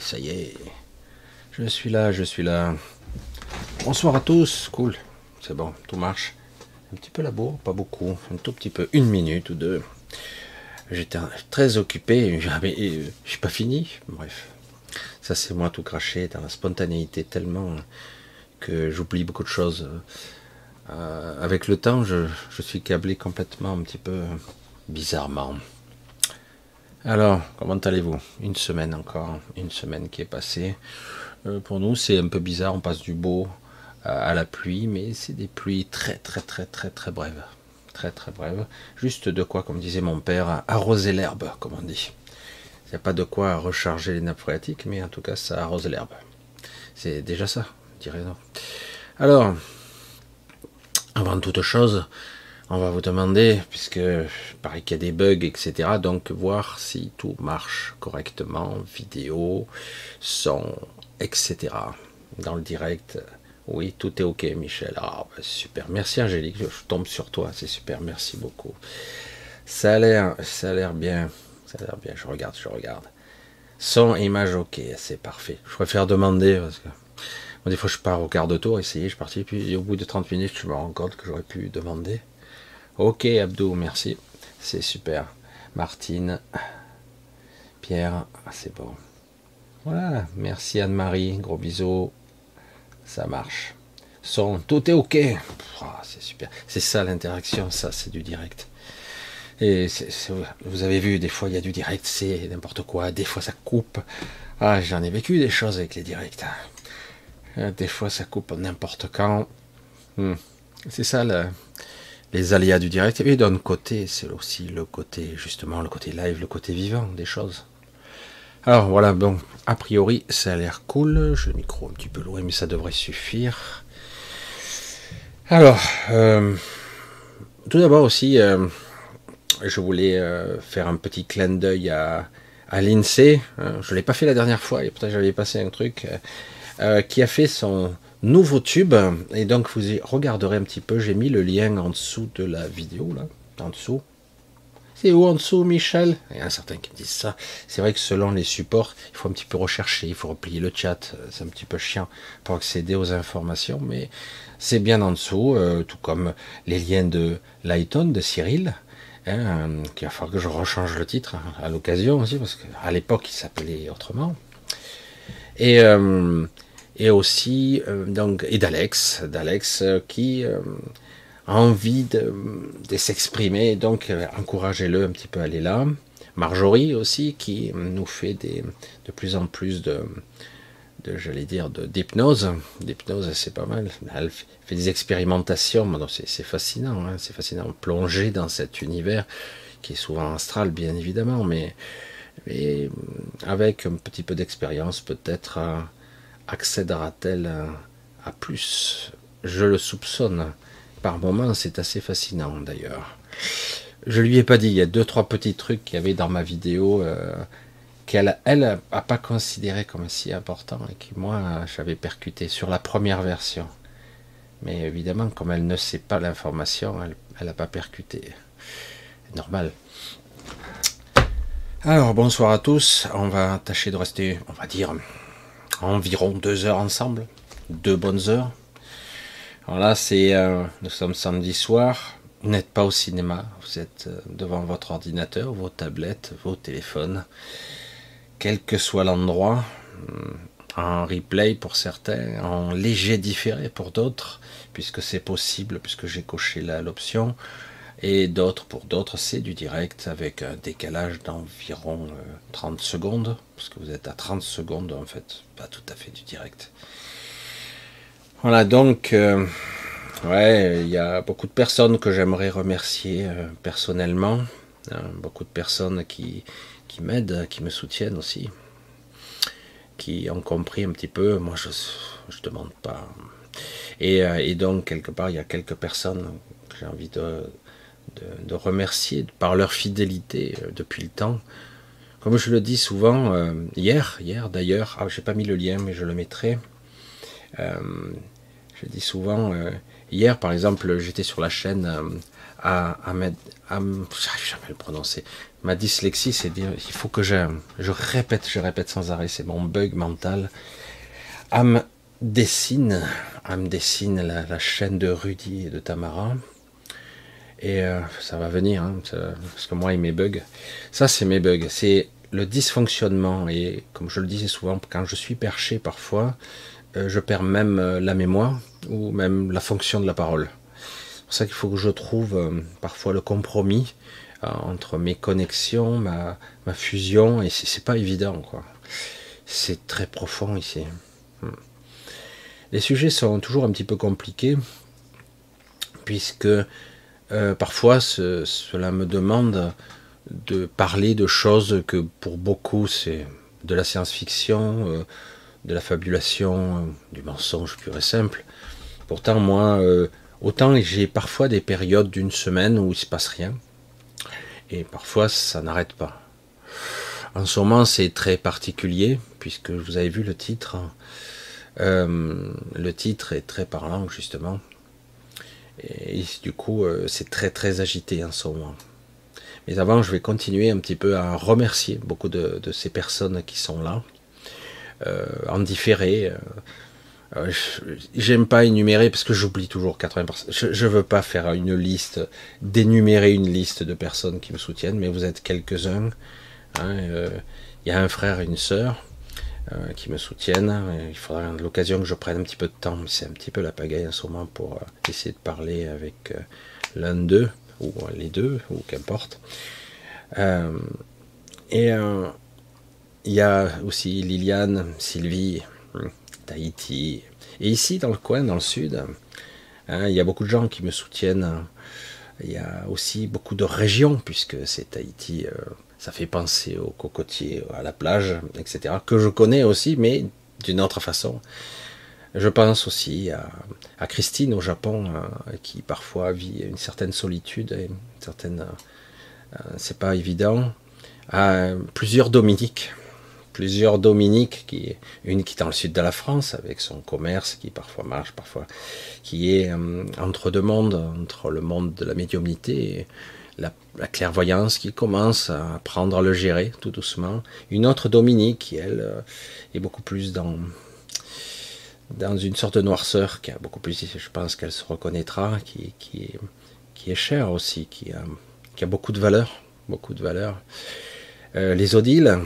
Ça y est. Je suis là, je suis là. Bonsoir à tous. Cool. C'est bon, tout marche. Un petit peu la bourre, pas beaucoup. Un tout petit peu. Une minute ou deux. J'étais très occupé. Mais euh, j'ai pas fini. Bref. Ça, c'est moi tout craché dans la spontanéité tellement que j'oublie beaucoup de choses. Euh, avec le temps, je, je suis câblé complètement un petit peu bizarrement. Alors, comment allez-vous? Une semaine encore, une semaine qui est passée. Euh, pour nous, c'est un peu bizarre, on passe du beau à, la pluie, mais c'est des pluies très très très très très brèves. Très très brèves. Juste de quoi, comme disait mon père, arroser l'herbe, comme on dit. Il n'y a pas de quoi recharger les nappes phréatiques, mais en tout cas, ça arrose l'herbe. C'est déjà ça, dirais non? Alors, avant toute chose, on va vous demander, puisque paraît qu'il y a des bugs, etc. Donc voir si tout marche correctement, vidéo, son, etc. Dans le direct, oui, tout est ok, Michel. Ah, bah, super. Merci Angélique, je tombe sur toi, c'est super, merci beaucoup. Ça a l'air, bien, ça a l'air bien. Je regarde, je regarde. Son, image, ok, c'est parfait. Je préfère demander parce que des fois je pars au quart de tour, essayer, je parti, puis au bout de 30 minutes, je me rends compte que j'aurais pu demander. Ok Abdou, merci. C'est super. Martine, Pierre, ah, c'est bon. Voilà, merci Anne-Marie, gros bisous. Ça marche. Son, tout est ok. Ah, c'est super. C'est ça l'interaction, ça c'est du direct. Et vous avez vu, des fois il y a du direct, c'est n'importe quoi. Des fois ça coupe. Ah, j'en ai vécu des choses avec les directs. Des fois ça coupe n'importe quand. Hmm. C'est ça le, les aléas du direct. Et d'un côté, c'est aussi le côté, justement, le côté live, le côté vivant des choses. Alors voilà, bon, a priori, ça a l'air cool. Je le micro un petit peu loin, mais ça devrait suffire. Alors, euh, tout d'abord aussi, euh, je voulais euh, faire un petit clin d'œil à, à l'INSEE. je ne l'ai pas fait la dernière fois, et peut-être j'avais passé un truc, qui a fait son, nouveau tube. Et donc vous y regarderez un petit peu. J'ai mis le lien en dessous de la vidéo, là, en dessous. C'est où en dessous, Michel? Il y en a certains qui disent ça. C'est vrai que selon les supports, il faut un petit peu rechercher, il faut replier le chat. C'est un petit peu chiant pour accéder aux informations, mais c'est bien en dessous, euh, tout comme les liens de Lighton, de Cyril. Hein, qu'il va falloir que je rechange le titre hein, à l'occasion aussi, parce qu'à l'époque il s'appelait autrement. Et euh, et aussi euh, donc et d'Alex, d'Alex euh, qui euh, envie de, s'exprimer, donc encouragez-le un petit peu à aller là. Marjorie aussi, qui nous fait des, de plus en plus de, de j'allais dire, d'hypnose. D'hypnose, c'est pas mal. Elle fait des expérimentations, c'est fascinant, hein. c'est fascinant. Plonger dans cet univers qui est souvent astral, bien évidemment, mais, mais avec un petit peu d'expérience, peut-être accédera-t-elle à, plus? Je le soupçonne. Par moments, c'est assez fascinant d'ailleurs. Je lui ai pas dit, il y a deux, trois petits trucs qu'il y avait dans ma vidéo. Euh, qu'elle elle a pas considéré comme si important et que moi j'avais percuté sur la première version. Mais évidemment, comme elle ne sait pas l'information, elle n'a pas percuté. Normal. Alors bonsoir à tous. On va tâcher de rester, on va dire, environ deux heures ensemble, deux bonnes heures. Alors là, c'est, euh, nous sommes samedi soir. Vous n'êtes pas au cinéma. Vous êtes euh, devant votre ordinateur, vos tablettes, vos téléphones quel que soit l'endroit, euh, en replay pour certains, en léger différé pour d'autres, puisque c'est possible, puisque j'ai coché l'option, et d'autres, pour d'autres, c'est du direct avec un décalage d'environ 30 euh, secondes, parce que vous êtes à 30 secondes en fait, pas tout à fait du direct. Voilà, donc, euh, ouais, il y a beaucoup de personnes que j'aimerais remercier personnellement, hein, beaucoup de personnes qui, qui m'aident, qui me soutiennent aussi, qui ont compris un petit peu. Moi, je ne demande pas. Euh, et, donc, quelque part, il y a quelques personnes que j'ai envie de, de, remercier par leur fidélité euh, depuis le temps. Comme je le dis souvent, euh, hier, hier d'ailleurs, ah, j'ai pas mis le lien, mais je le mettrai. je dis souvent, hier par exemple, j'étais sur la chaîne à, à, à, j'arrive jamais à le prononcer, Ma dyslexie, c'est dire, il faut que je, je répète, je répète sans arrêt, c'est mon bug mental. Âme dessine, âme dessine la, chaîne de Rudy et de Tamara. Et euh, ça va venir, hein, parce que moi et mes bugs, ça c'est mes bugs, c'est le dysfonctionnement. Et comme je le disais souvent, quand je suis perché parfois, euh, je perds même euh, la mémoire ou même la fonction de la parole. C'est pour ça qu'il faut que je trouve parfois le compromis entre mes connexions, ma, fusion, et c'est pas évident, quoi. C'est très profond ici. Hmm. Les sujets sont toujours un petit peu compliqués, puisque euh, parfois cela me demande de parler de choses que pour beaucoup c'est de la science-fiction, euh, de la fabulation, du mensonge pur et simple. Pourtant, moi, autant j'ai parfois des périodes d'une semaine où il se passe rien, et parfois ça n'arrête pas. En ce moment, c'est très particulier, puisque vous avez vu le titre. Euh, le titre est très parlant, justement. Et du coup, euh, c'est très très agité en ce moment. Mais avant, je vais continuer un petit peu à remercier beaucoup de, ces personnes qui sont là, euh, en différé, euh, j'aime pas énumérer parce que j'oublie toujours 80%. Je, je veux pas faire une liste, d'énumérer une liste de personnes qui me soutiennent, mais vous êtes quelques-uns. Il hein, euh, y a un frère et une sœur euh, qui me soutiennent. Il faudra l'occasion que je prenne un petit peu de temps, c'est un petit peu la pagaille en ce moment pour essayer de parler avec l'un d'eux, ou les deux, ou qu'importe. et il y a aussi Liliane, Sylvie, Tahiti. Et ici, dans le coin, dans le sud, hein, il y a beaucoup de gens qui me soutiennent. Il y a aussi beaucoup de régions, puisque c'est Tahiti, euh, ça fait penser aux cocotiers, à la plage, etc., que je connais aussi, mais d'une autre façon. Je pense aussi à, Christine au Japon, euh, qui parfois vit une certaine solitude certaine. Euh, c'est pas évident. À plusieurs Dominiques, plusieurs Dominiques, qui, une qui est dans le sud de la France, avec son commerce qui parfois marche, parfois qui est euh, entre deux mondes, entre le monde de la médiumnité la, clairvoyance qui commence à apprendre à le gérer tout doucement. Une autre Dominique qui, elle, euh, est beaucoup plus dans, dans une sorte de noirceur, qui a beaucoup plus, je pense qu'elle se reconnaîtra, qui, qui, est, chère aussi, qui a, beaucoup de valeur, beaucoup de valeur. Euh, les Odiles,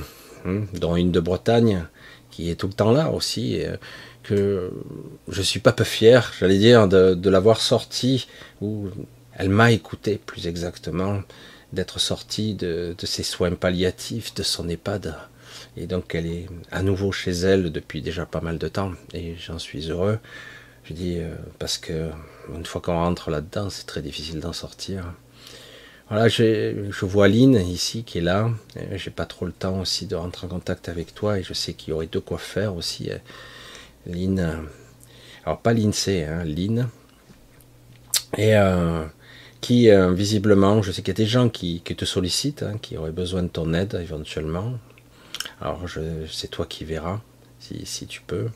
Hein, dont une de Bretagne qui est tout le temps là aussi, euh, que je suis pas peu fier, j'allais dire, de, l'avoir sortie, ou elle m'a écouté plus exactement, d'être sortie de, ses soins palliatifs, de son EHPAD. Et donc elle est à nouveau chez elle depuis déjà pas mal de temps, et j'en suis heureux. Je dis euh, parce que une fois qu'on rentre là-dedans, c'est très difficile d'en sortir. Voilà, je vois Lynn ici qui est là. J'ai pas trop le temps aussi de rentrer en contact avec toi et je sais qu'il y aurait de quoi faire aussi. Lynn, euh, alors pas l'INSEE, hein, Lynn, et euh, qui euh, visiblement, je sais qu'il y a des gens qui, te sollicitent, hein, qui auraient besoin de ton aide éventuellement. Alors c'est toi qui verras si, tu peux.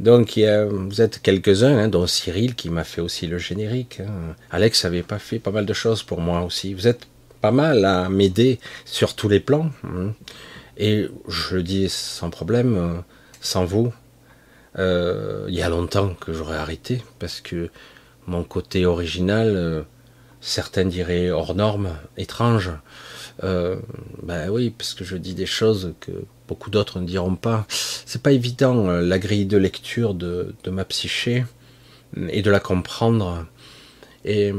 Donc vous êtes quelques-uns, hein, dont Cyril qui m'a fait aussi le générique. Alex avait pas fait pas mal de choses pour moi aussi. Vous êtes pas mal à m'aider sur tous les plans. Et je le dis sans problème, sans vous, euh, il y a longtemps que j'aurais arrêté parce que mon côté original, euh, certains diraient hors norme, étrange. Euh, ben oui, parce que je dis des choses que beaucoup d'autres ne diront pas. C'est pas évident la grille de lecture de, de, ma psyché et de la comprendre. Et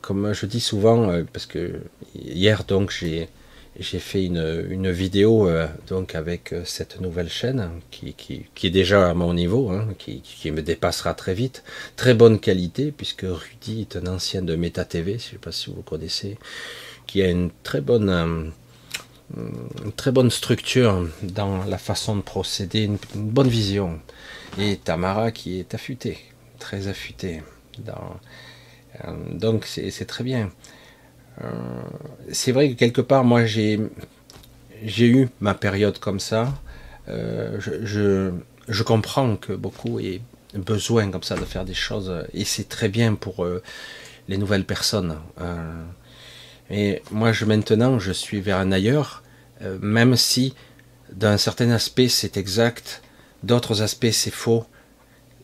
comme je dis souvent, parce que hier donc j'ai j'ai fait une, une vidéo euh, donc avec euh, cette nouvelle chaîne qui, qui, est déjà à mon niveau, hein, qui, qui, me dépassera très vite. Très bonne qualité puisque Rudy est un ancien de Meta TV, je ne sais pas si vous connaissez, qui a une très bonne euh, très bonne structure dans la façon de procéder, une, bonne vision. Et Tamara qui est affûtée, très affûtée. Donc c'est très bien. Euh, c'est vrai que quelque part, moi, j'ai j'ai eu ma période comme ça. Euh, je, je, comprends que beaucoup aient besoin comme ça de faire des choses et c'est très bien pour euh, les nouvelles personnes. et moi, je maintenant, je suis vers un ailleurs, même si d'un certain aspect c'est exact, d'autres aspects c'est faux.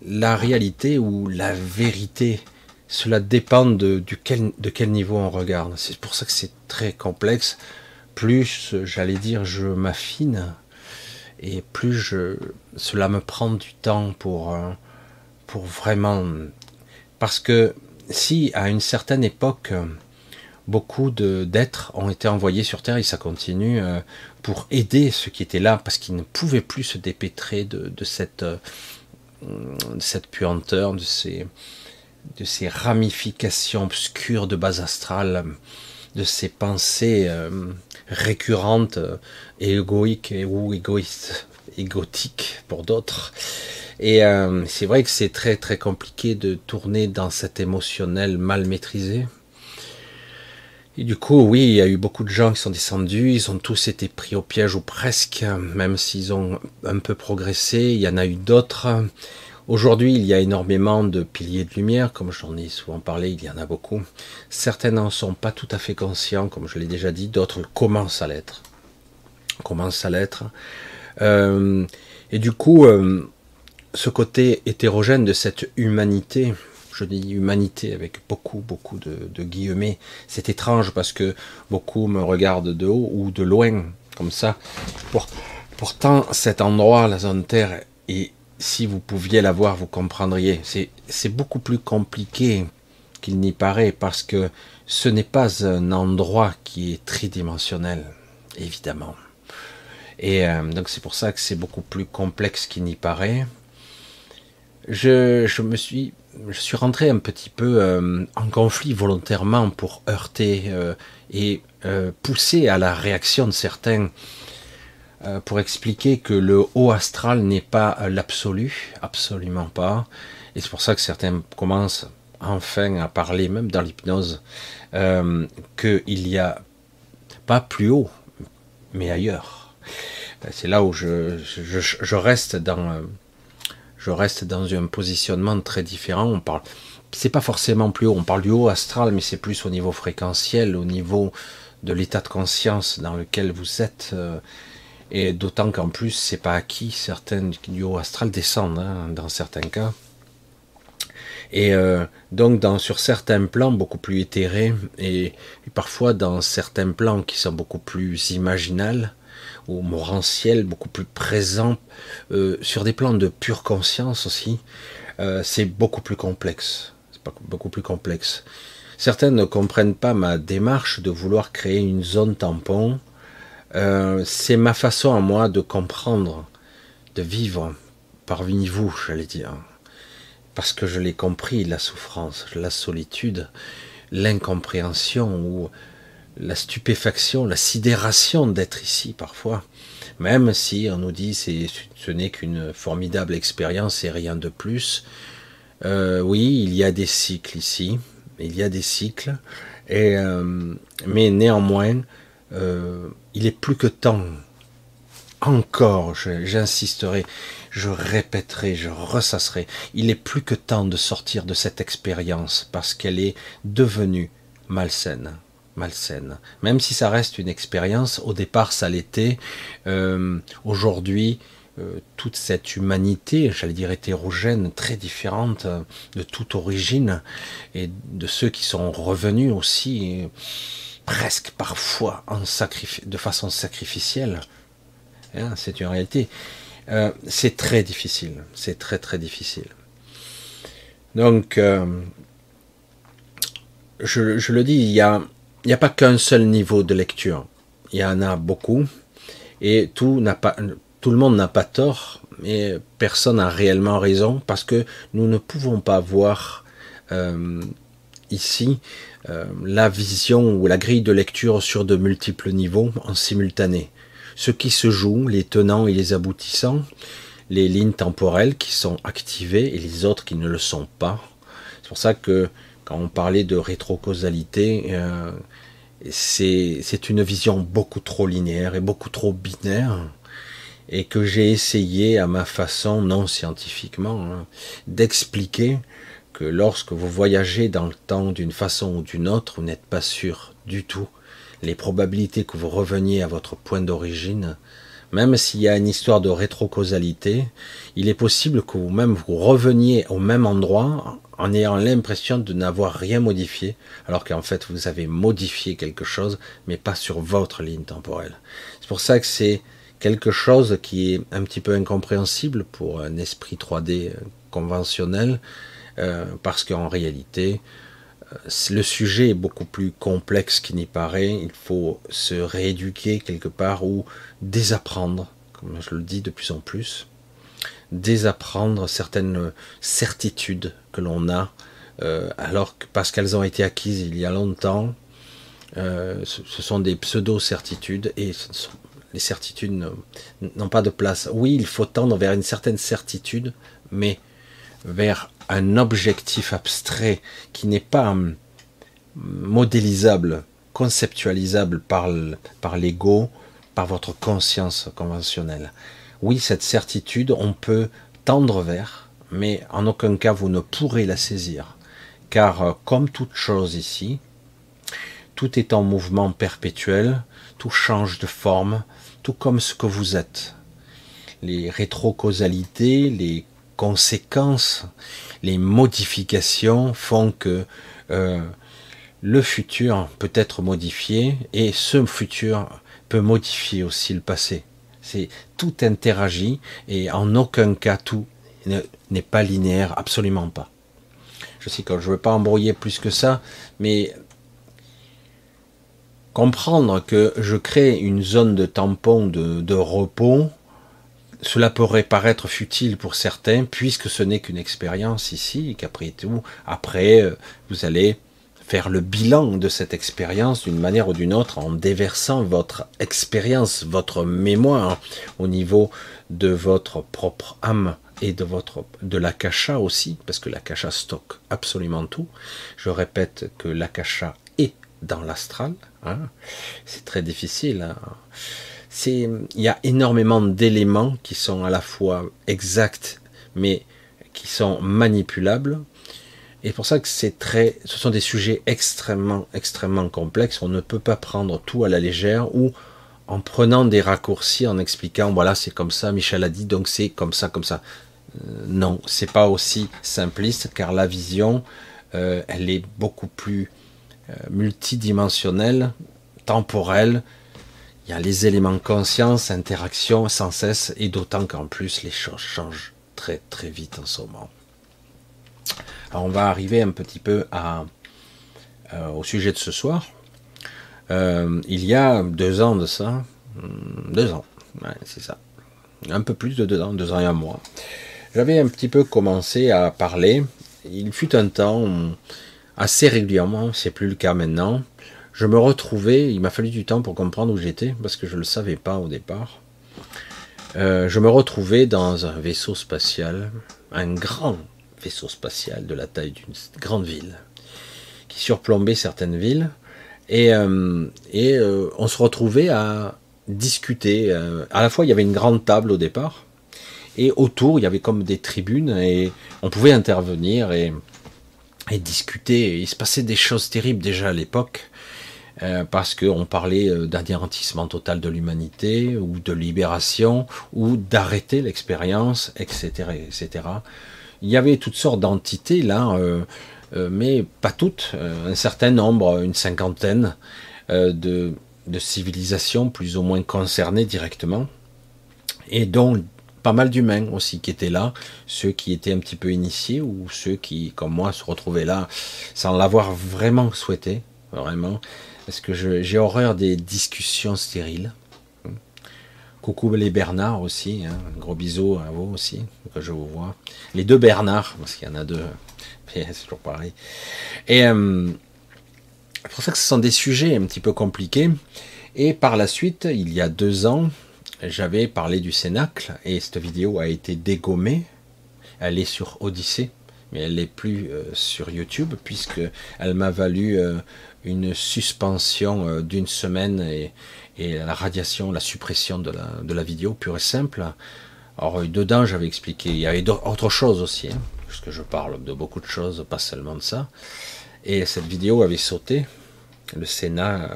La réalité ou la vérité cela dépend de, du quel, de quel niveau on regarde. C'est pour ça que c'est très complexe. Plus, j'allais dire, je m'affine, et plus je, cela me prend du temps pour, euh, pour vraiment... Parce que si à une certaine époque, beaucoup d'êtres ont été envoyés sur Terre, et ça continue, euh, pour aider ceux qui étaient là, parce qu'ils ne pouvaient plus se dépêtrer de, de cette, euh, de cette puanteur, de ces de ces ramifications obscures de base astrale, de ces pensées euh, récurrentes et égoïques ou égoïstes, égotiques pour d'autres. Et euh, c'est vrai que c'est très très compliqué de tourner dans cet émotionnel mal maîtrisé. Et du coup, oui, il y a eu beaucoup de gens qui sont descendus, ils ont tous été pris au piège ou presque, même s'ils ont un peu progressé. Il y en a eu d'autres Aujourd'hui, il y a énormément de piliers de lumière, comme j'en ai souvent parlé, il y en a beaucoup. Certains n'en sont pas tout à fait conscients, comme je l'ai déjà dit, d'autres commencent à l'être. Commencent à l'être. Euh, et du coup, euh, ce côté hétérogène de cette humanité, je dis humanité avec beaucoup, beaucoup de, de guillemets, c'est étrange parce que beaucoup me regardent de haut ou de loin, comme ça. Pour, pourtant, cet endroit, la zone Terre, est si vous pouviez la voir, vous comprendriez. C'est beaucoup plus compliqué qu'il n'y paraît parce que ce n'est pas un endroit qui est tridimensionnel, évidemment. Et euh, donc c'est pour ça que c'est beaucoup plus complexe qu'il n'y paraît. Je, me suis, je suis rentré un petit peu euh, en conflit volontairement pour heurter euh, et pousser à la réaction de certains pour expliquer que le haut astral n'est pas l'absolu, absolument pas. Et c'est pour ça que certains commencent enfin à parler, même dans l'hypnose, euh, qu'il y a pas plus haut, mais ailleurs. C'est là où je, reste dans, je reste dans un positionnement très différent. On parle, c'est pas forcément plus haut. On parle du haut astral, mais c'est plus au niveau fréquentiel, au niveau de l'état de conscience dans lequel vous êtes. Euh, et d'autant qu'en plus, c'est pas acquis, certains du haut astral descendent, hein, dans certains cas. Et euh, donc, sur certains plans beaucoup plus éthérés, et, parfois dans certains plans qui sont beaucoup plus imaginales, ou morantiel, beaucoup plus présent, euh, sur des plans de pure conscience aussi, euh, c'est beaucoup plus complexe. C'est beaucoup plus complexe. Certains ne comprennent pas ma démarche de vouloir créer une zone tampon. Euh, c'est ma façon à moi de comprendre, de vivre parmi vous, j'allais dire. Parce que je l'ai compris, la souffrance, la solitude, l'incompréhension ou la stupéfaction, la sidération d'être ici parfois. Même si on nous dit c'est ce n'est qu'une formidable expérience et rien de plus. Euh, oui, il y a des cycles ici, il y a des cycles, et, euh, mais néanmoins, il est plus que temps, encore, j'insisterai, je répéterai, je ressasserai, il est plus que temps de sortir de cette expérience parce qu'elle est devenue malsaine malsaine. Même si ça reste une expérience, au départ ça l'était. Euh, aujourd'hui, euh, toute cette humanité, j'allais dire hétérogène, très différente euh, de toute origine, et de ceux qui sont revenus aussi, presque parfois en de façon sacrificielle, hein, c'est une réalité. c'est très difficile, c'est très très difficile. Donc, je, je, le dis, il y a, n'y a pas qu'un seul niveau de lecture. Il y en a beaucoup. Et tout, n'a pas, tout le monde n'a pas tort, mais personne n'a réellement raison parce que nous ne pouvons pas voir euh, ici euh, la vision ou la grille de lecture sur de multiples niveaux en simultané. Ce qui se joue, les tenants et les aboutissants, les lignes temporelles qui sont activées et les autres qui ne le sont pas. C'est pour ça que quand on parlait de rétrocausalité, euh, c'est une vision beaucoup trop linéaire et beaucoup trop binaire, et que j'ai essayé à ma façon, non scientifiquement, hein, d'expliquer que lorsque vous voyagez dans le temps d'une façon ou d'une autre, vous n'êtes pas sûr du tout. Les probabilités que vous reveniez à votre point d'origine, même s'il y a une histoire de rétrocausalité, il est possible que vous-même vous reveniez au même endroit en ayant l'impression de n'avoir rien modifié, alors qu'en fait vous avez modifié quelque chose, mais pas sur votre ligne temporelle. C'est pour ça que c'est quelque chose qui est un petit peu incompréhensible pour un esprit 3D conventionnel, euh, parce qu'en réalité, euh, le sujet est beaucoup plus complexe qu'il n'y paraît. Il faut se rééduquer quelque part ou désapprendre, comme je le dis de plus en plus, désapprendre certaines certitudes que l'on a, euh, alors que parce qu'elles ont été acquises il y a longtemps, ce, sont des pseudo-certitudes et les certitudes n'ont pas de place. Oui, il faut tendre vers une certaine certitude, mais vers un objectif abstrait qui n'est pas hum, modélisable, conceptualisable par l'ego, par votre conscience conventionnelle. Oui, cette certitude, on peut tendre vers, mais en aucun cas vous ne pourrez la saisir. Car euh, comme toute chose ici, tout est en mouvement perpétuel, tout change de forme, tout comme ce que vous êtes. Les rétrocausalités, les conséquences, les modifications font que euh, le futur peut être modifié et ce futur peut modifier aussi le passé. C'est tout interagit et en aucun cas tout n'est pas linéaire, absolument pas. Je sais que je ne veux pas embrouiller plus que ça, mais comprendre que je crée une zone de tampon de, repos, cela pourrait paraître futile pour certains, puisque ce n'est qu'une expérience ici, et qu'après tout, après, euh, vous allez faire le bilan de cette expérience d'une manière ou d'une autre en déversant votre expérience, votre mémoire au niveau de votre propre âme et de votre de l'akasha aussi, parce que l'akasha stocke absolument tout. Je répète que l'akasha est dans l'astral. Hein. C'est très difficile. Hein. Il y a énormément d'éléments qui sont à la fois exacts, mais qui sont manipulables. Et pour ça que c'est très, ce sont des sujets extrêmement, extrêmement complexes. On ne peut pas prendre tout à la légère ou en prenant des raccourcis, en expliquant, voilà, c'est comme ça, Michel a dit, donc c'est comme ça, comme ça. Euh, non, c'est pas aussi simpliste car la vision, euh, elle est beaucoup plus euh, multidimensionnelle, temporelle. Il y a les éléments conscience, interaction sans cesse, et d'autant qu'en plus les choses changent très très vite en ce moment. Alors on va arriver un petit peu à, euh, au sujet de ce soir. Euh, il y a deux ans de ça, hmm, deux ans, c'est ça, un peu plus de deux ans, deux ans et un mois, j'avais un petit peu commencé à parler. Il fut un temps assez régulièrement, c'est plus le cas maintenant. Je me retrouvais, il m'a fallu du temps pour comprendre où j'étais parce que je ne le savais pas au départ. Euh, je me retrouvais dans un vaisseau spatial, un grand vaisseau spatial de la taille d'une grande ville, qui surplombait certaines villes, et, euh, et euh, on se retrouvait à discuter. à la fois, il y avait une grande table au départ, et autour, il y avait comme des tribunes, et on pouvait intervenir et, discuter. il se passait des choses terribles déjà à l'époque. Euh, parce qu'on parlait euh, d'anéantissement total de l'humanité, ou de libération, ou d'arrêter l'expérience, etc., etc. Il y avait toutes sortes d'entités là, euh, mais pas toutes, un certain nombre, une cinquantaine de, de, civilisations plus ou moins concernées directement, et dont pas mal d'humains aussi qui étaient là, ceux qui étaient un petit peu initiés ou ceux qui, comme moi, se retrouvaient là sans l'avoir vraiment souhaité, vraiment, parce que j'ai horreur des discussions stériles. Coucou les Bernard aussi, hein. gros bisous à vous aussi, que je vous vois. Les deux Bernard, parce qu'il y en a deux, c'est toujours pareil. Et euh, c'est pour ça que ce sont des sujets un petit peu compliqués. Et par la suite, il y a deux ans, j'avais parlé du Cénacle, et cette vidéo a été dégommée. Elle est sur Odyssée, mais elle n'est plus euh, sur YouTube, puisque elle m'a valu euh, une suspension euh, d'une semaine et, la radiation, la suppression de la, vidéo pure et simple. Alors dedans, j'avais expliqué, il y avait d'autres choses aussi, hein, parce que je parle de beaucoup de choses, pas seulement de ça. Et cette vidéo avait sauté, le Sénat,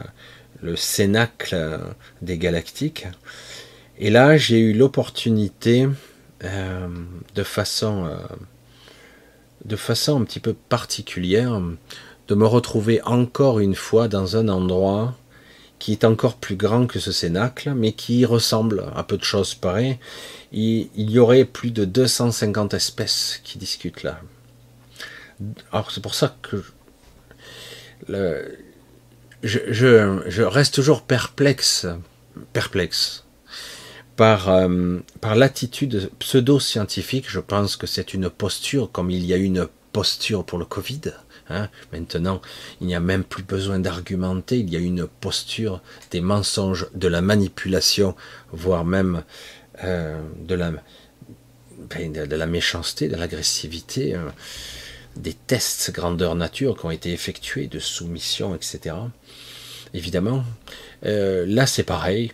le Cénacle des Galactiques. Et là, j'ai eu l'opportunité, euh, de façon, euh, de façon un petit peu particulière, de me retrouver encore une fois dans un endroit qui est encore plus grand que ce cénacle, mais qui ressemble à peu de choses pareilles. Il, y aurait plus de 250 espèces qui discutent là. Alors c'est pour ça que je, reste toujours perplexe, perplexe par, euh, par l'attitude pseudo-scientifique. Je pense que c'est une posture, comme il y a une posture pour le Covid. Hein. Maintenant, il n'y a même plus besoin d'argumenter, il y a une posture des mensonges, de la manipulation, voire même euh, de, la, ben, de la méchanceté, de l'agressivité, hein. des tests grandeur nature qui ont été effectués, de soumission, etc. Évidemment, euh, là c'est pareil.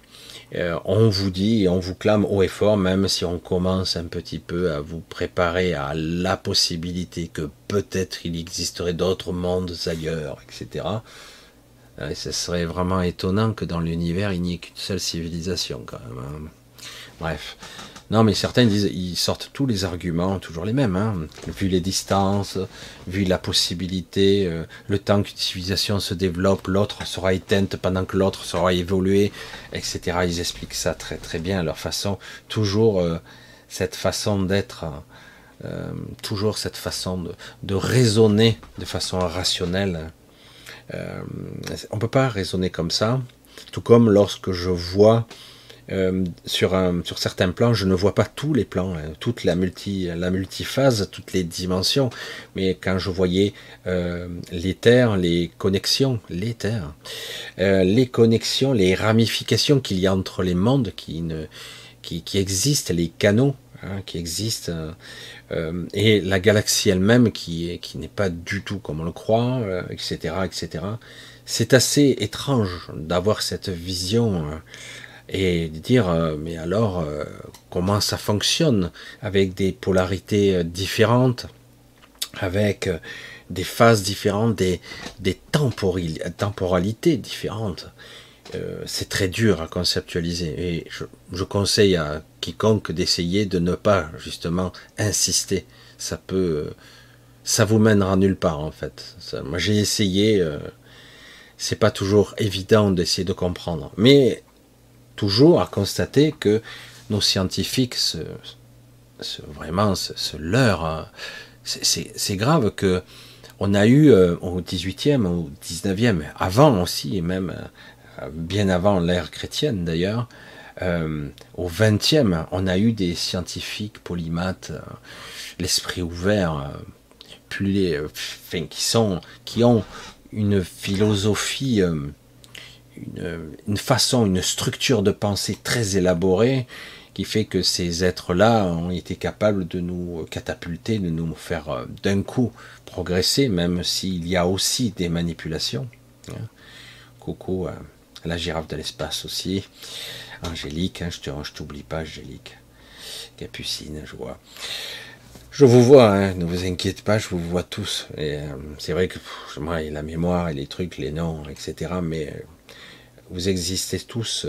Euh, on vous dit et on vous clame haut et fort, même si on commence un petit peu à vous préparer à la possibilité que peut-être il existerait d'autres mondes ailleurs, etc. Euh, ce serait vraiment étonnant que dans l'univers il n'y ait qu'une seule civilisation quand même. Hein. Bref, non, mais certains disent, ils sortent tous les arguments, toujours les mêmes, hein. vu les distances, vu la possibilité, euh, le temps qu'une civilisation se développe, l'autre sera éteinte pendant que l'autre sera évolué, etc. Ils expliquent ça très très bien à leur façon, toujours euh, cette façon d'être, euh, toujours cette façon de, de, raisonner de façon rationnelle. on peut pas raisonner comme ça, tout comme lorsque je vois euh, sur, un, sur certains plans, je ne vois pas tous les plans, hein, toute la, multi, la multiphase, toutes les dimensions, mais quand je voyais euh, l'éther, les connexions, l'éther, euh, les connexions, les ramifications qu'il y a entre les mondes qui, ne, qui, qui existent, les canaux hein, qui existent, euh, et la galaxie elle-même qui, qui n'est pas du tout comme on le croit, etc., etc. C'est assez étrange d'avoir cette vision et dire euh, mais alors euh, comment ça fonctionne avec des polarités euh, différentes, avec des phases différentes, des, des temporalités différentes. c'est très dur à conceptualiser et je, je conseille à quiconque d'essayer de ne pas justement insister. Ça peut, ça vous mènera nulle part en fait. Moi j'ai essayé, c'est pas toujours évident d'essayer de comprendre, mais toujours à constater que nos scientifiques se, vraiment se, se leurrent. Hein. C'est grave que on a eu euh, au 18e, au 19e, avant aussi, et même euh, bien avant l'ère chrétienne d'ailleurs, euh, au 20e, on a eu des scientifiques polymathes, l'esprit ouvert, plus enfin, qui, sont, qui ont une philosophie, une, façon, une structure de pensée très élaborée, qui fait que ces êtres-là ont été capables de nous catapulter, de nous faire d'un coup progresser, même s'il y a aussi des manipulations. Hein. Coucou à la girafe de l'espace aussi. Angélique, hein, je t'oublie pas, Angélique. Capucine, je vois. Je vous vois, hein, ne vous inquiétez pas, je vous vois tous. Et euh, c'est vrai que moi, la mémoire et les trucs, les noms, etc. Mais euh, vous existez tous.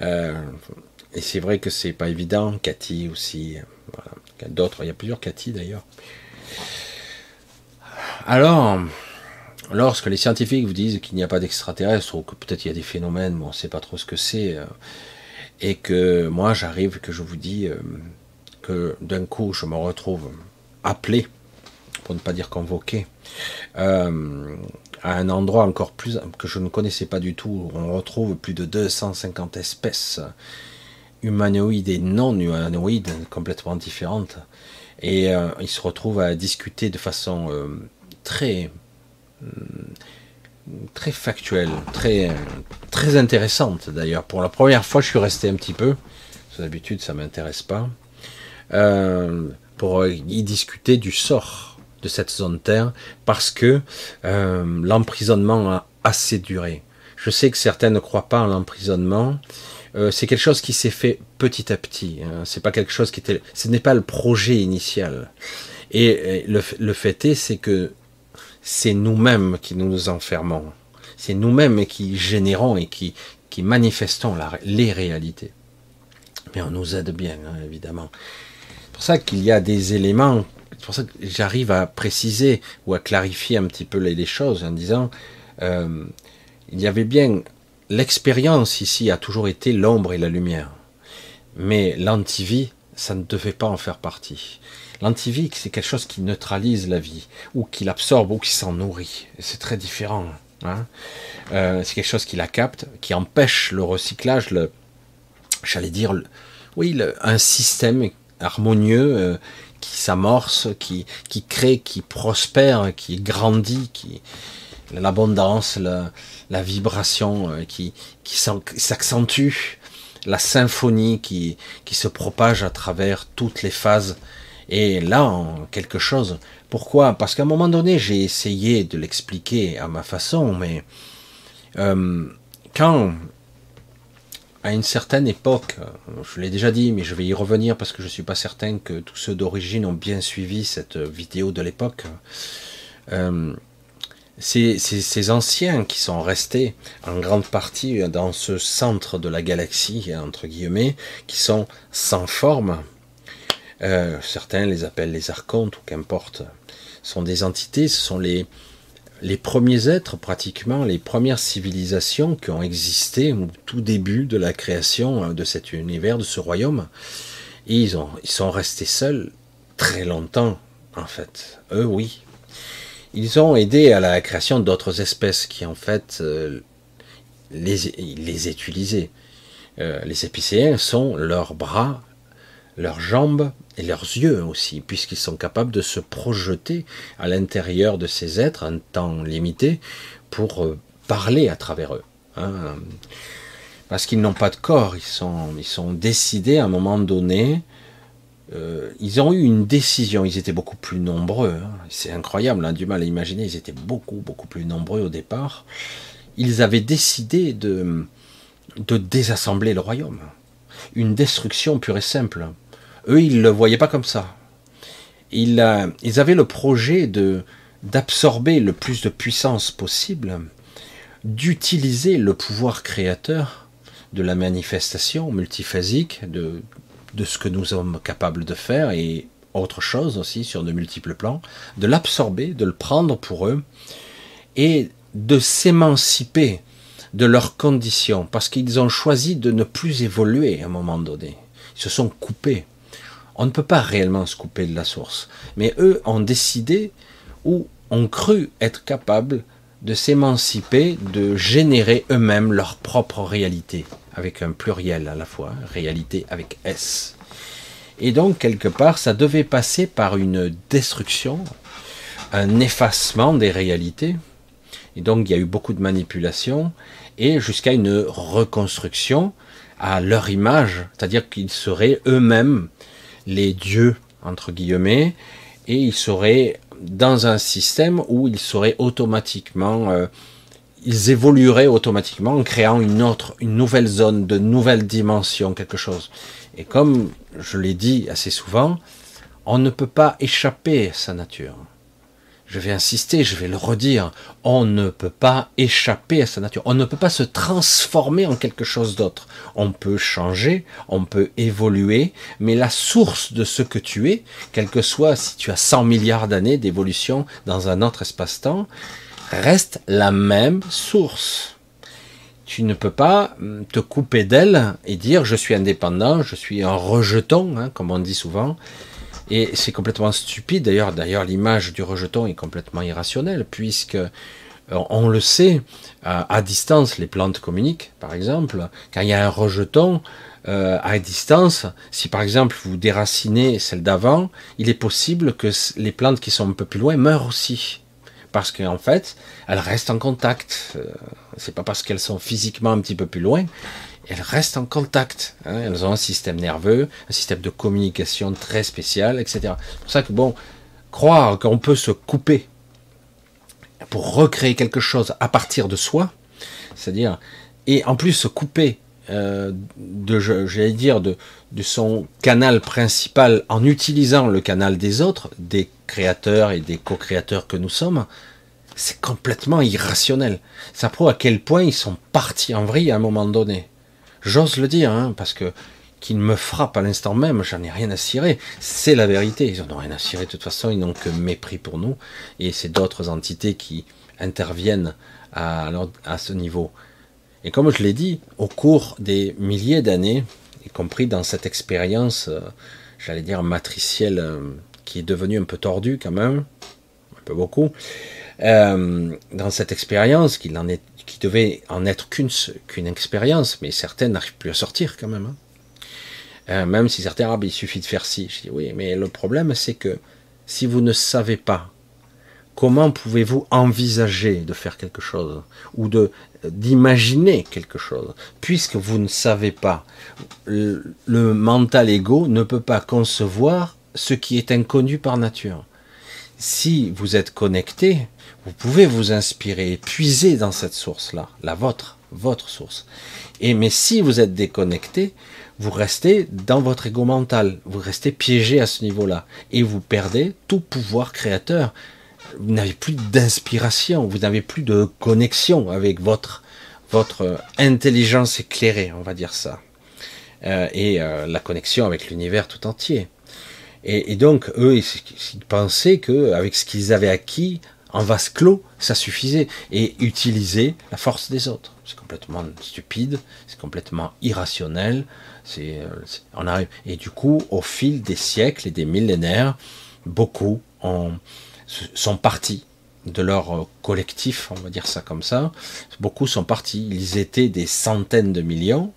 Euh, et c'est vrai que c'est pas évident. Cathy aussi. D'autres, il y a plusieurs Cathy d'ailleurs. Alors, lorsque les scientifiques vous disent qu'il n'y a pas d'extraterrestres, ou que peut-être il y a des phénomènes, mais on ne sait pas trop ce que c'est, euh, et que moi j'arrive, que je vous dis euh, que d'un coup je me retrouve appelé, pour ne pas dire convoqué, euh, à un endroit encore plus que je ne connaissais pas du tout, où on retrouve plus de 250 espèces humanoïdes et non humanoïdes complètement différentes et euh, ils se retrouvent à discuter de façon euh, très euh, très factuelle, très très intéressante d'ailleurs. Pour la première fois, je suis resté un petit peu. D'habitude, ça m'intéresse pas. pour y discuter du sort de cette zone Terre parce que l'emprisonnement a assez duré. Je sais que certains ne croient pas en l'emprisonnement euh, c'est quelque chose qui s'est fait petit à petit. Hein. C'est pas quelque chose qui était, ce n'est pas le projet initial. Et, le, fait est, c'est que c'est nous-mêmes qui nous enfermons. C'est nous-mêmes qui générons et qui, manifestons les réalités. Mais on nous aide bien, hein, évidemment. C'est pour ça qu'il y a des éléments. C'est pour ça que j'arrive à préciser ou à clarifier un petit peu les, choses en disant euh, il y avait bien l'expérience ici a toujours été l'ombre et la lumière. Mais l'antivie, ça ne devait pas en faire partie. L'antivie, c'est quelque chose qui neutralise la vie, ou qui l'absorbe, ou qui s'en nourrit. C'est très différent. Hein. Euh, c'est quelque chose qui la capte, qui empêche le recyclage, le, j'allais dire, oui, un système harmonieux euh, qui s'amorce, qui, qui crée, qui prospère, qui grandit, qui l'abondance, la, vibration euh, qui, qui s'accentue, la symphonie qui, qui se propage à travers toutes les phases. Et là, quelque chose. Pourquoi? Parce qu'à un moment donné, j'ai essayé de l'expliquer à ma façon, mais euh, quand, à une certaine époque, je l'ai déjà dit, mais je vais y revenir parce que je ne suis pas certain que tous ceux d'origine ont bien suivi cette vidéo de l'époque. Euh, ces, ces, anciens qui sont restés en grande partie dans ce centre de la galaxie, entre guillemets, qui sont sans forme, euh, certains les appellent les archontes ou qu'importe, sont des entités, ce sont les, les premiers êtres, pratiquement les premières civilisations qui ont existé au tout début de la création de cet univers, de ce royaume. Ils, ont, ils sont restés seuls très longtemps, en fait. Eux, oui, ils ont aidé à la création d'autres espèces qui en fait euh, les, les utilisaient. Euh, les épicéens sont leurs bras, leurs jambes et leurs yeux aussi, puisqu'ils sont capables de se projeter à l'intérieur de ces êtres un temps limité pour euh, parler à travers eux. Hein. Parce qu'ils n'ont pas de corps, ils sont, ils sont décidés à un moment donné euh, ils ont eu une décision, ils étaient beaucoup plus nombreux, hein. c'est incroyable, on a du mal à imaginer, ils étaient beaucoup, beaucoup plus nombreux au départ. Ils avaient décidé de, de désassembler le royaume. Une destruction pure et simple. Eux, ils ne le voyaient pas comme ça. Ils, avaient le projet de d'absorber le plus de puissance possible, d'utiliser le pouvoir créateur de la manifestation multiphasique, de, de ce que nous sommes capables de faire et autre chose aussi sur de multiples plans, de l'absorber, de le prendre pour eux et de s'émanciper de leurs conditions, parce qu'ils ont choisi de ne plus évoluer à un moment donné. Ils se sont coupés. On ne peut pas réellement se couper de la source. Mais eux ont décidé ou ont cru être capables de s'émanciper, de générer eux-mêmes leur propre réalité, avec un pluriel à la fois, réalité avec S. Et donc, quelque part, ça devait passer par une destruction, un effacement des réalités. Et donc, il y a eu beaucoup de manipulations, et jusqu'à une reconstruction à leur image, c'est-à-dire qu'ils seraient eux-mêmes les dieux, entre guillemets, et ils seraient dans un système où ils seraient automatiquement, euh, ils évolueraient automatiquement en créant une autre, une nouvelle zone, de nouvelles dimensions, quelque chose. Et comme je l'ai dit assez souvent, on ne peut pas échapper à sa nature je vais insister, je vais le redire, on ne peut pas échapper à sa nature, on ne peut pas se transformer en quelque chose d'autre. On peut changer, on peut évoluer, mais la source de ce que tu es, quel que soit si tu as 100 milliards d'années d'évolution dans un autre espace-temps, reste la même source. Tu ne peux pas hum, te couper d'elle et dire je suis indépendant, je suis un rejeton, hein, comme on dit souvent, et c'est complètement stupide. D'ailleurs, d'ailleurs, l'image du rejeton est complètement irrationnelle, puisque euh, on le sait, à, distance, les plantes communiquent, par exemple. Quand il y a un rejeton euh, à distance, si par exemple vous déracinez celle d'avant, il est possible que les plantes qui sont un peu plus loin meurent aussi. Parce qu'en fait, elles restent en contact. Euh, c'est pas parce qu'elles sont physiquement un petit peu plus loin, elles restent en contact. Hein. elles ont un système nerveux, un système de communication très spécial, etc. C'est pour ça que, bon, croire qu'on peut se couper pour recréer quelque chose à partir de soi, c'est-à-dire, et en plus se couper euh, de, j'allais dire, de, de son canal principal en utilisant le canal des autres, des créateurs et des co-créateurs que nous sommes, c'est complètement irrationnel. Ça prouve à quel point ils sont partis en vrille à un moment donné. J'ose le dire, hein, parce que qu'ils me frappent à l'instant même, j'en ai rien à cirer. C'est la vérité. Ils n'ont rien à cirer de toute façon, ils n'ont que mépris pour nous. Et c'est d'autres entités qui interviennent à, à ce niveau. Et comme je l'ai dit, au cours des milliers d'années, y compris dans cette expérience, euh, j'allais dire matricielle, euh, qui est devenue un peu tordue quand même, un peu beaucoup, euh, dans cette expérience, qui devait en être qu'une expérience, mais certaines n'arrivent plus à sortir quand même. Hein. Euh, même si certains, ah, ben, il suffit de faire ci. Je dis oui, mais le problème c'est que si vous ne savez pas, comment pouvez-vous envisager de faire quelque chose ou de d'imaginer quelque chose, puisque vous ne savez pas, le, le mental ego ne peut pas concevoir ce qui est inconnu par nature. Si vous êtes connecté, vous pouvez vous inspirer, puiser dans cette source-là, la vôtre, votre source. Et mais si vous êtes déconnecté, vous restez dans votre ego mental, vous restez piégé à ce niveau-là, et vous perdez tout pouvoir créateur. Vous n'avez plus d'inspiration, vous n'avez plus de connexion avec votre votre intelligence éclairée, on va dire ça, euh, et euh, la connexion avec l'univers tout entier. Et, donc eux, ils, pensaient que avec ce qu'ils avaient acquis en vase clos, ça suffisait. Et utiliser la force des autres. C'est complètement stupide, c'est complètement irrationnel. C'est, on arrive. Et du coup, au fil des siècles et des millénaires, beaucoup ont, sont partis de leur collectif, on va dire ça comme ça. Beaucoup sont partis. Ils étaient des centaines de millions,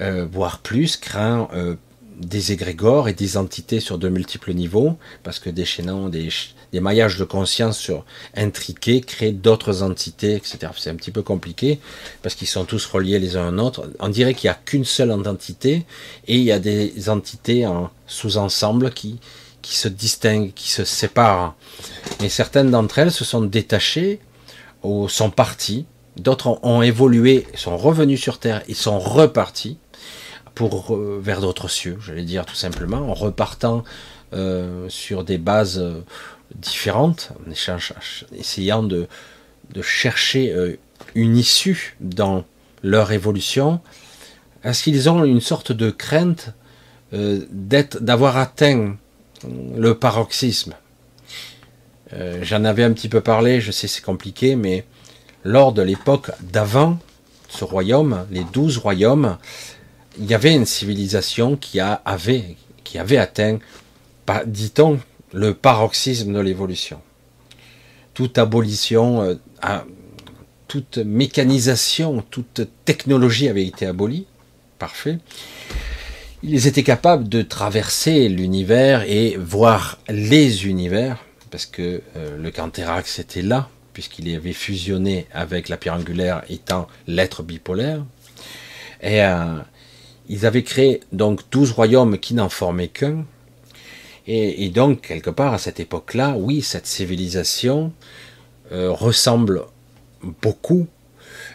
euh, voire plus, craint euh, des égrégores et des entités sur de multiples niveaux, parce que déchaînant des, des maillages de conscience sur intriqués créent d'autres entités, etc. C'est un petit peu compliqué, parce qu'ils sont tous reliés les uns aux autres. On dirait qu'il n'y a qu'une seule entité, et il y a des entités en sous-ensemble qui, qui se distinguent, qui se séparent. Mais certaines d'entre elles se sont détachées, ou sont parties, d'autres ont, évolué, sont revenus sur Terre, ils sont repartis pour euh, vers d'autres cieux, j'allais dire tout simplement, en repartant euh, sur des bases euh, différentes, en essayant de, de chercher une issue dans leur évolution. Est-ce qu'ils ont une sorte de crainte d'être, d'avoir atteint le paroxysme? J'en avais un petit peu parlé, je sais c'est compliqué, mais lors de l'époque d'avant, ce royaume, les douze royaumes, il y avait une civilisation qui, a, avait, qui avait atteint, dit-on, le paroxysme de l'évolution. Toute abolition, euh, toute mécanisation, toute technologie avait été abolie. Parfait. Ils étaient capables de traverser l'univers et voir les univers, parce que euh, le Canthérax était là, puisqu'il avait fusionné avec la pierre angulaire étant l'être bipolaire. Et euh, ils avaient créé donc douze royaumes qui n'en formaient qu'un. Et, donc, quelque part, à cette époque-là, oui, cette civilisation euh, ressemble beaucoup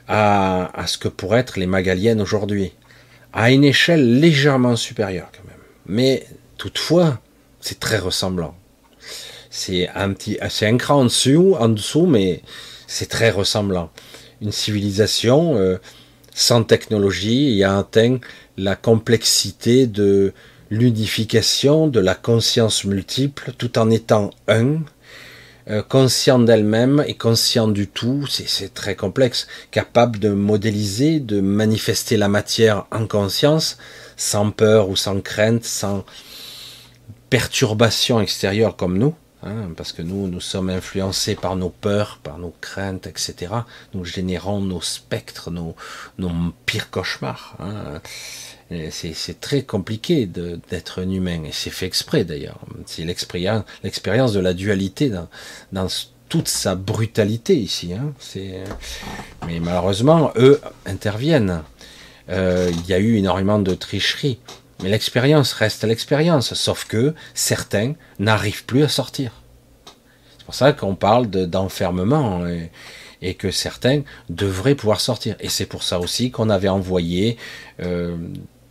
à, à, ce que pourraient être les Magaliennes aujourd'hui, à une échelle légèrement supérieure quand même. Mais toutefois, c'est très ressemblant. C'est un petit, c'est un cran en dessous, en dessous, mais c'est très ressemblant. Une civilisation euh, sans technologie a atteint la complexité de l'unification, de la conscience multiple, tout en étant un, euh, conscient d'elle-même et conscient du tout, c'est très complexe, capable de modéliser, de manifester la matière en conscience, sans peur ou sans crainte, sans perturbation extérieure comme nous. Hein, parce que nous, nous sommes influencés par nos peurs, par nos craintes, etc. Nous générons nos spectres, nos, pires cauchemars. Hein. C'est très compliqué d'être un humain, et c'est fait exprès d'ailleurs. C'est l'expérience de la dualité dans, toute sa brutalité ici. Hein. Mais malheureusement, eux interviennent. Euh, il y a eu énormément de tricheries. Mais l'expérience reste l'expérience, sauf que certains n'arrivent plus à sortir. C'est pour ça qu'on parle d'enfermement et, que certains devraient pouvoir sortir. Et c'est pour ça aussi qu'on avait envoyé euh,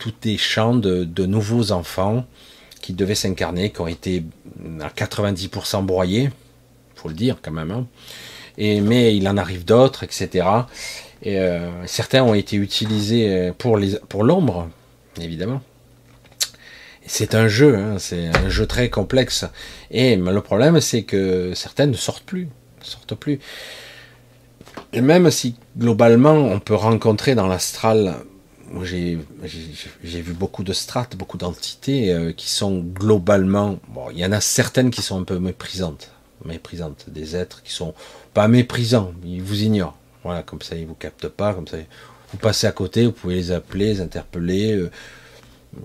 tous des champs de, nouveaux enfants qui devaient s'incarner, qui ont été à 90% broyés, faut le dire quand même. Hein. Et, mais il en arrive d'autres, etc. Et euh, certains ont été utilisés pour l'ombre, pour évidemment. C'est un jeu, hein, c'est un jeu très complexe. Et le problème, c'est que certaines ne sortent plus, sortent plus. Et même si globalement, on peut rencontrer dans l'astral, j'ai vu beaucoup de strates, beaucoup d'entités euh, qui sont globalement, bon, il y en a certaines qui sont un peu méprisantes, méprisantes, des êtres qui sont pas méprisants, ils vous ignorent. Voilà, comme ça, ils vous captent pas, comme ça, vous passez à côté, vous pouvez les appeler, les interpeller. Euh,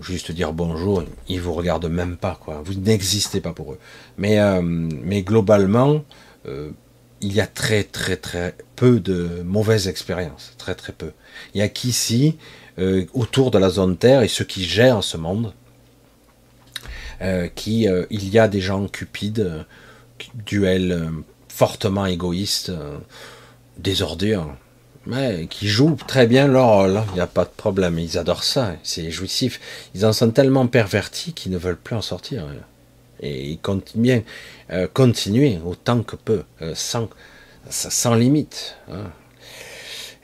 juste dire bonjour, ils vous regardent même pas, quoi. Vous n'existez pas pour eux. Mais, euh, mais globalement, il y a très très très peu de mauvaises expériences, très très peu. Il y a qu'ici, euh, autour de la zone Terre et ceux qui gèrent ce monde, qui il y a des gens cupides, duels fortement égoïstes, des ordures Ouais, qui jouent très bien leur rôle, il n'y a pas de problème, ils adorent ça, c'est jouissif. Ils en sont tellement pervertis qu'ils ne veulent plus en sortir. Et ils continuent bien, euh, autant que peu, euh, sans, limite. Hein.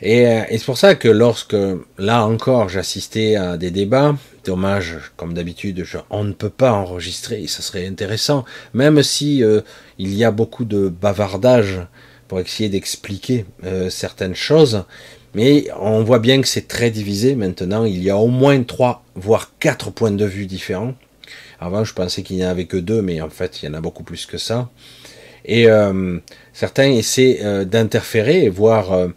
Et, euh, et c'est pour ça que lorsque, là encore, j'assistais à des débats, dommage, comme d'habitude, on ne peut pas enregistrer, ça serait intéressant, même si il y a beaucoup de bavardage pour essayer d'expliquer euh, certaines choses. Mais on voit bien que c'est très divisé maintenant. Il y a au moins trois, voire quatre points de vue différents. Avant, je pensais qu'il n'y en avait que deux, mais en fait, il y en a beaucoup plus que ça. Et euh, certains essaient euh, d'interférer, voire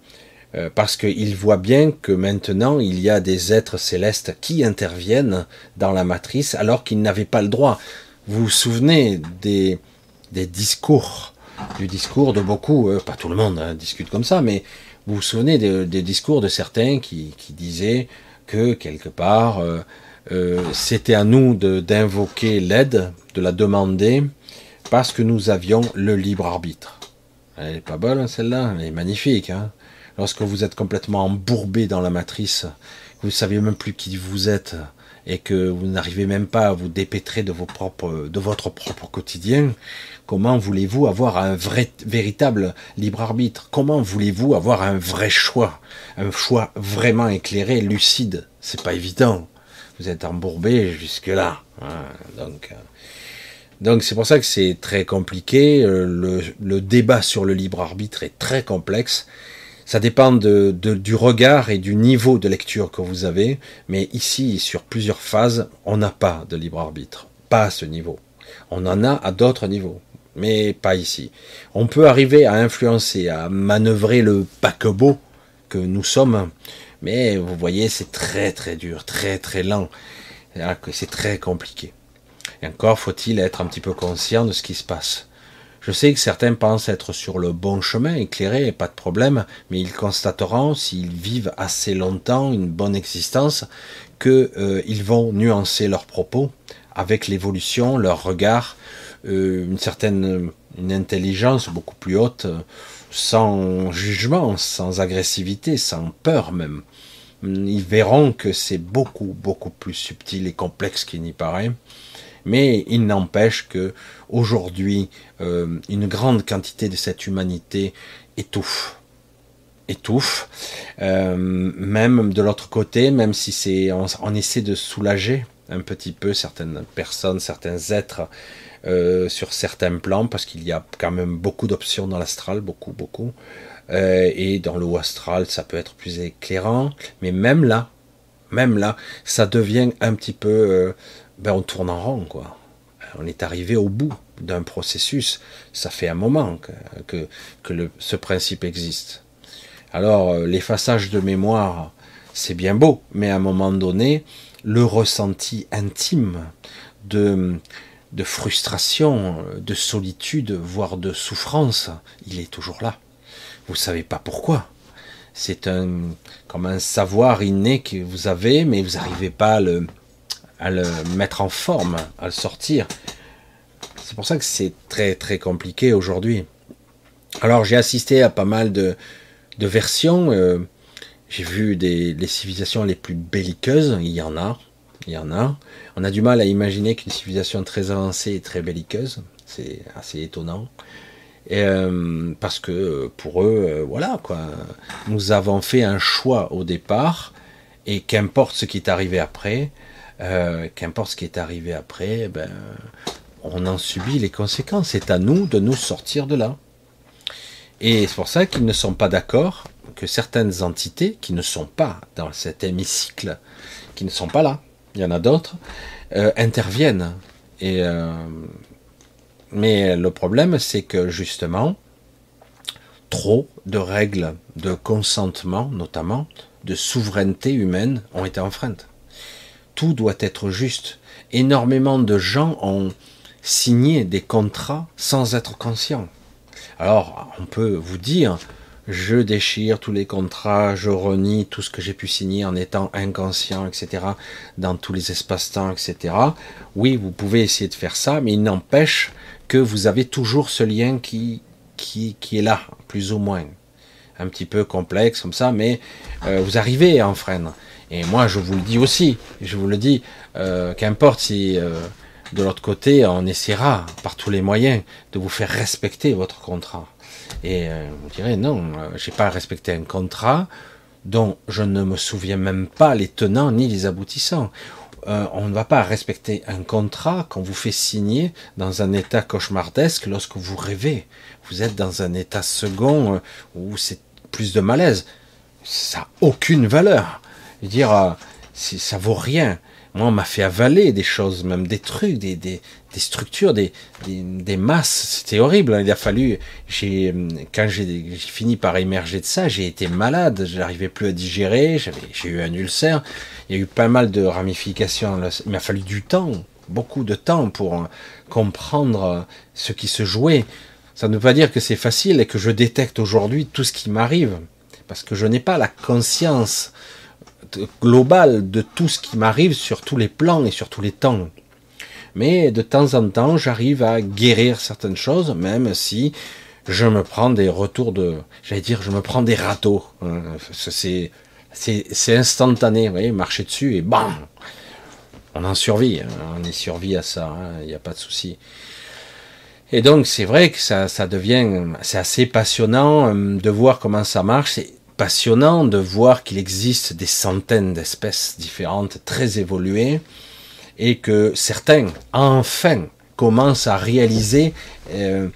parce qu'ils voient bien que maintenant, il y a des êtres célestes qui interviennent dans la matrice alors qu'ils n'avaient pas le droit. Vous vous souvenez des, discours du discours de beaucoup, euh, pas tout le monde hein, discute comme ça, mais vous vous souvenez des, discours de certains qui, disaient que quelque part euh, euh, c'était à nous d'invoquer l'aide, de la demander, parce que nous avions le libre arbitre. Elle est pas bonne hein, celle-là, elle est magnifique. Hein. Lorsque vous êtes complètement embourbé dans la matrice, vous ne savez même plus qui vous êtes et que vous n'arrivez même pas à vous dépêtrer de, votre propre quotidien, Comment voulez-vous avoir un vrai, véritable libre arbitre? Comment voulez-vous avoir un vrai choix? Un choix vraiment éclairé, lucide? C'est pas évident. Vous êtes embourbé jusque-là. Hein. donc, euh, donc c'est pour ça que c'est très compliqué. Euh, le, débat sur le libre arbitre est très complexe. Ça dépend du regard et du niveau de lecture que vous avez, mais ici, sur plusieurs phases, on n'a pas de libre arbitre, pas à ce niveau. On en a à d'autres niveaux, mais pas ici. On peut arriver à influencer, à manœuvrer le paquebot que nous sommes, mais vous voyez, c'est très très dur, très très lent, c'est très compliqué. Et encore faut-il être un petit peu conscient de ce qui se passe. Je sais que certains pensent être sur le bon chemin, éclairé, pas de problème, mais ils constateront, s'ils vivent assez longtemps une bonne existence, qu'ils euh, vont nuancer leurs propos avec l'évolution, leur regard, euh, une certaine une intelligence beaucoup plus haute, sans jugement, sans agressivité, sans peur même. Ils verront que c'est beaucoup, beaucoup plus subtil et complexe qu'il n'y paraît. Mais il n'empêche que aujourd'hui, euh, une grande quantité de cette humanité étouffe. Étouffe, euh, même de l'autre côté, même si c'est on, essaie de soulager un petit peu certaines personnes, certains êtres euh, sur certains plans, parce qu'il y a quand même beaucoup d'options dans l'astral, beaucoup, beaucoup. et dans le haut astral, ça peut être plus éclairant, mais même là, même là, ça devient un petit peu ben on tourne en rond, quoi. On est arrivé au bout d'un processus. Ça fait un moment que, que, ce principe existe. Alors, euh, l'effaçage de mémoire, c'est bien beau, mais à un moment donné, le ressenti intime de, de frustration, de solitude, voire de souffrance, il est toujours là. Vous savez pas pourquoi. C'est un comme un savoir inné que vous avez, mais vous n'arrivez pas à le, à le mettre en forme, à le sortir. C'est pour ça que c'est très très compliqué aujourd'hui. Alors j'ai assisté à pas mal de, versions. Euh, j'ai vu des les civilisations les plus belliqueuses. Il y en a, il y en a. On a du mal à imaginer qu'une civilisation très avancée est très belliqueuse. C'est assez étonnant. Euh, parce que pour eux, euh, voilà quoi. Nous avons fait un choix au départ, et qu'importe ce qui est arrivé après, euh, qu'importe ce qui est arrivé après, ben, on en subit les conséquences. C'est à nous de nous sortir de là. Et c'est pour ça qu'ils ne sont pas d'accord que certaines entités qui ne sont pas dans cet hémicycle, qui ne sont pas là, il y en a d'autres, euh, interviennent. Euh, mais le problème, c'est que justement, trop de règles de consentement, notamment de souveraineté humaine, ont été enfreintes tout doit être juste. Énormément de gens ont signé des contrats sans être conscients. Alors, on peut vous dire, je déchire tous les contrats, je renie tout ce que j'ai pu signer en étant inconscient, etc., dans tous les espaces-temps, etc. Oui, vous pouvez essayer de faire ça, mais il n'empêche que vous avez toujours ce lien qui, qui, qui est là, plus ou moins. Un petit peu complexe comme ça, mais euh, vous arrivez à enfreindre. Et moi, je vous le dis aussi, je vous le dis, euh, qu'importe si euh, de l'autre côté, on essaiera par tous les moyens de vous faire respecter votre contrat. Et euh, vous direz, non, j'ai pas respecté un contrat dont je ne me souviens même pas les tenants ni les aboutissants. on ne va pas respecter un contrat qu'on vous fait signer dans un état cauchemardesque lorsque vous rêvez. Vous êtes dans un état second où c'est plus de malaise. Ça n'a aucune valeur dire, euh, ça vaut rien. Moi, on m'a fait avaler des choses, même des trucs, des, des, structures, des, des, masses. C'était horrible. Hein. Il a fallu, j'ai, quand j'ai fini par émerger de ça, j'ai été malade. Je n'arrivais plus à digérer. J'ai eu un ulcère. Il y a eu pas mal de ramifications. Il m'a fallu du temps, beaucoup de temps pour euh, comprendre euh, ce qui se jouait. Ça ne veut pas dire que c'est facile et que je détecte aujourd'hui tout ce qui m'arrive. Parce que je n'ai pas la conscience global de tout ce qui m'arrive sur tous les plans et sur tous les temps. Mais de temps en temps, j'arrive à guérir certaines choses, même si je me prends des retours de, j'allais dire, je me prends des râteaux. Hein. C'est, c'est, instantané, vous voyez, marcher dessus et bam, on en survit, hein. on y survit à ça, hein. il n'y a pas de souci. Et donc c'est vrai que ça, ça devient, c'est assez passionnant euh, de voir comment ça marche passionnant de voir qu'il existe des centaines d'espèces différentes, très évoluées, et que certains, enfin, commencent à réaliser euh,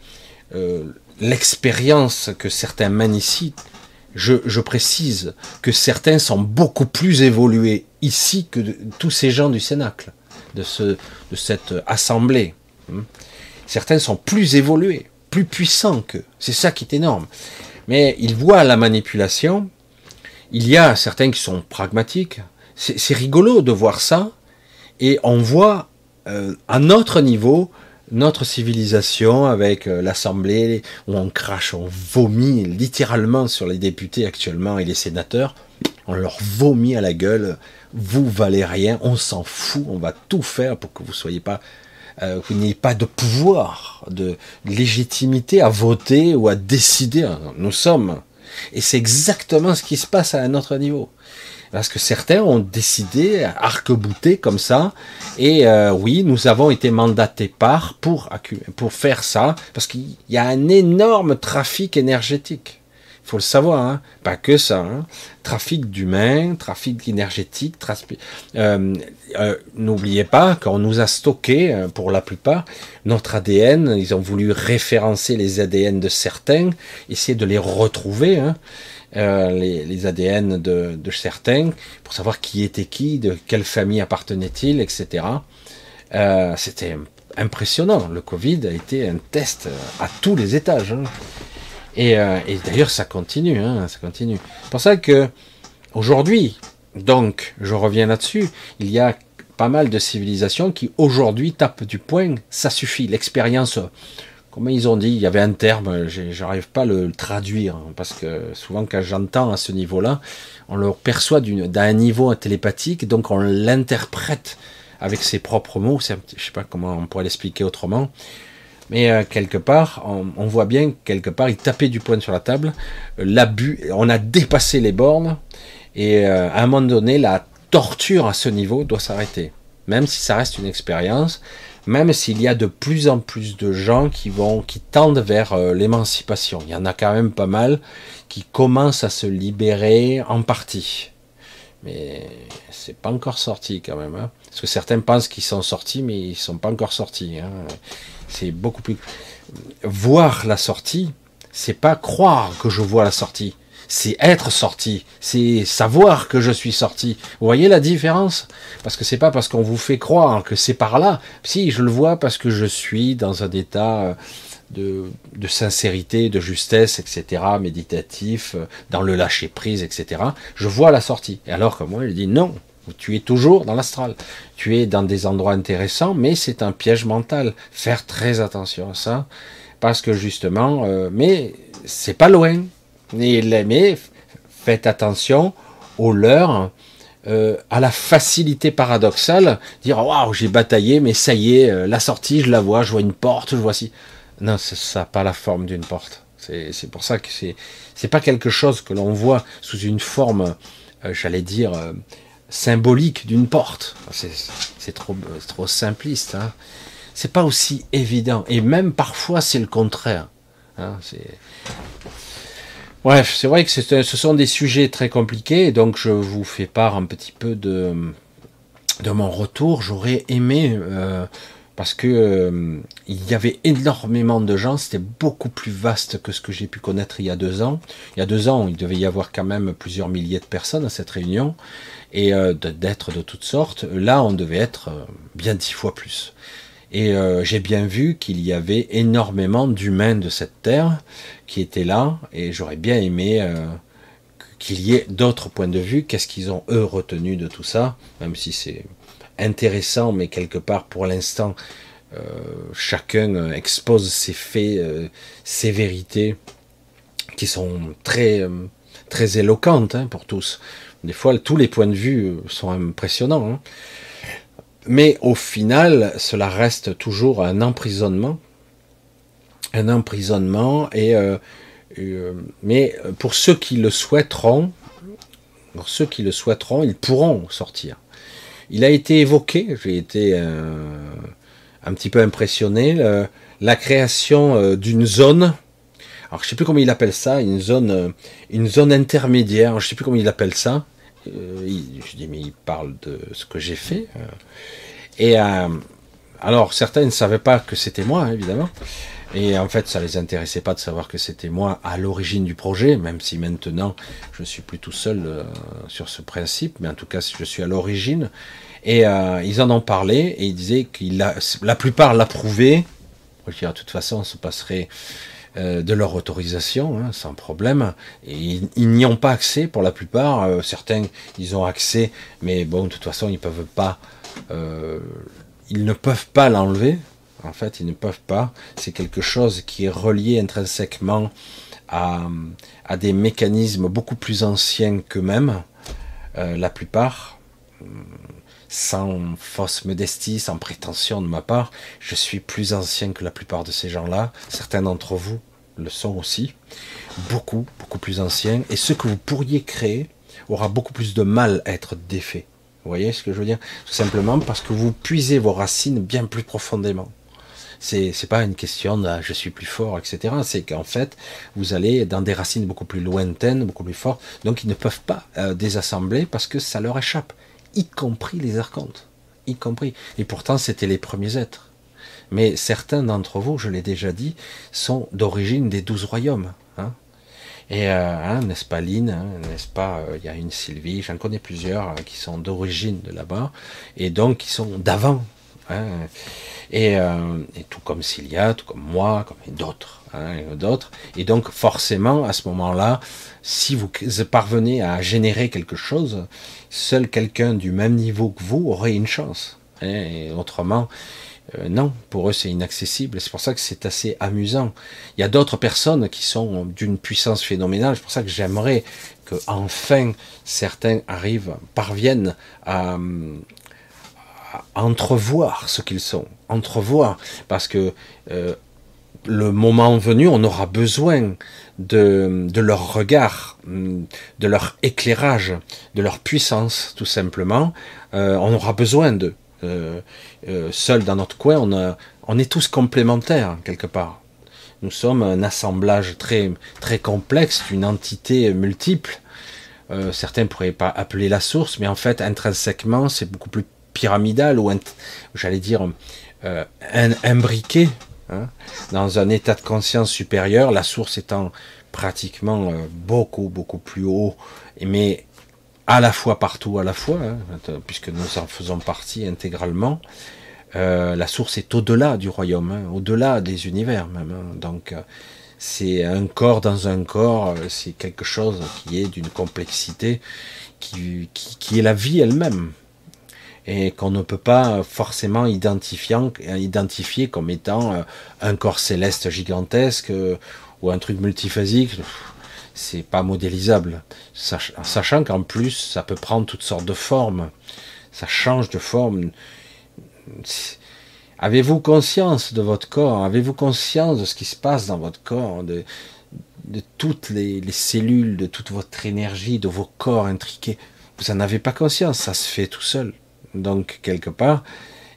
euh, l'expérience que certains mènent ici, je, précise que certains sont beaucoup plus évolués ici que tous ces gens du Cénacle, de, de cette assemblée. Hmm. Certains sont plus évolués, plus puissants qu'eux. C'est ça qui est énorme. Mais ils voient la manipulation. Il y a certains qui sont pragmatiques. C'est rigolo de voir ça. Et on voit euh, à notre niveau notre civilisation avec euh, l'Assemblée où on crache, on vomit littéralement sur les députés actuellement et les sénateurs. On leur vomit à la gueule. Vous valez rien, on s'en fout, on va tout faire pour que vous soyez pas, euh, vous n'ayez pas de pouvoir, de légitimité à voter ou à décider. Nous sommes. Et c'est exactement ce qui se passe à un autre niveau parce que certains ont décidé arc-bouter comme ça. Et euh, oui, nous avons été mandatés par pour, pour faire ça, parce qu'il y a un énorme trafic énergétique. Il faut le savoir, hein. pas que ça. Hein. Trafic d'humains, trafic énergétique. Euh, euh, N'oubliez pas qu'on nous a stocké, euh, pour la plupart, notre ADN. Ils ont voulu référencer les ADN de certains, essayer de les retrouver. Hein. Les, ADN de, certains, pour savoir qui était qui, de quelle famille appartenait-il, etc. C'était impressionnant. Le Covid a été un test à tous les étages. Euh, et, d'ailleurs, ça continue, hein, ça continue. C'est pour ça que aujourd'hui, donc, je reviens là-dessus, il y a pas mal de civilisations qui aujourd'hui tapent du poing, ça suffit. L'expérience comment ils ont dit, il y avait un terme, j'arrive pas à le traduire, hein, parce que souvent quand j'entends à ce niveau-là, on le perçoit d'un niveau télépathique, donc on l'interprète avec ses propres mots, je sais pas comment on pourrait l'expliquer autrement, mais euh, quelque part, on, voit bien quelque part, il tapait du poing sur la table, l'abus, on a dépassé les bornes, et euh, à un moment donné, la torture à ce niveau doit s'arrêter, même si ça reste une expérience, même s'il y a de plus en plus de gens qui vont, qui tendent vers euh, l'émancipation. Il y en a quand même pas mal qui commencent à se libérer en partie. Mais c'est pas encore sorti quand même. Hein. Parce que certains pensent qu'ils sont sortis, mais ils sont pas encore sortis. Hein. C'est beaucoup plus. Voir la sortie, c'est pas croire que je vois la sortie c'est être sorti, c'est savoir que je suis sorti. Vous voyez la différence? Parce que c'est pas parce qu'on vous fait croire que c'est par là. Si, je le vois parce que je suis dans un état euh, de, de sincérité, de justesse, etc., méditatif, euh, dans le lâcher prise, etc. Je vois la sortie. Et alors que moi, je dis non, tu es toujours dans l'astral. Tu es dans des endroits intéressants, mais c'est un piège mental. Faire très attention à ça, parce que justement, euh, mais c'est pas loin. Mais faites attention aux leurs, euh, à la facilité paradoxale, dire waouh j'ai bataillé, mais ça y est, euh, la sortie je la vois, je vois une porte, je vois si. Non, ça n'a pas la forme d'une porte. C'est pour ça que c'est pas quelque chose que l'on voit sous une forme, j'allais dire symbolique d'une porte. C'est trop simpliste. Hein. C'est pas aussi évident et même parfois c'est le contraire. Hein. Bref, c'est vrai que ce sont des sujets très compliqués, donc je vous fais part un petit peu de, de mon retour. J'aurais aimé, euh, parce que euh, il y avait énormément de gens, c'était beaucoup plus vaste que ce que j'ai pu connaître il y a deux ans. Il y a deux ans, il devait y avoir quand même plusieurs milliers de personnes à cette réunion, et euh, d'être de toutes sortes. Là, on devait être bien dix fois plus. Et j'ai bien vu qu'il y avait énormément d'humains de cette terre qui étaient là, et j'aurais bien aimé euh, qu'il y ait d'autres points de vue. Qu'est-ce qu'ils ont eux retenu de tout ça, même si c'est intéressant, mais quelque part pour l'instant, euh, chacun euh, expose ses faits, ses vérités, qui sont très très éloquentes hein, pour tous. Des fois, tous les points de vue sont impressionnants. Hein. Mais au final, cela reste toujours un emprisonnement un emprisonnement et euh, euh, mais pour ceux qui le souhaiteront, pour ceux qui le souhaiteront, ils pourront sortir. Il a été évoqué, j'ai été euh, un petit peu impressionné, la création d'une zone. Alors je sais plus comment il appelle ça, une zone, une zone intermédiaire. Je sais plus comment il appelle ça. je dis mais il parle de ce que j'ai fait. et alors certains ne savaient pas que c'était moi, évidemment. Et en fait, ça les intéressait pas de savoir que c'était moi à l'origine du projet, même si maintenant je suis plus tout seul euh, sur ce principe, mais en tout cas, je suis à l'origine. Et euh, ils en ont parlé et ils disaient qu'il la plupart l'approuvaient. De toute façon, ça passerait euh, de leur autorisation, hein, sans problème. Ils, n'y ont pas accès pour la plupart. Euh, certains, ils ont accès, mais bon, de toute façon, ils peuvent pas. Euh, ils ne peuvent pas l'enlever. En fait, ils ne peuvent pas. C'est quelque chose qui est relié intrinsèquement à, à des mécanismes beaucoup plus anciens qu'eux-mêmes. la plupart sans fausse modestie, sans prétention de ma part, je suis plus ancien que la plupart de ces gens-là. Certains d'entre vous le sont aussi. Beaucoup, beaucoup plus anciens. Et ce que vous pourriez créer aura beaucoup plus de mal à être défait. Vous voyez ce que je veux dire? Tout simplement parce que vous puisez vos racines bien plus profondément. C'est, c'est pas une question de je suis plus fort, etc. C'est qu'en fait, vous allez dans des racines beaucoup plus lointaines, beaucoup plus fortes. Donc ils ne peuvent pas euh, désassembler parce que ça leur échappe y compris les archontes, y compris. Et pourtant, c'était les premiers êtres. Mais certains d'entre vous, je l'ai déjà dit, sont d'origine des douze royaumes. Hein. Et euh, hein, n'est-ce pas Lynn, hein, n'est-ce pas euh, Il y a une Sylvie, j'en connais plusieurs hein, qui sont d'origine de là-bas, et donc qui sont d'avant. Et, euh, et, tout comme Cilia, tout comme moi, comme d'autres, d'autres. Et donc forcément, à ce moment-là, si vous parvenez à générer quelque chose, seul quelqu'un du même niveau que vous aurait une chance. Hein, et autrement, euh, non, pour eux c'est inaccessible. C'est pour ça que c'est assez amusant. Il y a d'autres personnes qui sont d'une puissance phénoménale. C'est pour ça que j'aimerais que enfin certains arrivent, parviennent à, entrevoir ce qu'ils sont, entrevoir, parce que euh, le moment venu, on aura besoin de, leur regard, de leur éclairage, de leur puissance, tout simplement. Euh, on aura besoin d'eux. Euh, euh, seul dans notre coin, on, est tous complémentaires, quelque part. Nous sommes un assemblage très, très complexe d'une entité multiple. certains pourraient pas appeler la source, mais en fait, intrinsèquement, c'est beaucoup plus pyramidal ou, j'allais dire, imbriqué Hein. dans un état de conscience supérieur, la source étant pratiquement euh, beaucoup, beaucoup plus haut, mais à la fois partout, à la fois, hein, puisque nous en faisons partie intégralement, euh, la source est au-delà du royaume, hein, au-delà des univers même. Donc euh, c'est un corps dans un corps, c'est quelque chose qui est d'une complexité qui, qui est la vie elle-même et qu'on ne peut pas forcément identifier comme étant euh, un corps céleste gigantesque euh, ou un truc multiphasique. C'est pas modélisable. Sachant qu'en plus, ça peut prendre toutes sortes de formes. Ça change de forme. Avez-vous conscience de votre corps? Avez-vous conscience de ce qui se passe dans votre corps? De, toutes les, les, cellules, de toute votre énergie, de vos corps intriqués? Vous n'en avez pas conscience, ça se fait tout seul. Donc, quelque part,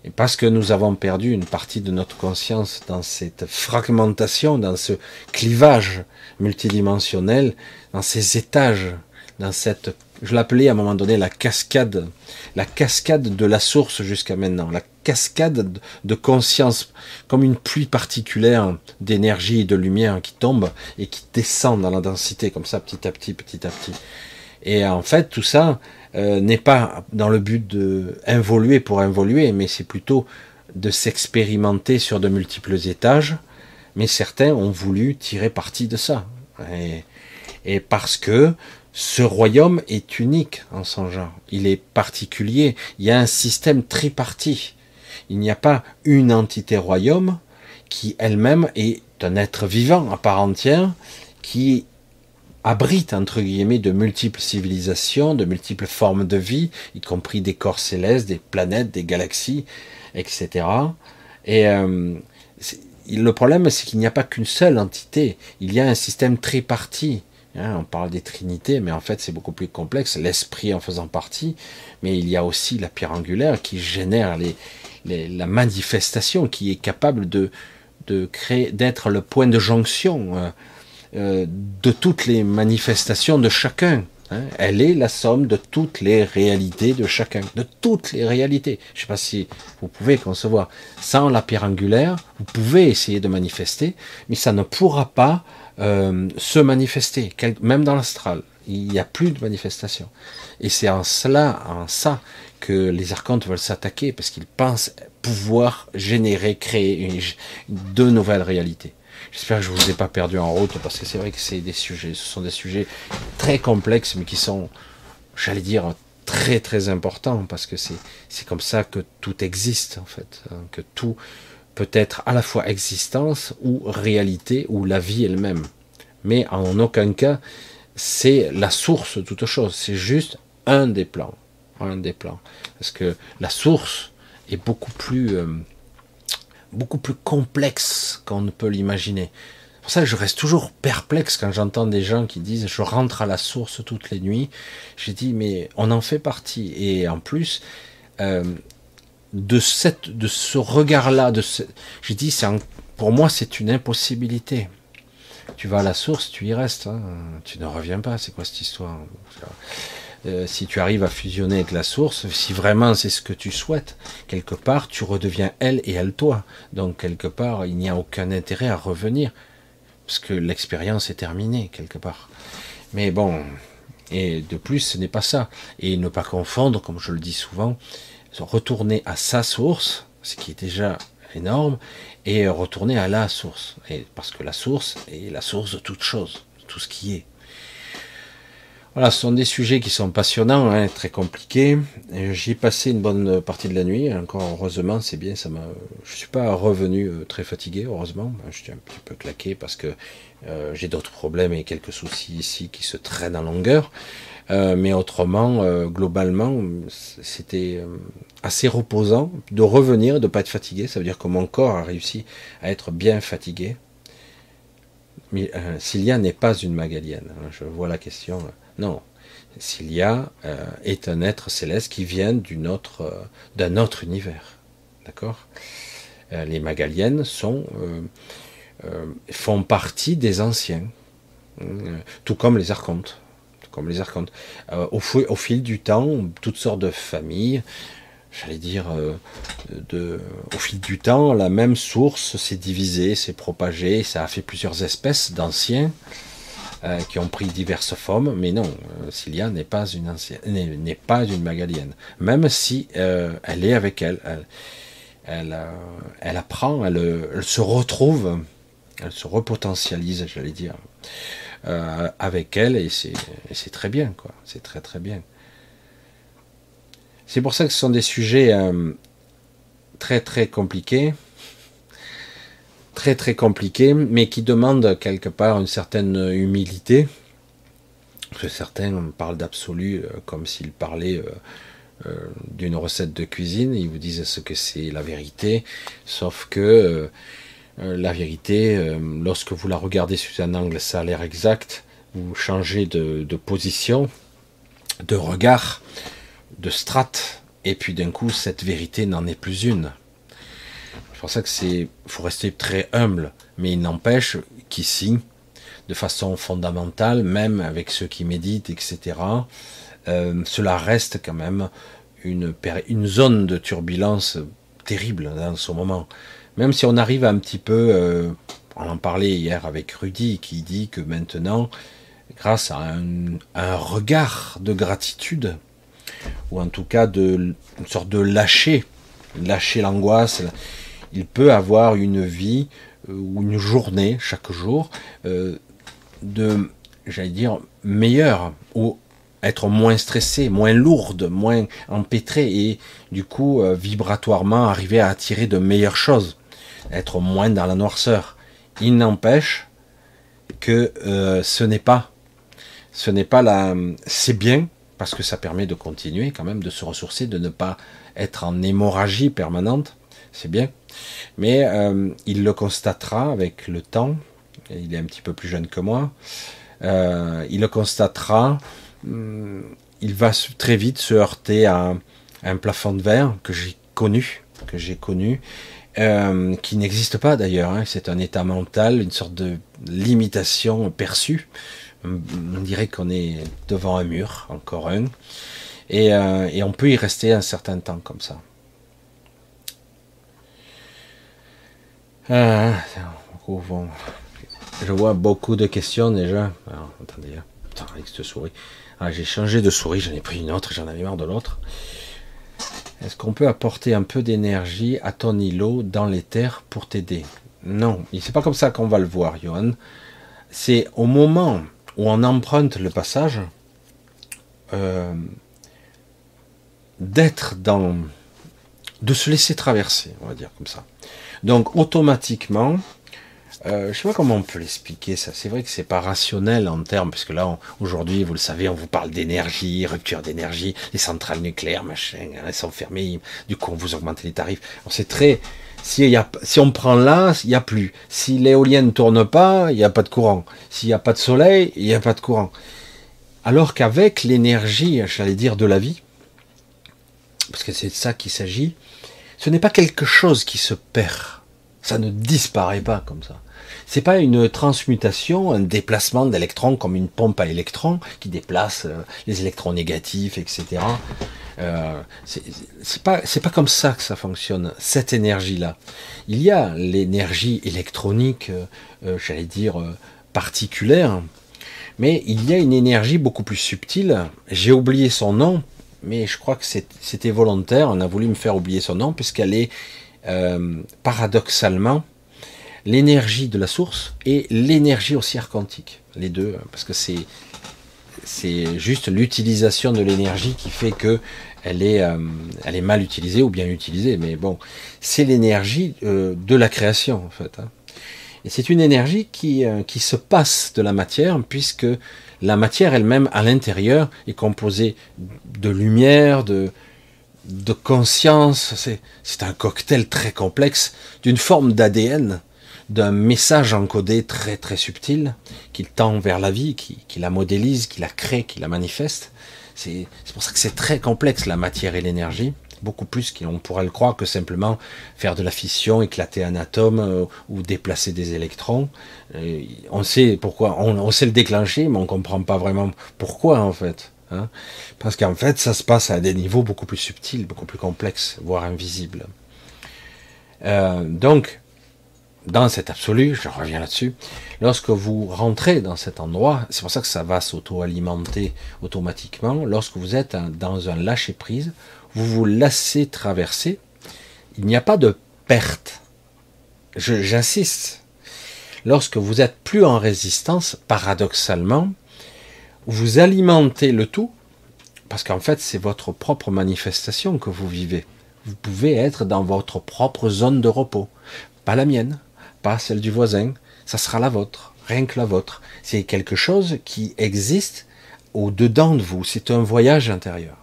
et parce que nous avons perdu une partie de notre conscience dans cette fragmentation, dans ce clivage multidimensionnel, dans ces étages, dans cette, je l'appelais à un moment donné la cascade, la cascade de la source jusqu'à maintenant, la cascade de conscience, comme une pluie particulière d'énergie et de lumière qui tombe et qui descend dans la densité, comme ça, petit à petit, petit à petit. Et en fait, tout ça, euh, n'est pas dans le but de involuer pour involuer, mais c'est plutôt de s'expérimenter sur de multiples étages. Mais certains ont voulu tirer parti de ça. Et, et parce que ce royaume est unique en son genre. Il est particulier. Il y a un système tripartite. Il n'y a pas une entité royaume qui elle-même est un être vivant à part entière qui abrite entre guillemets de multiples civilisations, de multiples formes de vie, y compris des corps célestes, des planètes, des galaxies, etc. Et euh, le problème, c'est qu'il n'y a pas qu'une seule entité. Il y a un système tripartite. Hein, on parle des trinités, mais en fait c'est beaucoup plus complexe. L'esprit en faisant partie, mais il y a aussi la pierre angulaire qui génère la manifestation, qui est capable d'être le point de jonction. Euh, euh, de toutes les manifestations de chacun. Hein. elle est la somme de toutes les réalités de chacun, de toutes les réalités. Je ne sais pas si vous pouvez concevoir. Sans la pierre angulaire, vous pouvez essayer de manifester, mais ça ne pourra pas euh, se manifester, même dans l'astral. Il n'y a plus de manifestation. Et c'est en cela, en ça, que les archontes veulent s'attaquer, parce qu'ils pensent pouvoir générer, créer de nouvelles réalités. J'espère que je vous ai pas perdu en route parce que c'est vrai que c'est des sujets, ce sont des sujets très complexes mais qui sont, j'allais dire, très très importants parce que c'est c'est comme ça que tout existe en fait, hein, que tout peut être à la fois existence ou réalité ou la vie elle-même. Mais en aucun cas c'est la source de toute chose, c'est juste un des plans, un des plans. Parce que la source est beaucoup plus euh, beaucoup plus complexe qu'on ne peut l'imaginer. Pour ça, je reste toujours perplexe quand j'entends des gens qui disent je rentre à la source toutes les nuits. J'ai dit mais on en fait partie et en plus euh, de cette de ce regard-là, de ce, j'ai dit pour moi c'est une impossibilité. Tu vas à la source, tu y restes, hein. tu ne reviens pas. C'est quoi cette histoire? Euh, si tu arrives à fusionner avec la source, si vraiment c'est ce que tu souhaites, quelque part, tu redeviens elle et elle toi. Donc, quelque part, il n'y a aucun intérêt à revenir, parce que l'expérience est terminée, quelque part. Mais bon, et de plus, ce n'est pas ça. Et ne pas confondre, comme je le dis souvent, retourner à sa source, ce qui est déjà énorme, et retourner à la source. Parce que la source est la source de toute chose, tout ce qui est. Voilà, ce sont des sujets qui sont passionnants, hein, très compliqués. J'y ai passé une bonne partie de la nuit. Encore heureusement, c'est bien. Ça m'a. Je suis pas revenu euh, très fatigué, heureusement. Je suis un petit peu claqué parce que euh, j'ai d'autres problèmes et quelques soucis ici qui se traînent en longueur. Euh, mais autrement, globalement, c'était assez reposant de revenir, de pas être fatigué. Ça veut dire que mon corps a réussi à être bien fatigué. Mais Cilia n'est pas une magalienne. Hein, je vois la question. Non. Cilia euh, est un être céleste qui vient euh, d'un autre univers. D'accord? Euh, Les Magaliennes font partie des anciens, tout comme les archontes. comme les archontes. Au, fil du temps, toutes sortes de familles, j'allais dire, au fil du temps, la même source s'est divisée, s'est propagée, ça a fait plusieurs espèces d'anciens. Euh, qui ont pris diverses formes, mais non, euh, Cilia n'est pas une ancienne, n'est pas une Magalienne, même si euh, elle est avec elle, elle, elle, apprend, elle, se retrouve, elle se repotentialise, j'allais dire, avec elle, et c'est très bien, quoi, c'est très très bien. C'est pour ça que ce sont des sujets très très compliqués très très compliqué, mais qui demande quelque part une certaine humilité. Parce certains parlent d'absolu euh, comme s'ils parlaient euh, euh, d'une recette de cuisine, ils vous disent ce que c'est la vérité, sauf que la vérité, lorsque vous la regardez sous un angle, ça a l'air exact, vous changez de, de position, de regard, de strate, et puis d'un coup, cette vérité n'en est plus une. C'est pour ça que c'est, faut rester très humble, mais il n'empêche qu'ici, de façon fondamentale, même avec ceux qui méditent, etc., euh, cela reste quand même une, zone de turbulence terrible dans ce moment. Même si on arrive un petit peu, euh, on en parlait hier avec Rudy, qui dit que maintenant, grâce à un, un regard de gratitude, ou en tout cas de une sorte de lâcher, lâcher l'angoisse, il peut avoir une vie euh, ou une journée chaque jour euh, de, j'allais dire, meilleure ou être moins stressé, moins lourde, moins empêtrée et du coup euh, vibratoirement arriver à attirer de meilleures choses, être moins dans la noirceur. Il n'empêche que ce n'est pas, ce n'est pas la, c'est bien parce que ça permet de continuer quand même de se ressourcer, de ne pas être en hémorragie permanente, c'est bien. Mais euh, il le constatera avec le temps, il est un petit peu plus jeune que moi, euh, il le constatera, hum, il va très vite se heurter à, un plafond de verre que j'ai connu, que j'ai connu, euh, qui n'existe pas d'ailleurs, hein. c'est un état mental, une sorte de limitation perçue, On dirait qu'on est devant un mur, encore un. Et, on peut y rester un certain temps comme ça. Ah, je vois beaucoup de questions déjà. Alors, attendez, hein. avec. Ah, j'ai changé de souris, j'en ai pris une autre, j'en avais marre de l'autre. Est-ce qu'on peut apporter un peu d'énergie à ton îlot dans les terres pour t'aider? Non, c'est pas comme ça qu'on va le voir, Johan. C'est au moment où on emprunte le passage, euh, d'être dans, de se laisser traverser, on va dire comme ça. Donc automatiquement, euh, je sais pas comment on peut l'expliquer ça. C'est vrai que c'est pas rationnel en termes, parce que là aujourd'hui, vous le savez, on vous parle d'énergie, rupture d'énergie, les centrales nucléaires, machin, elles sont fermées. Du coup, on vous augmente les tarifs. C'est très si, y a, si on prend là, il n'y a plus. Si l'éolienne ne tourne pas, il n'y a pas de courant. S'il n'y a pas de soleil, il n'y a pas de courant. Alors qu'avec l'énergie, j'allais dire, de la vie, parce que c'est de ça qu'il s'agit, ce n'est pas quelque chose qui se perd. Ça ne disparaît pas comme ça. C'est pas une transmutation, un déplacement d'électrons comme une pompe à électrons qui déplace euh, les électrons négatifs, etc. Euh, c'est pas c'est pas comme ça que ça fonctionne. Cette énergie là, il y a l'énergie électronique, euh, euh j'allais dire particulière, mais il y a une énergie beaucoup plus subtile. J'ai oublié son nom mais je crois que c'était volontaire. On a voulu me faire oublier son nom puisqu'elle est euh, paradoxalement l'énergie de la source et l'énergie oscillaire quantique, les deux, parce que c'est c'est juste l'utilisation de l'énergie qui fait que elle est, euh, elle est mal utilisée ou bien utilisée. Mais bon, c'est l'énergie euh, de la création en fait. Hein. Et c'est une énergie qui, qui se passe de la matière puisque la matière elle-même à l'intérieur est composée de lumière, de, de conscience. C'est un cocktail très complexe d'une forme d'ADN, d'un message encodé très très subtil qui tend vers la vie, qui, qui la modélise, qui la crée, qui la manifeste. C'est pour ça que c'est très complexe la matière et l'énergie beaucoup plus qu'on pourrait le croire que simplement faire de la fission, éclater un atome euh, ou déplacer des électrons. Euh, on sait pourquoi, on, sait le déclencher, mais on comprend pas vraiment pourquoi en fait. Hein. Parce qu'en fait, ça se passe à des niveaux beaucoup plus subtils, beaucoup plus complexes, voire invisibles. Euh, donc, dans cet absolu, je reviens là-dessus, lorsque vous rentrez dans cet endroit, c'est pour ça que ça va s'auto-alimenter automatiquement, lorsque vous êtes dans un lâcher-prise, vous vous laissez traverser, il n'y a pas de perte. J'insiste. Lorsque vous êtes plus en résistance, paradoxalement, vous alimentez le tout, parce qu'en fait c'est votre propre manifestation que vous vivez. Vous pouvez être dans votre propre zone de repos, pas la mienne, pas celle du voisin, ça sera la vôtre, rien que la vôtre. C'est quelque chose qui existe au-dedans de vous, c'est un voyage intérieur.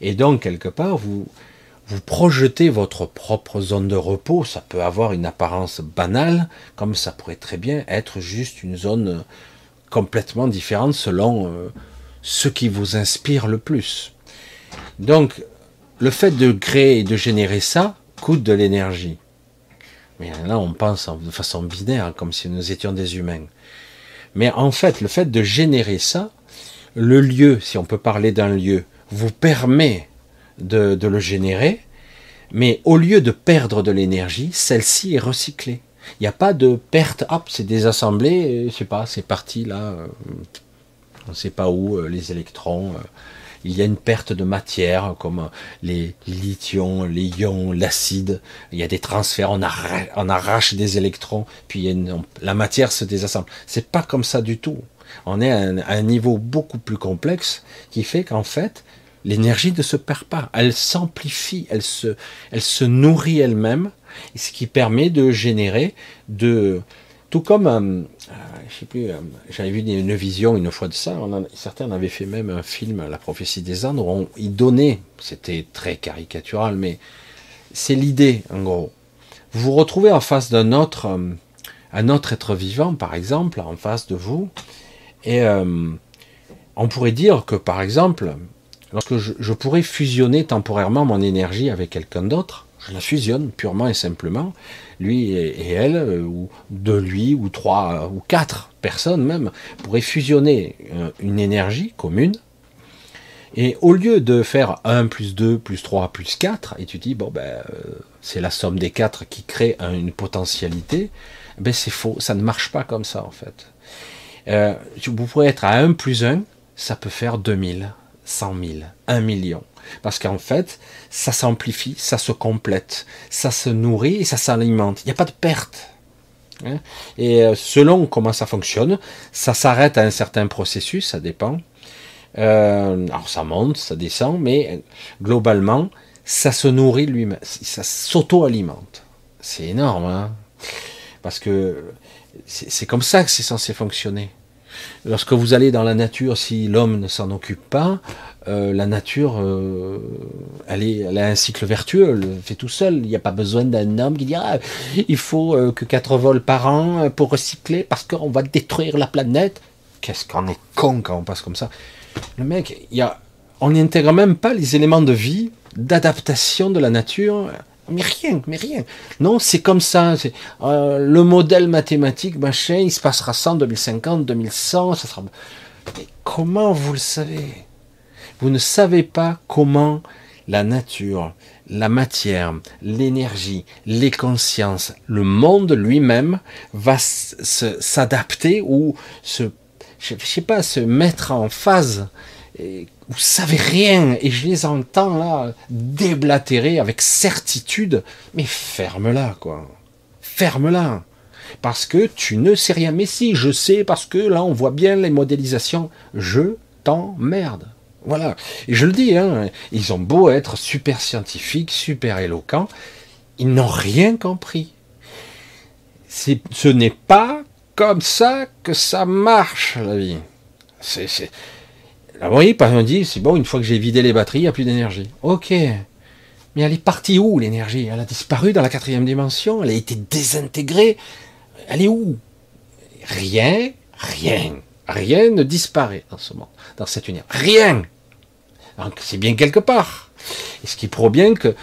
Et donc, quelque part, vous, vous projetez votre propre zone de repos. Ça peut avoir une apparence banale, comme ça pourrait très bien être juste une zone complètement différente selon euh, ce qui vous inspire le plus. Donc, le fait de créer et de générer ça coûte de l'énergie. Mais là, on pense de façon binaire, comme si nous étions des humains. Mais en fait, le fait de générer ça, le lieu, si on peut parler d'un lieu, vous permet de, le générer, mais au lieu de perdre de l'énergie, celle-ci est recyclée. Il n'y a pas de perte, hop, c'est désassemblé, je sais pas, c'est parti là, euh, on ne sait pas où, euh, les électrons. Euh, il y a une perte de matière, comme les lithions, les ions, l'acide. Il y a des transferts, on arrache, on arrache des électrons, puis la matière se désassemble. C'est pas comme ça du tout. On est à un niveau beaucoup plus complexe qui fait qu'en fait, l'énergie ne se perd pas, elle s'amplifie, elle se, nourrit elle-même, ce qui permet de générer de, tout comme, euh, je sais plus, euh, j'avais vu une vision une fois de ça, certains avaient fait même un film, La prophétie des Andes, où on, ils donnaient, c'était très caricatural, mais c'est l'idée, en gros. Vous vous retrouvez en face d'un autre, euh, un autre être vivant, par exemple, en face de vous, et on pourrait dire que, par exemple, lorsque je, pourrais fusionner temporairement mon énergie avec quelqu'un d'autre, Je la fusionne purement et simplement, lui et, elle, euh, ou de lui, ou trois, ou quatre personnes même, pourraient fusionner euh, une énergie commune. Et au lieu de faire 1 plus 2 plus 3 plus 4, et tu dis, bon, ben, euh, c'est la somme des quatre qui crée une potentialité, ben c'est faux, ça ne marche pas comme ça en fait. Vous pourrez être à 1 plus 1, ça peut faire 2000, 100 000, 1 million. Parce qu'en fait, ça s'amplifie, ça se complète, ça se nourrit et ça s'alimente. Il n'y a pas de perte. Hein? et euh, selon comment ça fonctionne, ça s'arrête à un certain processus, ça dépend. Euh, alors ça monte, ça descend, mais globalement, ça se nourrit lui-même, ça s'auto-alimente. C'est énorme, hein parce que c'est comme ça que c'est censé fonctionner. Lorsque vous allez dans la nature, si l'homme ne s'en occupe pas, euh, la nature, euh, elle, est, elle, a un cycle vertueux, elle le fait tout seul. Il n'y a pas besoin d'un homme qui dira ah, il faut euh, que 4 vols par an pour recycler parce qu'on va détruire la planète. Qu'est-ce qu'on est con quand on passe comme ça. Le mec, y a, on n'intègre même pas les éléments de vie, d'adaptation de la nature mais rien, mais rien. Non, c'est comme ça. Euh, le modèle mathématique, machin, il se passera en 2050, 2100, ça sera. Mais comment vous le savez? Vous ne savez pas comment la nature, la matière, l'énergie, les consciences, le monde lui-même va s'adapter ou se, je sais pas, se mettre en phase vous savez rien, et je les entends là déblatérer avec certitude, mais ferme-la, quoi. Ferme-la. Parce que tu ne sais rien. Mais si, je sais, parce que là, on voit bien les modélisations. Je t'emmerde. Voilà. Et je le dis, hein, ils ont beau être super scientifiques, super éloquents, ils n'ont rien compris. Ce n'est pas comme ça que ça marche, la vie. C'est, ah oui, par exemple, on dit, c'est bon, une fois que j'ai vidé les batteries, il n'y a plus d'énergie. Ok. Mais elle est partie où, l'énergie? Elle a disparu dans la quatrième dimension Elle a été désintégrée Elle est où? Rien, rien, rien ne disparaît dans ce monde, dans cette univers. Rien Donc c'est bien quelque part. Et ce qui prouve bien que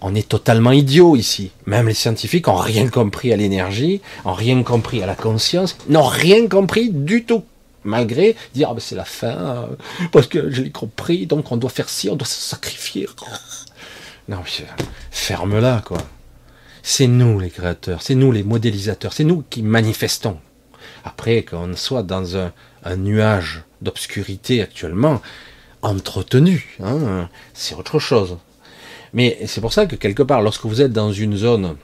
on est totalement idiot ici. Même les scientifiques n'ont rien compris à l'énergie, n'ont rien compris à la conscience, n'ont rien compris du tout malgré dire ah ben c'est la fin euh, parce que je l'ai compris donc on doit faire ci on doit se sacrifier. Non ferme-la quoi. C'est nous les créateurs c'est nous les modélisateurs c'est nous qui manifestons. Après qu'on soit dans un, nuage d'obscurité actuellement entretenu hein, c'est autre chose. Mais c'est pour ça que quelque part lorsque vous êtes dans une zone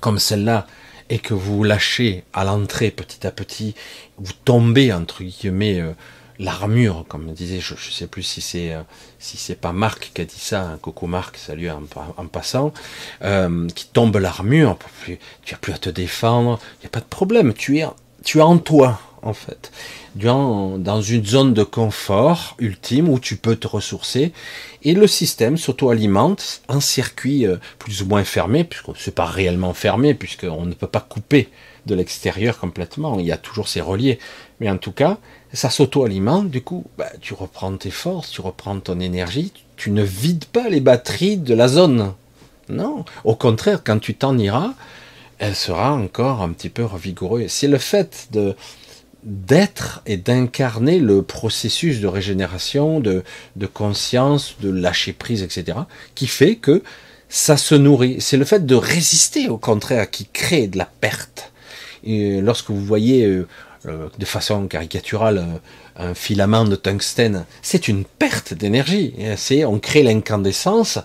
comme celle-là et que vous lâchez à l'entrée petit à petit, vous tombez entre guillemets euh, l'armure, comme disait, je ne sais plus si c'est euh, si c'est pas Marc qui a dit ça, Coco Marc, salut en, passant, euh, qui tombe l'armure, tu n'as plus à te défendre, il n'y a pas de problème, tu es en toi en fait, dans une zone de confort ultime où tu peux te ressourcer et le système s'auto-alimente en circuit euh, plus ou moins fermé, puisque c'est pas réellement fermé, puisqu'on ne peut pas couper de l'extérieur complètement, il y a toujours ces reliés. Mais en tout cas, ça s'auto-alimente, du coup, bah, tu reprends tes forces, tu reprends ton énergie, tu ne vides pas les batteries de la zone. Non, au contraire, quand tu t'en iras, elle sera encore un petit peu revigoureuse. C'est le fait de, d'être et d'incarner le processus de régénération, de, conscience, de lâcher prise, etc., qui fait que ça se nourrit. C'est le fait de résister, au contraire, qui crée de la perte. Et lorsque vous voyez euh, euh, de façon caricaturale un filament de tungstène, c'est une perte d'énergie. C'est on crée l'incandescence,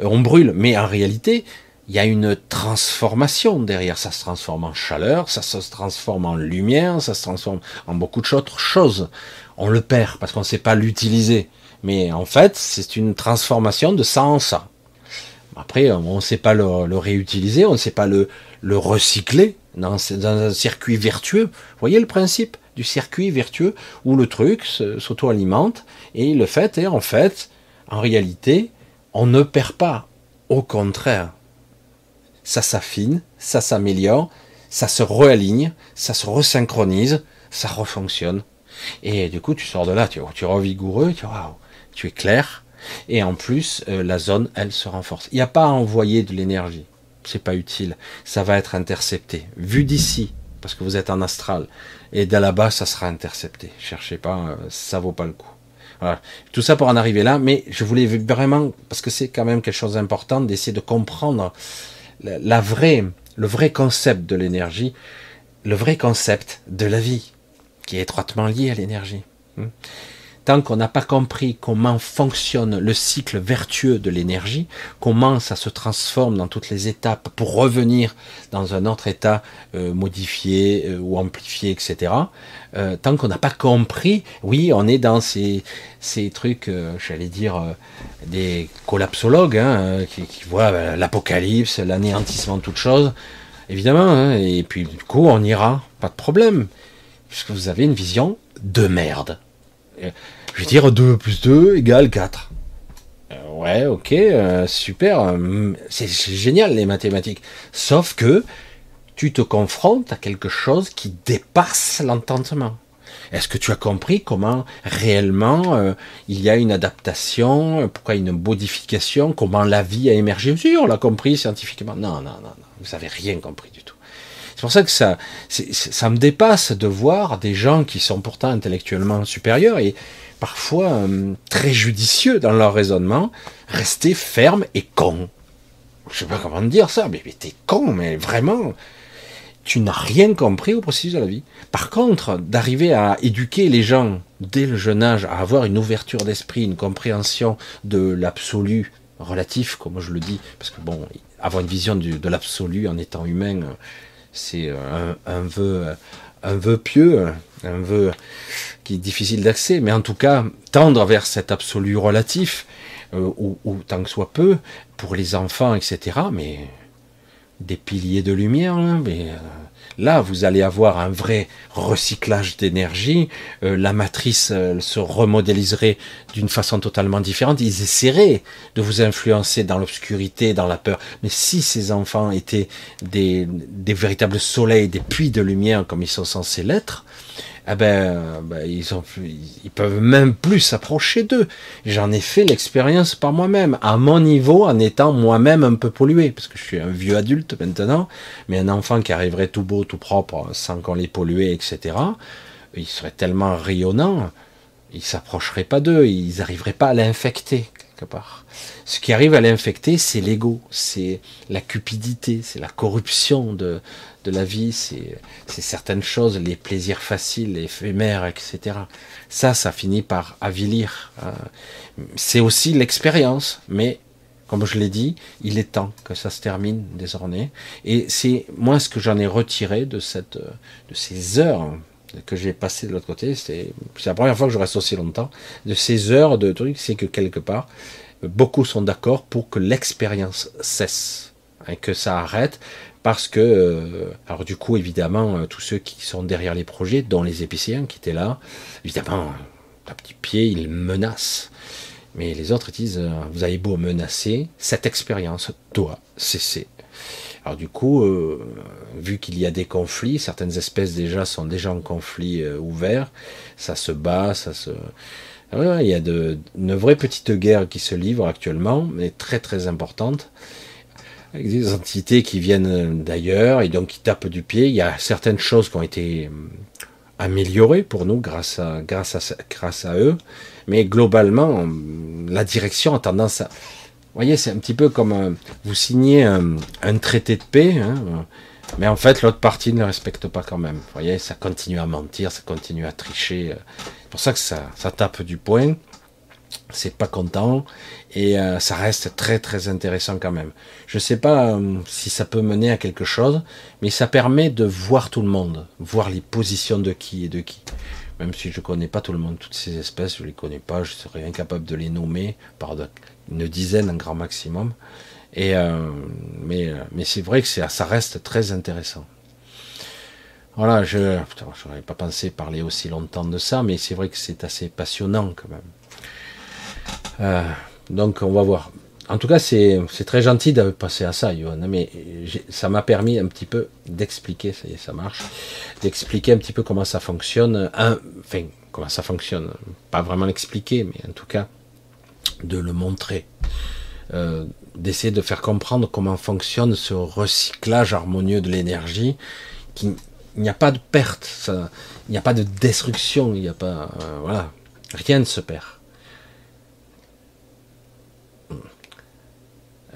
on brûle, mais en réalité, il y a une transformation derrière. Ça se transforme en chaleur, ça se transforme en lumière, ça se transforme en beaucoup d'autres choses. On le perd parce qu'on ne sait pas l'utiliser. Mais en fait, c'est une transformation de ça en ça. Après, on ne sait pas le, réutiliser, on ne sait pas le, le recycler dans, dans, un circuit vertueux. Vous voyez le principe du circuit vertueux où le truc s'auto-alimente et le fait est en fait, en réalité, on ne perd pas. Au contraire, ça s'affine, ça s'améliore, ça se réaligne, ça se resynchronise, ça refonctionne. Et du coup, tu sors de là, tu, tu revigoureux, tu, tu es clair, Et en plus, euh, la zone, elle se renforce. Il n'y a pas à envoyer de l'énergie. C'est pas utile. Ça va être intercepté. Vu d'ici, parce que vous êtes en astral. Et de là-bas, ça sera intercepté. Cherchez pas, euh, ça vaut pas le coup. Voilà. Tout ça pour en arriver là, mais je voulais vraiment, parce que c'est quand même quelque chose d'important, d'essayer de comprendre la, vraie, le vrai concept de l'énergie, le vrai concept de la vie, qui est étroitement lié à l'énergie. Tant qu'on n'a pas compris comment fonctionne le cycle vertueux de l'énergie, comment ça se transforme dans toutes les étapes pour revenir dans un autre état euh, modifié euh, ou amplifié, etc. Euh, tant qu'on n'a pas compris, oui, on est dans ces, trucs, j'allais dire, des collapsologues hein, qui, voient l'apocalypse, l'anéantissement de toute chose, évidemment, hein, et puis du coup on ira, pas de problème, puisque vous avez une vision de merde. Je vais dire 2 plus 2 égale 4. Euh, ouais, ok, euh, super. Euh, c'est génial les mathématiques. Sauf que tu te confrontes à quelque chose qui dépasse l'entendement. Est-ce que tu as compris comment réellement il y a une adaptation, pourquoi une modification, comment la vie a émergé? Si, on l'a compris scientifiquement. Non, non, non, non. vous n'avez rien compris du tout. C'est pour ça que ça, ça me dépasse de voir des gens qui sont pourtant intellectuellement supérieurs et parfois euh, très judicieux dans leur raisonnement, rester ferme et con. Je sais pas comment dire ça, mais, t'es con, mais vraiment, tu n'as rien compris au processus de la vie. Par contre, d'arriver à éduquer les gens dès le jeune âge, à avoir une ouverture d'esprit, une compréhension de l'absolu relatif, comme je le dis, parce que bon, avoir une vision de l'absolu en étant humain, c'est un, un, vœu, un vœu pieux, un vœu qui est difficile d'accès, mais en tout cas, tendre vers cet absolu relatif, euh, ou, tant que soit peu, pour les enfants, etc., mais des piliers de lumière, hein, mais euh, là, vous allez avoir un vrai recyclage d'énergie, euh, la matrice se remodéliserait d'une façon totalement différente, ils essaieraient de vous influencer dans l'obscurité, dans la peur, mais si ces enfants étaient des véritables soleils, des puits de lumière comme ils sont censés l'être, ah ben, ben, ils, ont, ils peuvent même plus s'approcher d'eux. J'en ai fait l'expérience par moi-même, à mon niveau, en étant moi-même un peu pollué, parce que je suis un vieux adulte maintenant, mais un enfant qui arriverait tout beau, tout propre, sans qu'on les pollue, etc., il serait tellement rayonnant, ils s'approcheraient pas d'eux, ils n'arriveraient pas à l'infecter, Ce qui arrive à l'infecter, c'est l'ego, c'est la cupidité, c'est la corruption de, de la vie, c'est certaines choses, les plaisirs faciles, éphémères, etc. Ça, ça finit par avilir. Hein. C'est aussi l'expérience, mais comme je l'ai dit, il est temps que ça se termine désormais. Et c'est moi ce que j'en ai retiré de cette, de ces heures que j'ai passées de l'autre côté. C'est la première fois que je reste aussi longtemps. De ces heures de trucs, c'est que quelque part, beaucoup sont d'accord pour que l'expérience cesse, hein, que ça arrête, parce que, euh, alors du coup, évidemment, euh, tous ceux qui sont derrière les projets, dont les épicéens qui étaient là, évidemment, à petit pied, ils menacent. Mais les autres disent, euh, vous avez beau menacer, cette expérience doit cesser. Alors du coup, vu qu'il y a des conflits, certaines espèces déjà sont déjà en conflit ouvert, ça se bat, ça se... il y a de, une vraie petite guerre qui se livre actuellement, mais très très importante. Avec des entités qui viennent d'ailleurs et donc qui tapent du pied. Il y a certaines choses qui ont été hum, améliorées pour nous grâce à eux, mais globalement, hum, la direction a tendance à... Voyez, c'est un petit peu comme euh, vous signez un, traité de paix, hein, mais en fait, l'autre partie ne le respecte pas quand même. Vous voyez, ça continue à mentir, ça continue à tricher. Euh. C'est pour ça que ça, tape du poing c'est pas content et euh, ça reste très très intéressant quand même. Je sais pas euh, si ça peut mener à quelque chose, mais ça permet de voir tout le monde, voir les positions de qui et de qui. Même si je connais pas tout le monde, toutes ces espèces, je les connais pas, je serais incapable de les nommer par une dizaine, un grand maximum. Et euh, mais mais c'est vrai que ça reste très intéressant. Voilà, je n'aurais pas pensé parler aussi longtemps de ça, mais c'est vrai que c'est assez passionnant quand même. Euh, donc on va voir. En tout cas, c'est très gentil de passer à ça, Johan, mais ça m'a permis un petit peu d'expliquer, ça y est, ça marche, d'expliquer un petit peu comment ça fonctionne, enfin, comment ça fonctionne, pas vraiment l'expliquer, mais en tout cas, de le montrer, euh, d'essayer de faire comprendre comment fonctionne ce recyclage harmonieux de l'énergie, qu'il n'y a pas de perte, ça, il n'y a pas de destruction, il n'y a pas, euh, voilà, rien ne se perd.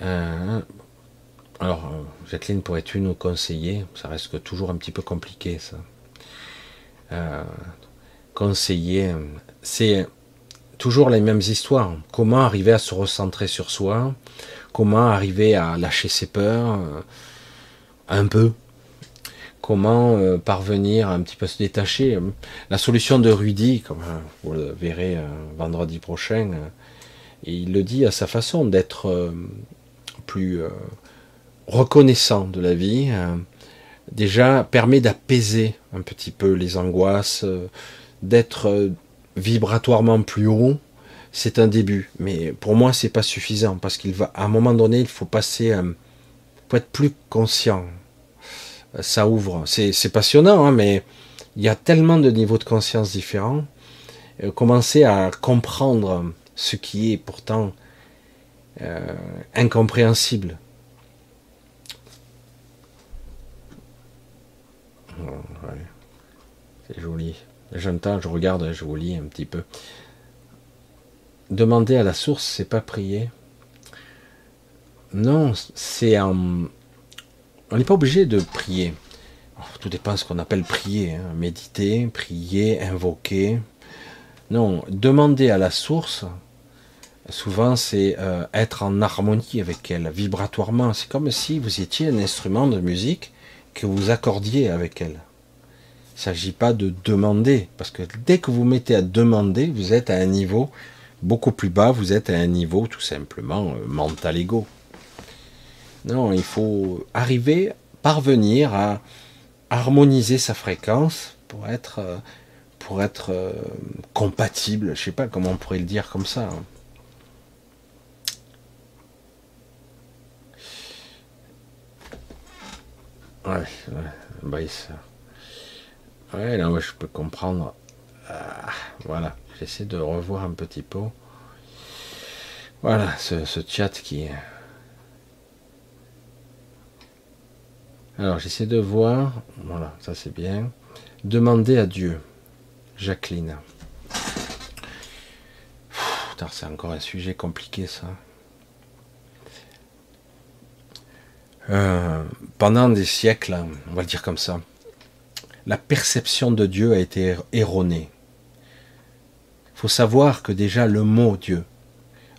Euh, alors, Jacqueline, pourrais-tu nous conseiller Ça reste toujours un petit peu compliqué, ça. conseiller, c'est toujours les mêmes histoires. Comment arriver à se recentrer sur soi? Comment arriver à lâcher ses peurs? Euh, un peu Comment euh, parvenir à un petit peu se détacher? La solution de Rudy, comme euh, vous le verrez vendredi prochain, il le dit à sa façon d'être plus reconnaissant de la vie. déjà permet d'apaiser un petit peu les angoisses, d'être vibratoirement plus haut, c'est un début. Mais pour moi, c'est pas suffisant parce qu'il va, à un moment donné, il faut passer, euh, faut être plus conscient. Ça ouvre. C'est passionnant, hein, mais il y a tellement de niveaux de conscience différents. Euh, commencer à comprendre ce qui est pourtant euh, incompréhensible. C'est joli. J'entends, je regarde, je vous lis un petit peu. Demander à la source, c'est pas prier. Non, c'est un. On n'est pas obligé de prier. Tout dépend de ce qu'on appelle prier. Hein. Méditer, prier, invoquer. Non, demander à la source, souvent c'est euh, être en harmonie avec elle, vibratoirement. C'est comme si vous étiez un instrument de musique que vous accordiez avec elle. Il ne s'agit pas de demander, parce que dès que vous mettez à demander, vous êtes à un niveau beaucoup plus bas, vous êtes à un niveau tout simplement euh, mental ego. Non, il faut arriver, parvenir à harmoniser sa fréquence pour être, euh, pour être euh, compatible. Je ne sais pas comment on pourrait le dire comme ça. Hein. Ouais, ouais, bah, ça. Ouais, là, je peux comprendre. Ah, voilà, j'essaie de revoir un petit peu. Voilà, ce, chat qui est. Alors, j'essaie de voir. Voilà, ça c'est bien. Demander à Dieu. Jacqueline. C'est encore un sujet compliqué, ça. Euh, pendant des siècles, on va le dire comme ça, la perception de Dieu a été erronée. Il faut savoir que déjà le mot Dieu,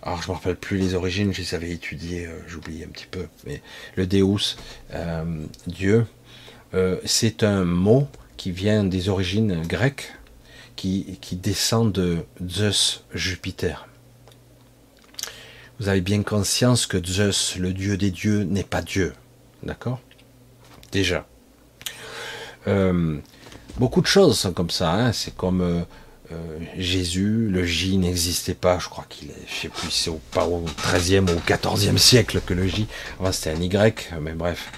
alors je ne me rappelle plus les origines, je les avais étudiées, euh, j'oublie un petit peu, mais le Deus, euh, Dieu, euh, c'est un mot qui vient des origines grecques, qui, qui descend de Zeus, Jupiter. Vous avez bien conscience que Zeus, le dieu des dieux, n'est pas Dieu. D'accord? Déjà. Euh, beaucoup de choses sont comme ça. Hein. C'est comme euh, euh, Jésus, le J n'existait pas. Je crois qu'il est, je sais plus, c'est au, pas au 13e ou au 14e siècle que le J. Enfin, c'était un Y, mais bref.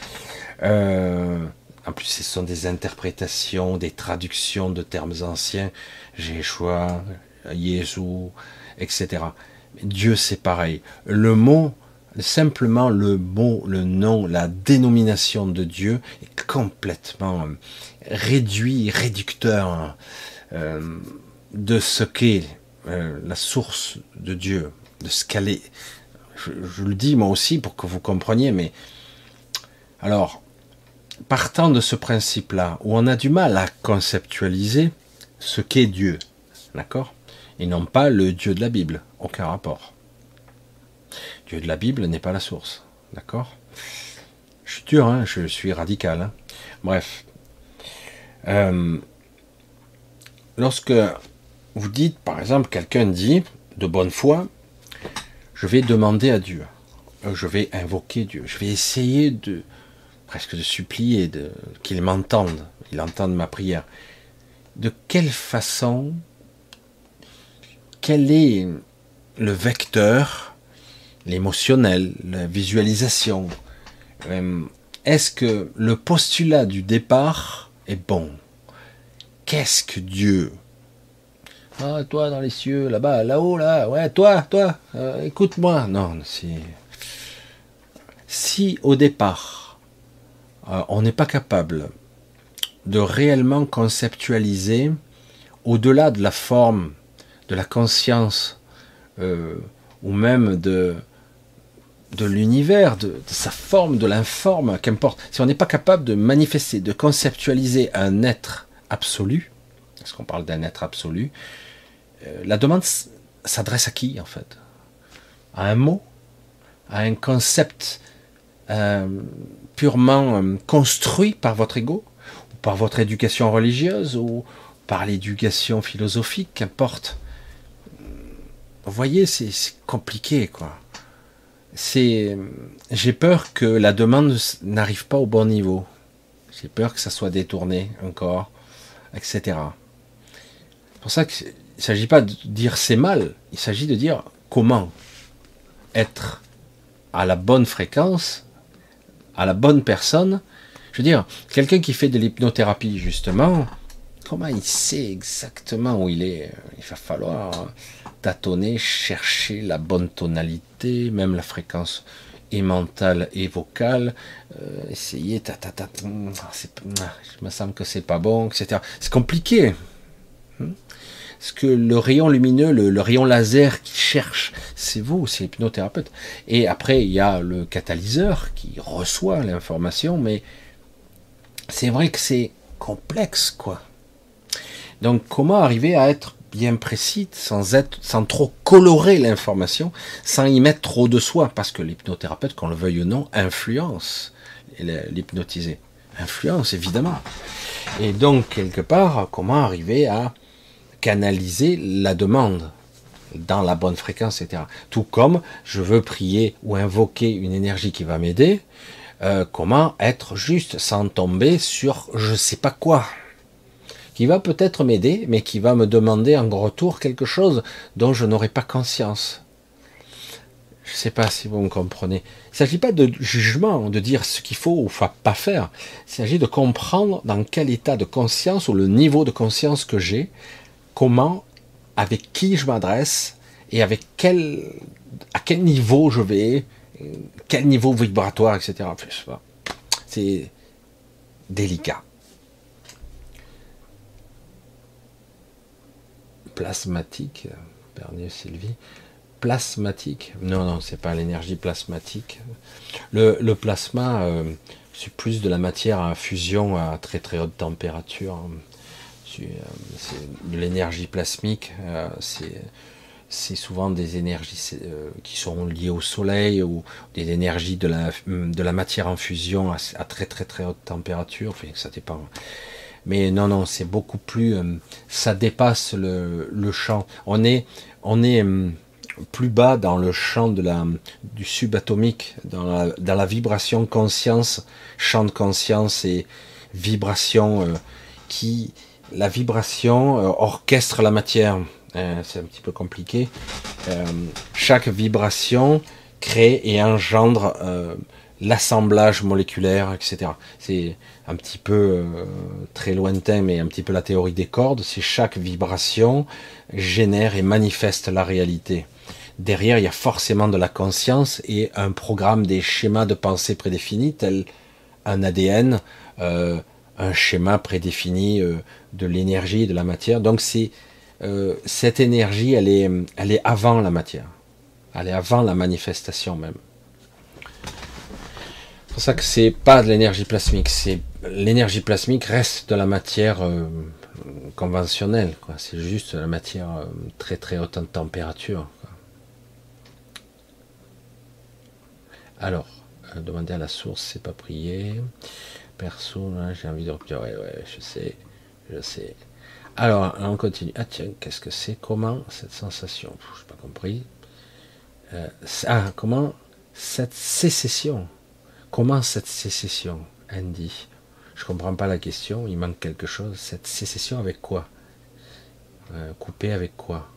en plus, ce sont des interprétations, des traductions de termes anciens. Jésus, Jésus, etc. Dieu, c'est pareil. Le mot simplement le mot, le nom, la dénomination de Dieu est complètement euh, réduit, réducteur euh, de ce qu'est euh, la source de Dieu, de ce qu'elle est. Je, le dis moi aussi pour que vous compreniez, mais alors, partant de ce principe-là, où on a du mal à conceptualiser ce qu'est Dieu, d'accord? Et non pas le Dieu de la Bible, aucun rapport. De la Bible n'est pas la source. D'accord? Je suis dur, hein, je suis radical. Hein. Bref. Euh, lorsque vous dites, par exemple, quelqu'un dit, de bonne foi, je vais demander à Dieu, euh, je vais invoquer Dieu, je vais essayer de presque de supplier de, qu'il m'entende, il entende ma prière. De quelle façon, quel est le vecteur l'émotionnel, la visualisation. Euh, est-ce que le postulat du départ est bon? Qu'est-ce que Dieu? Ah, toi dans les cieux, là-bas, là-haut, là, ouais, toi, toi, euh, écoute-moi. Non, c'est. Si au départ, euh, on n'est pas capable de réellement conceptualiser au-delà de la forme, de la conscience, ou même de, de l'univers, de, sa forme, de l'informe, qu'importe, si on n'est pas capable de manifester, de conceptualiser un être absolu, parce qu'on parle d'un être absolu, euh, la demande s'adresse à qui en fait? À un mot? À un concept euh, purement euh, construit par votre ego? Ou par votre éducation religieuse? Ou par l'éducation philosophique? Qu'importe. Vous voyez, c'est compliqué quoi. C'est, j'ai peur que la demande n'arrive pas au bon niveau. J'ai peur que ça soit détourné encore, etc. C'est pour ça qu'il ne s'agit pas de dire c'est mal, il s'agit de dire comment être à la bonne fréquence, à la bonne personne. Je veux dire, quelqu'un qui fait de l'hypnothérapie, justement, comment il sait exactement où il est? Il va falloir tâtonner, chercher la bonne tonalité, même la fréquence et mentale et vocale, euh, essayer, ta, ta, ah, je me semble que c'est pas bon, etc. C'est compliqué. Hmm? Parce que le rayon lumineux, le, rayon laser qui cherche, c'est vous, c'est l'hypnothérapeute. Et après, il y a le catalyseur qui reçoit l'information, mais c'est vrai que c'est complexe, quoi. Donc, comment arriver à être bien précis, sans être, sans trop colorer l'information, sans y mettre trop de soi, parce que l'hypnothérapeute, qu'on le veuille ou non, influence l'hypnotisé. Influence, évidemment. Et donc, quelque part, comment arriver à canaliser la demande dans la bonne fréquence, etc. Tout comme je veux prier ou invoquer une énergie qui va m'aider, euh, comment être juste sans tomber sur je sais pas quoi qui va peut-être m'aider, mais qui va me demander en retour quelque chose dont je n'aurai pas conscience. Je ne sais pas si vous me comprenez. Il ne s'agit pas de jugement, de dire ce qu'il faut ou pas faire. Il s'agit de comprendre dans quel état de conscience ou le niveau de conscience que j'ai, comment, avec qui je m'adresse et avec quel, à quel niveau je vais, quel niveau vibratoire, etc. C'est délicat. Plasmatique, Bernier Sylvie, plasmatique. Non, non, c'est pas l'énergie plasmatique. Le, plasma, euh, c'est plus de la matière à fusion à très très haute température. C'est de l'énergie plasmique. Euh, c'est souvent des énergies euh, qui sont liées au soleil ou des énergies de la, matière en fusion à, très très très haute température. Ça dépend. Mais non, non, c'est beaucoup plus. Euh, ça dépasse le, champ. On est, on est euh, plus bas dans le champ de la, du subatomique, dans la, dans la vibration conscience, champ de conscience et vibration euh, qui. La vibration orchestre la matière. c'est un petit peu compliqué. chaque vibration crée et engendre l'assemblage moléculaire, etc. C'est un petit peu euh, très lointain, mais un petit peu la théorie des cordes. C'est chaque vibration génère et manifeste la réalité. Derrière, il y a forcément de la conscience et un programme des schémas de pensée prédéfinis, tel un ADN, euh, un schéma prédéfini euh, de l'énergie, de la matière. Donc c'est cette énergie, elle est avant la matière. Elle est avant la manifestation même. C'est pour ça que c'est pas de l'énergie plasmique, c'est l'énergie plasmique reste de la matière euh, conventionnelle. C'est juste la matière euh, très très haute en température. Alors, euh, demander à la source, c'est pas prier. Perso, j'ai envie de reprendre. Ouais, ouais, je sais, je sais. Alors, on continue. Ah tiens, qu'est-ce que c'est? Comment cette sensation? Je n'ai pas compris. ah, comment cette sécession? Comment cette sécession, Andy? Je comprends pas la question, il manque quelque chose. Cette sécession avec quoi? Euh, Coupée avec quoi?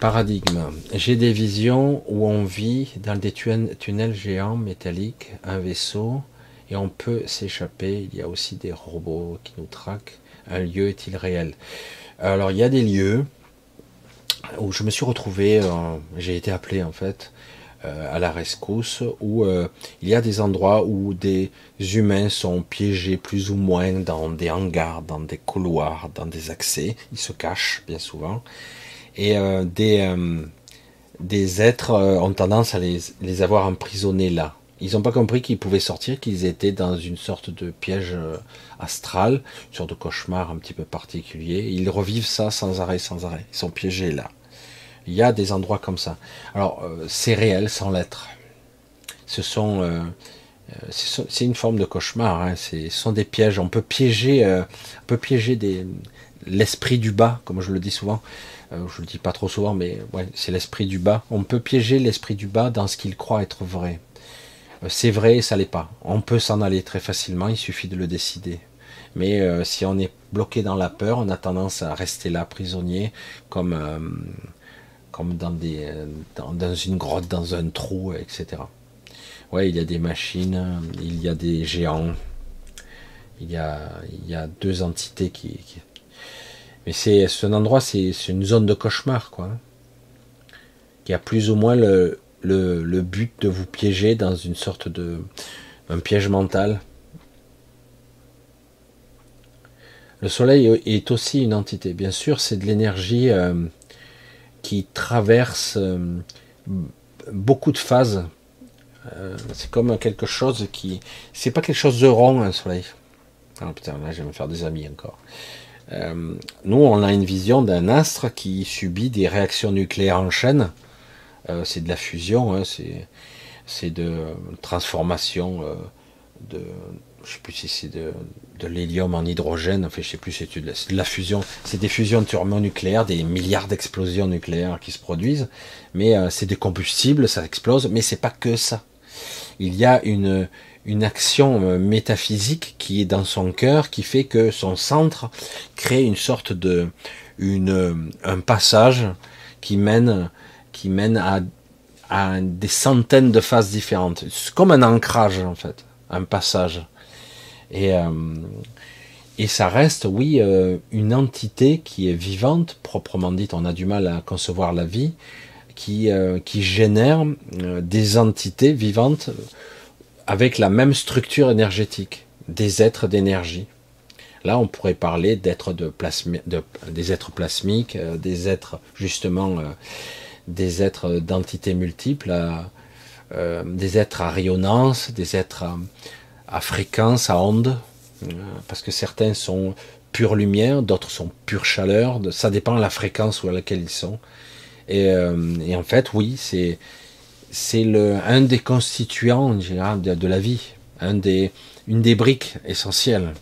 Paradigme. J'ai des visions où on vit dans des tunnels géants métalliques, un vaisseau, et on peut s'échapper. Il y a aussi des robots qui nous traquent. Un lieu est-il réel? Alors il y a des lieux où je me suis retrouvé, euh, j'ai été appelé en fait à la rescousse, où euh, il y a des endroits où des humains sont piégés plus ou moins dans des hangars, dans des couloirs, dans des accès, ils se cachent bien souvent, et des, des êtres ont tendance à les, les avoir emprisonnés là. Ils n'ont pas compris qu'ils pouvaient sortir, qu'ils étaient dans une sorte de piège astral, une sorte de cauchemar un petit peu particulier. Ils revivent ça sans arrêt, sans arrêt. Ils sont piégés là. Il y a des endroits comme ça. Alors, euh, c'est réel sans l'être. Ce sont, euh, euh, c'est une forme de cauchemar. Hein. Ce sont des pièges. On peut piéger, on peut piéger l'esprit du bas, comme je le dis souvent. je le dis pas trop souvent, mais ouais, c'est l'esprit du bas. On peut piéger l'esprit du bas dans ce qu'il croit être vrai. c'est vrai et ça l'est pas. On peut s'en aller très facilement. Il suffit de le décider. Mais si on est bloqué dans la peur, on a tendance à rester là prisonnier, comme comme dans, des, euh, dans, une grotte, dans un trou, etc. Ouais, il y a des machines, il y a des géants, il y a, il deux entités qui. Mais c'est un endroit, c'est une zone de cauchemar, quoi. Qui a plus ou moins le, le, le, but de vous piéger dans une sorte de. un piège mental. Le soleil est aussi une entité. Bien sûr, c'est de l'énergie. Euh, qui traverse euh, beaucoup de phases. Euh, c'est comme quelque chose qui. C'est pas quelque chose de rond, un soleil. Ah putain, là, je vais me faire des amis encore. Euh, nous, on a une vision d'un astre qui subit des réactions nucléaires en chaîne. c'est de la fusion, hein, c'est de transformation de, je sais plus si c'est de, l'hélium en hydrogène, enfin je sais plus, c'est de, la fusion, c'est des fusions thermonucléaires, des milliards d'explosions nucléaires qui se produisent, mais euh, c'est des combustibles, ça explose, mais c'est pas que ça. Il y a une, action euh, métaphysique qui est dans son cœur, qui fait que son centre crée une sorte de, une, un passage qui mène, qui mène à, à des centaines de phases différentes. C'est comme un ancrage en fait, un passage. Et, euh, et ça reste, oui, euh, une entité qui est vivante, proprement dite, on a du mal à concevoir la vie, qui, euh, qui génère des entités vivantes avec la même structure énergétique, des êtres d'énergie. Là, on pourrait parler d'êtres de, de des êtres plasmiques, des êtres justement, des êtres d'entités multiples, des êtres à rayonnance, des êtres à fréquence, à onde, euh, parce que certains sont pure lumière, d'autres sont pure chaleur, ça dépend de la fréquence à laquelle ils sont. Et, euh, en fait, oui, c'est un des constituants de, la vie, une des briques essentielles.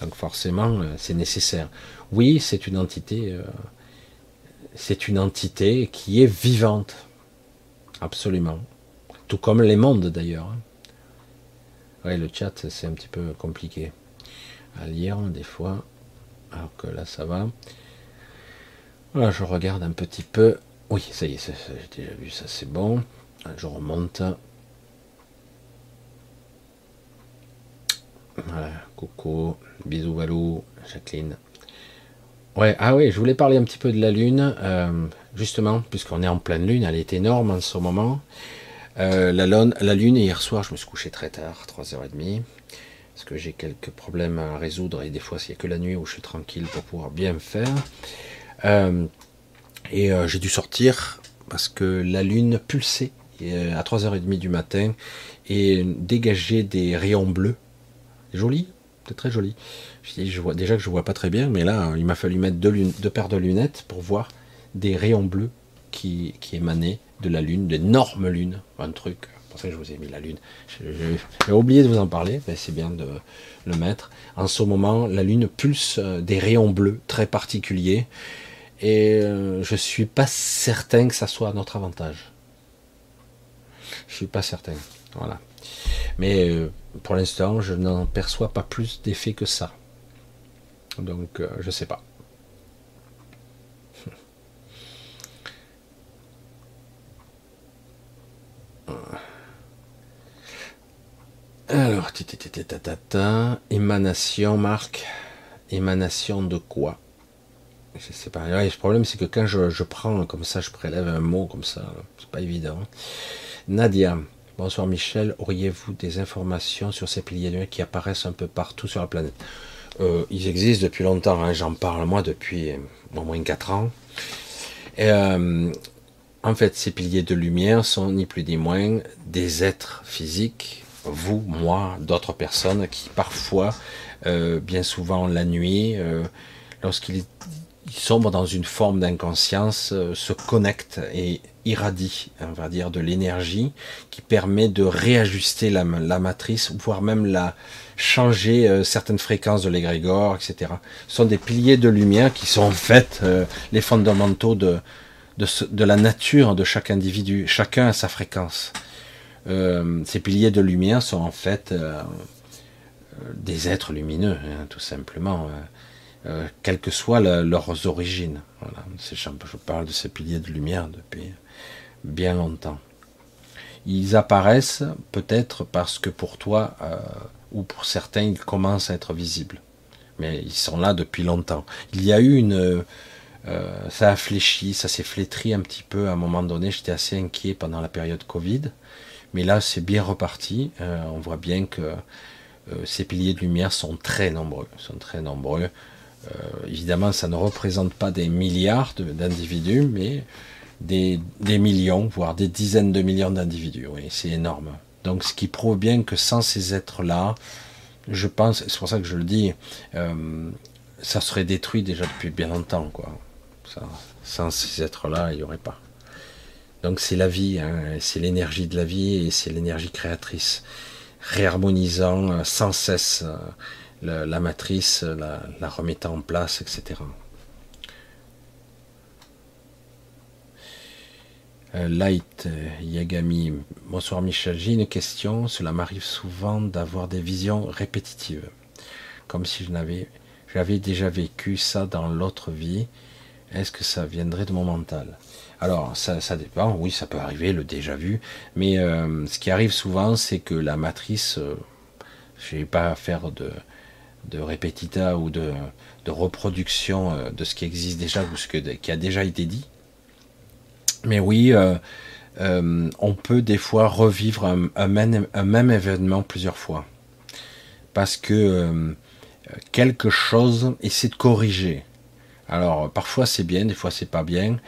Donc forcément, euh, c'est nécessaire. Oui, c'est une entité, c'est une entité qui est vivante, absolument. Tout comme les mondes d'ailleurs. Ouais, le chat, c'est un petit peu compliqué à lire des fois. Alors que là, ça va. Voilà, je regarde un petit peu. Oui, ça y est, j'ai déjà vu ça, c'est bon. Je remonte. Voilà, coucou, bisous Valou, Jacqueline. Ouais, ah oui, je voulais parler un petit peu de la Lune, euh, justement, puisqu'on est en pleine Lune, elle est énorme en ce moment. Euh, la, lune, hier soir, je me suis couché très tard, 3h30, parce que j'ai quelques problèmes à résoudre, et des fois, il n'y a que la nuit où je suis tranquille pour pouvoir bien faire. Euh, et euh, j'ai dû sortir, parce que la lune pulsait à 3h30 du matin, et dégageait des rayons bleus. Joli, c'est très joli. Je, vois, déjà que je vois pas très bien, mais là, il m'a fallu mettre deux, paires de lunettes pour voir des rayons bleus qui émanaient de la Lune, d'énormes lunes, un truc. C'est pour ça que je vous ai mis la Lune. J'ai oublié de vous en parler, mais c'est bien de le mettre. En ce moment, la Lune pulse euh, des rayons bleus très particuliers, et euh, je suis pas certain que ça soit à notre avantage. Je suis pas certain. Voilà. Mais euh, pour l'instant, je n'en perçois pas plus d'effet que ça. Donc, je sais pas. Alors, émanation, Marc. Émanation de quoi? Je sais pas. le problème, c'est que quand je, prends comme ça, je prélève un mot comme ça, c'est pas évident. Nadia, bonsoir Michel. Auriez-vous des informations sur ces piliers lunaires qui apparaissent un peu partout sur la planète? Euh, Ils existent depuis longtemps. Hein. J'en parle moi depuis au moins 4 ans. Euh, en fait, ces piliers de lumière sont ni plus ni moins des êtres physiques, vous, moi, d'autres personnes qui parfois, euh, bien souvent la nuit, lorsqu'ils sombrent dans une forme d'inconscience, euh, se connectent et irradient, on va dire, de l'énergie qui permet de réajuster la, matrice, voire même la changer euh, certaines fréquences de l'égrégore, etc. Ce sont des piliers de lumière qui sont en fait euh, les fondamentaux de, de, la nature de chaque individu. Chacun a sa fréquence. ces piliers de lumière sont en fait des êtres lumineux, hein, tout simplement. Euh, quelles que soient leurs origines. Je parle de ces piliers de lumière depuis bien longtemps. Ils apparaissent peut-être parce que pour toi euh, ou pour certains, ils commencent à être visibles. Mais ils sont là depuis longtemps. Il y a eu une... Euh, ça a fléchi, ça s'est flétri un petit peu à un moment donné. J'étais assez inquiet pendant la période Covid. Mais là, c'est bien reparti. on voit bien que ces piliers de lumière sont très nombreux. Sont très nombreux. Euh, évidemment, ça ne représente pas des milliards d'individus, mais des, millions, voire des dizaines de millions d'individus. Oui, c'est énorme. Donc, ce qui prouve bien que sans ces êtres-là, je pense, c'est pour ça que je le dis, euh, ça serait détruit déjà depuis bien longtemps, quoi. Sans ces êtres-là, il n'y aurait pas. Donc c'est la vie, hein, c'est l'énergie de la vie et c'est l'énergie créatrice, réharmonisant euh, sans cesse la, matrice, la, remettant en place, etc. Euh, Light euh, Yagami, bonsoir Michel, j'ai une question, cela m'arrive souvent d'avoir des visions répétitives, comme si je n'avais j'avais déjà vécu ça dans l'autre vie, est-ce que ça viendrait de mon mental? Alors, ça, dépend, oui, ça peut arriver, le déjà vu, mais euh, ce qui arrive souvent, c'est que la matrice, je n'ai pas à faire de, de répétita ou de, reproduction euh, de ce qui existe déjà ou ce qui a déjà été dit. Mais oui, euh, euh, on peut des fois revivre un, même, événement plusieurs fois. Parce que quelque chose essaie de corriger. Alors parfois c'est bien, des fois c'est pas bien.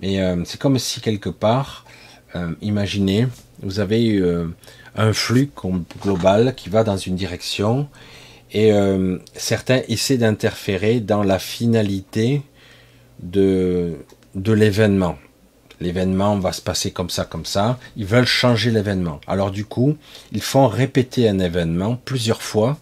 Mais c'est comme si quelque part, imaginez, vous avez un flux global qui va dans une direction et euh, certains essaient d'interférer dans la finalité de, de l'événement. L'événement va se passer comme ça, comme ça. Ils veulent changer l'événement. Alors du coup, ils font répéter un événement plusieurs fois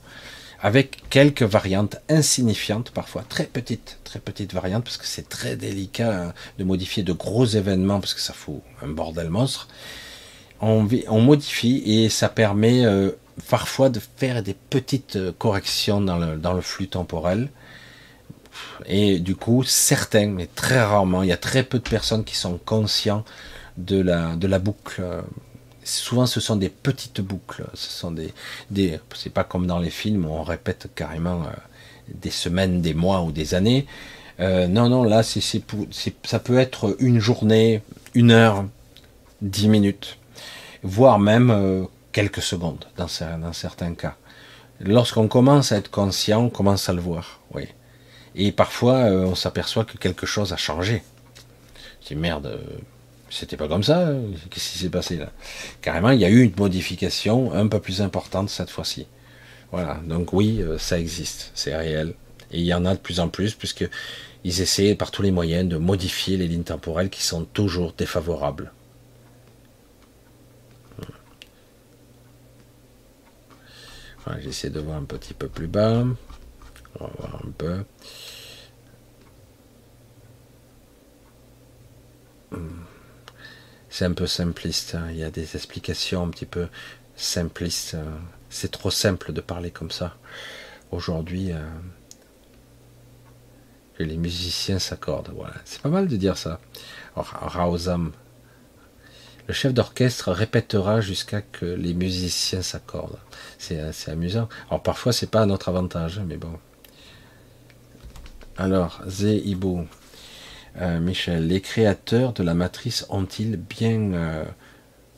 avec quelques variantes insignifiantes parfois, très petites, très petites variantes, parce que c'est très délicat hein, de modifier de gros événements, parce que ça fout un bordel monstre. On, modifie et ça permet euh, parfois de faire des petites euh, corrections dans le, flux temporel. Et du coup, certains, mais très rarement, il y a très peu de personnes qui sont conscients de la, de la boucle. Souvent, ce sont des petites boucles. Ce sont c'est pas comme dans les films où on répète carrément euh, des semaines, des mois ou des années. Euh, non, non, là, c'est, ça peut être une journée, une heure, dix minutes, voire même quelques secondes dans, certains cas. Lorsqu'on commence à être conscient, on commence à le voir. Oui. Et parfois, euh, on s'aperçoit que quelque chose a changé. Dis merde, euh, c'était pas comme ça. Hein. Qu'est-ce qui s'est passé là? Carrément, il y a eu une modification un peu plus importante cette fois-ci. Voilà. Donc oui, euh, ça existe, c'est réel. Et il y en a de plus en plus puisque ils essaient par tous les moyens de modifier les lignes temporelles qui sont toujours défavorables. j'essaie de voir un petit peu plus bas. On va voir un peu. Hmm. C'est un peu simpliste. Hein. Il y a des explications un petit peu simplistes. Euh. C'est trop simple de parler comme ça. Aujourd'hui, euh, les musiciens s'accordent. Voilà. C'est pas mal de dire ça. Raosam, le chef d'orchestre répétera jusqu'à que les musiciens s'accordent. C'est assez amusant. Alors parfois c'est pas à notre avantage, mais bon. Alors, Zé euh, Michel, les créateurs de la matrice ont-ils bien euh,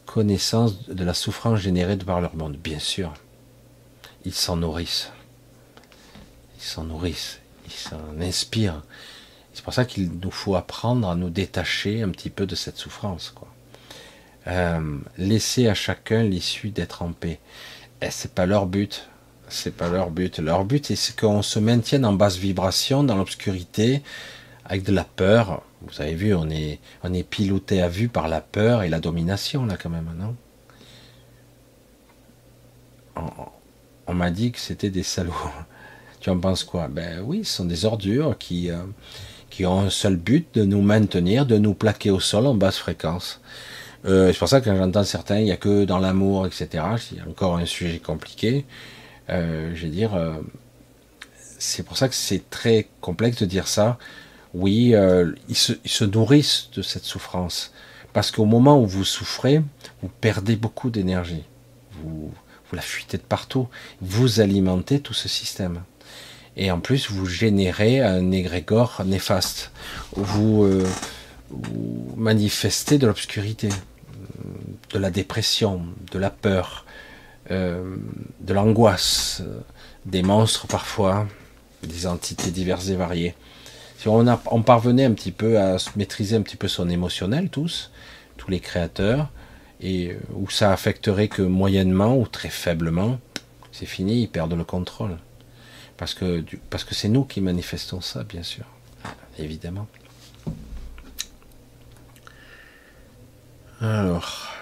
connaissance de la souffrance générée par leur monde? Bien sûr. Ils s'en nourrissent. Ils s'en nourrissent. Ils s'en inspirent. C'est pour ça qu'il nous faut apprendre à nous détacher un petit peu de cette souffrance. Quoi. Euh, laisser à chacun l'issue d'être en paix. Et c'est pas leur but. C'est pas leur but. Leur but, c'est qu'on se maintienne en basse vibration, dans l'obscurité, avec de la peur. Vous avez vu, on est, piloté à vue par la peur et la domination, là, quand même, non? On, m'a dit que c'était des salauds. Tu en penses quoi? Ben oui, ce sont des ordures qui, euh, qui ont un seul but de nous maintenir, de nous plaquer au sol en basse fréquence. Euh, c'est pour ça que quand j'entends certains, il n'y a que dans l'amour, etc. C'est encore un sujet compliqué. Euh, je veux dire, c'est pour ça que c'est très complexe de dire ça. Oui, euh, ils, se, nourrissent de cette souffrance. Parce qu'au moment où vous souffrez, vous perdez beaucoup d'énergie. Vous, vous la fuitez de partout. Vous alimentez tout ce système. Et en plus, vous générez un égrégore néfaste. Vous, vous manifestez de l'obscurité, de la dépression, de la peur, euh, de l'angoisse, euh, des monstres parfois, des entités diverses et variées. Si on, a, on parvenait un petit peu à maîtriser un petit peu son émotionnel, tous, tous les créateurs, et euh, où ça affecterait que moyennement ou très faiblement, c'est fini, ils perdent le contrôle. Parce que c'est nous qui manifestons ça, bien sûr, évidemment. Alors,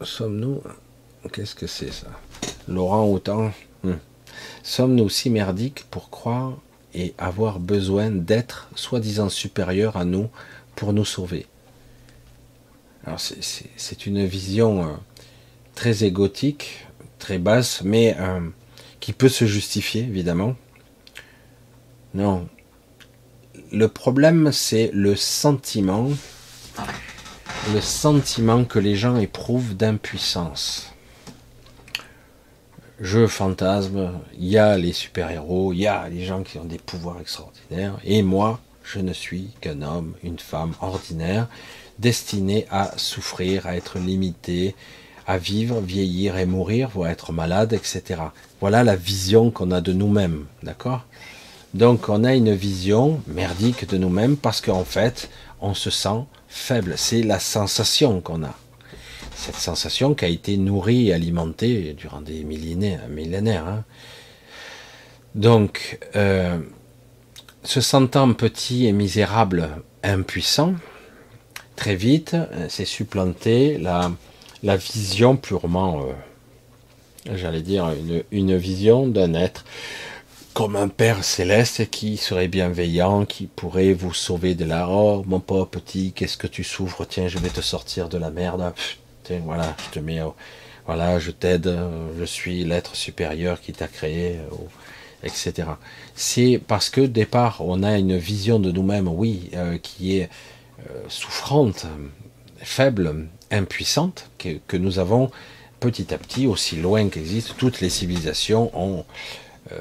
sommes-nous Qu'est-ce que c'est ça? Laurent Autant? Hmm. Sommes-nous si merdiques pour croire et avoir besoin d'être soi-disant supérieurs à nous pour nous sauver? Alors c'est une vision euh, très égotique, très basse, mais euh, qui peut se justifier évidemment. Non. Le problème c'est le sentiment le sentiment que les gens éprouvent d'impuissance. Je fantasme, il y a les super-héros, il y a les gens qui ont des pouvoirs extraordinaires, et moi, je ne suis qu'un homme, une femme ordinaire, destiné à souffrir, à être limité, à vivre, vieillir et mourir, voire être malade, etc. Voilà la vision qu'on a de nous-mêmes, d'accord? Donc on a une vision merdique de nous-mêmes parce qu'en fait, on se sent faible. C'est la sensation qu'on a. Cette sensation qui a été nourrie et alimentée durant des millénaires. hein. Donc, euh, se sentant petit et misérable, impuissant, très vite, c'est supplanté la, vision purement, euh, j'allais dire, une, vision d'un être comme un Père céleste qui serait bienveillant, qui pourrait vous sauver de la oh mon pauvre petit, qu'est-ce que tu souffres Tiens, je vais te sortir de la merde. Voilà, je te mets, voilà, je t'aide. Je suis l'être supérieur qui t'a créé, etc. C'est parce que départ, on a une vision de nous-mêmes, oui, euh, qui est euh, souffrante, faible, impuissante, que, nous avons petit à petit, aussi loin qu'existent toutes les civilisations, ont euh,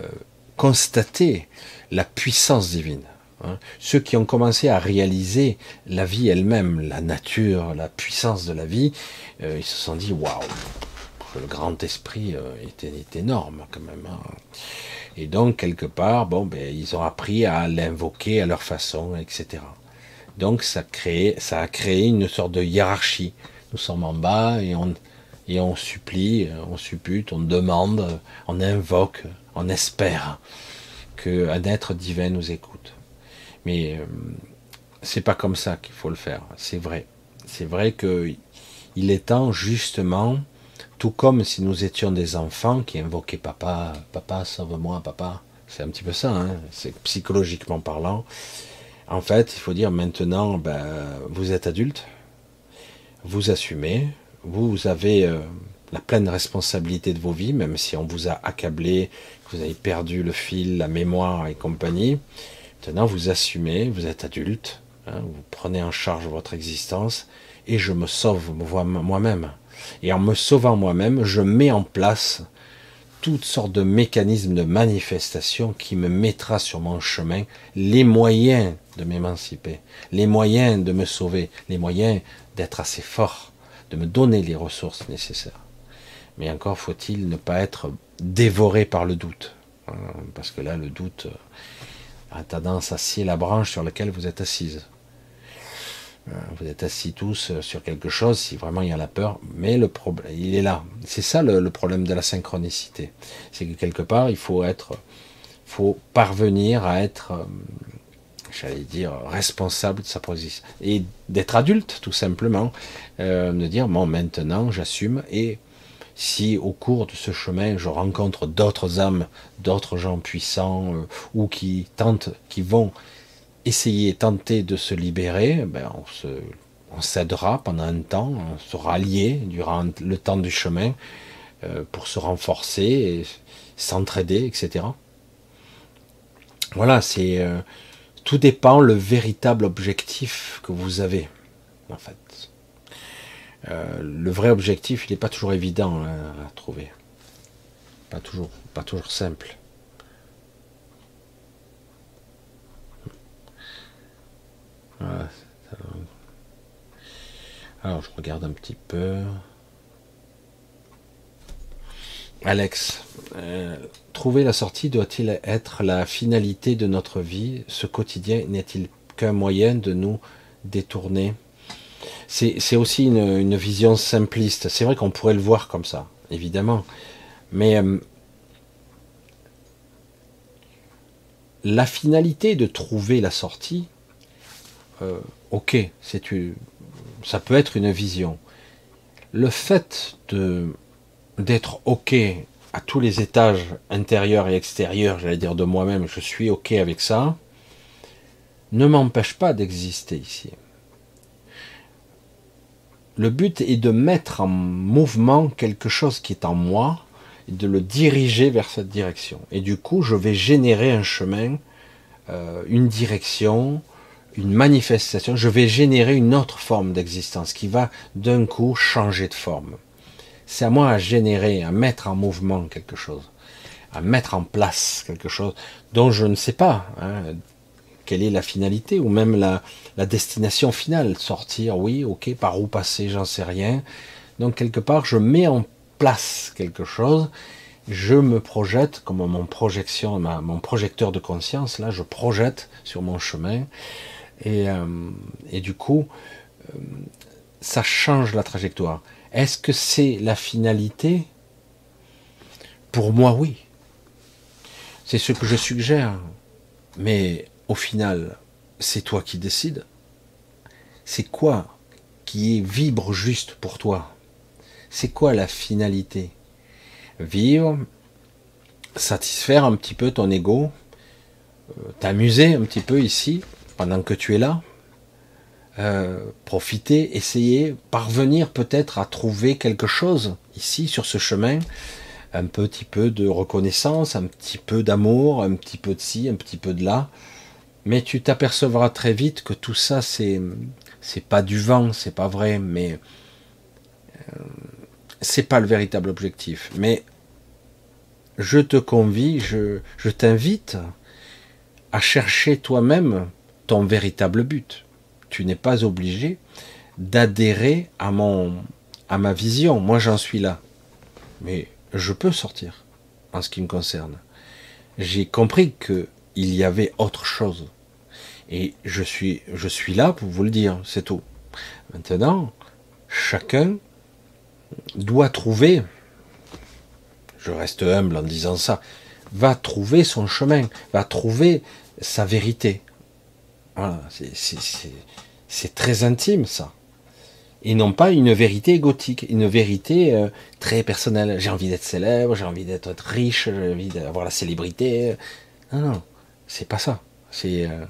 constater la puissance divine. Hein. Ceux qui ont commencé à réaliser la vie elle-même, la nature, la puissance de la vie, euh, ils se sont dit waouh, le grand esprit euh, était, énorme quand même. Hein. Et donc quelque part, bon, ben, ils ont appris à l'invoquer à leur façon, etc. Donc ça, a créé une sorte de hiérarchie. Nous sommes en bas et on, et on supplie, on suppute, on demande, on invoque, on espère qu'un être divin nous écoute. Mais euh, c'est pas comme ça qu'il faut le faire. C'est vrai. C'est vrai que il est temps justement, tout comme si nous étions des enfants qui invoquaient papa, papa sauve-moi, papa. C'est un petit peu ça. Hein. c'est psychologiquement parlant. En fait, il faut dire maintenant, ben, vous êtes adulte, vous assumez, vous avez euh, la pleine responsabilité de vos vies, même si on vous a accablé, que vous avez perdu le fil, la mémoire et compagnie. Maintenant, vous assumez, vous êtes adulte, hein, vous prenez en charge votre existence, et je me sauve moi-même. Et en me sauvant moi-même, je mets en place toutes sortes de mécanismes de manifestation qui me mettra sur mon chemin les moyens de m'émanciper, les moyens de me sauver, les moyens d'être assez fort, de me donner les ressources nécessaires. Mais encore faut-il ne pas être dévoré par le doute. Hein, parce que là, le doute a tendance à scier la branche sur laquelle vous êtes assise. Euh, vous êtes assis tous euh, sur quelque chose, si vraiment il y a la peur, mais le problème, il est là. C'est ça le, problème de la synchronicité. C'est que quelque part, il faut être, faut parvenir à être, j'allais dire, responsable de sa position. Et d'être adulte, tout simplement. de dire, bon, maintenant, j'assume et si au cours de ce chemin je rencontre d'autres âmes, d'autres gens puissants euh, ou qui tentent, qui vont essayer, tenter de se libérer, ben on s'aidera pendant un temps, on sera liés durant le temps du chemin euh, pour se renforcer, s'entraider, etc. Voilà, c'est euh, tout dépend le véritable objectif que vous avez, en fait. Euh, le vrai objectif, il n'est pas toujours évident hein, à trouver. Pas toujours, pas toujours simple. Alors, je regarde un petit peu. Alex, euh, trouver la sortie doit-il être la finalité de notre vie? Ce quotidien n'est-il qu'un moyen de nous détourner? C'est aussi une, vision simpliste. C'est vrai qu'on pourrait le voir comme ça, évidemment. Mais euh, la finalité de trouver la sortie, euh, ok, ça peut être une vision. Le fait d'être ok à tous les étages intérieurs et extérieurs, j'allais dire de moi-même, je suis ok avec ça, ne m'empêche pas d'exister ici. Le but est de mettre en mouvement quelque chose qui est en moi et de le diriger vers cette direction. Et du coup, je vais générer un chemin, euh, une direction, une manifestation. Je vais générer une autre forme d'existence qui va d'un coup changer de forme. C'est à moi à générer, à mettre en mouvement quelque chose, à mettre en place quelque chose dont je ne sais pas. Hein, quelle est la finalité ou même la, destination finale. Sortir, oui, ok, par où passer, j'en sais rien. Donc quelque part, je mets en place quelque chose, je me projette comme mon projection, mon projecteur de conscience, là, je projette sur mon chemin, et, euh, du coup, euh, ça change la trajectoire. Est-ce que c'est la finalité? Pour moi, oui. C'est ce que je suggère. Mais au final, c'est toi qui décides. C'est quoi qui vibre juste pour toi? C'est quoi la finalité? Vivre, satisfaire un petit peu ton ego, euh, t'amuser un petit peu ici pendant que tu es là, euh, profiter, essayer, parvenir peut-être à trouver quelque chose ici sur ce chemin, un petit peu de reconnaissance, un petit peu d'amour, un petit peu de ci, un petit peu de là, mais tu t'apercevras très vite que tout ça, c'est c'est pas du vent, c'est pas vrai, mais euh, c'est pas le véritable objectif. Mais je te convie, je, je t'invite à chercher toi-même ton véritable but. Tu n'es pas obligé d'adhérer à mon à ma vision. Moi, j'en suis là, mais je peux sortir en ce qui me concerne. J'ai compris que il y avait autre chose. Et je suis, je suis là pour vous le dire, c'est tout. Maintenant, chacun doit trouver, je reste humble en disant ça, va trouver son chemin, va trouver sa vérité. C'est très intime ça. Et non pas une vérité égotique, une vérité euh, très personnelle. J'ai envie d'être célèbre, j'ai envie d'être riche, j'ai envie d'avoir la célébrité. Non, non, c'est pas ça. C'est euh,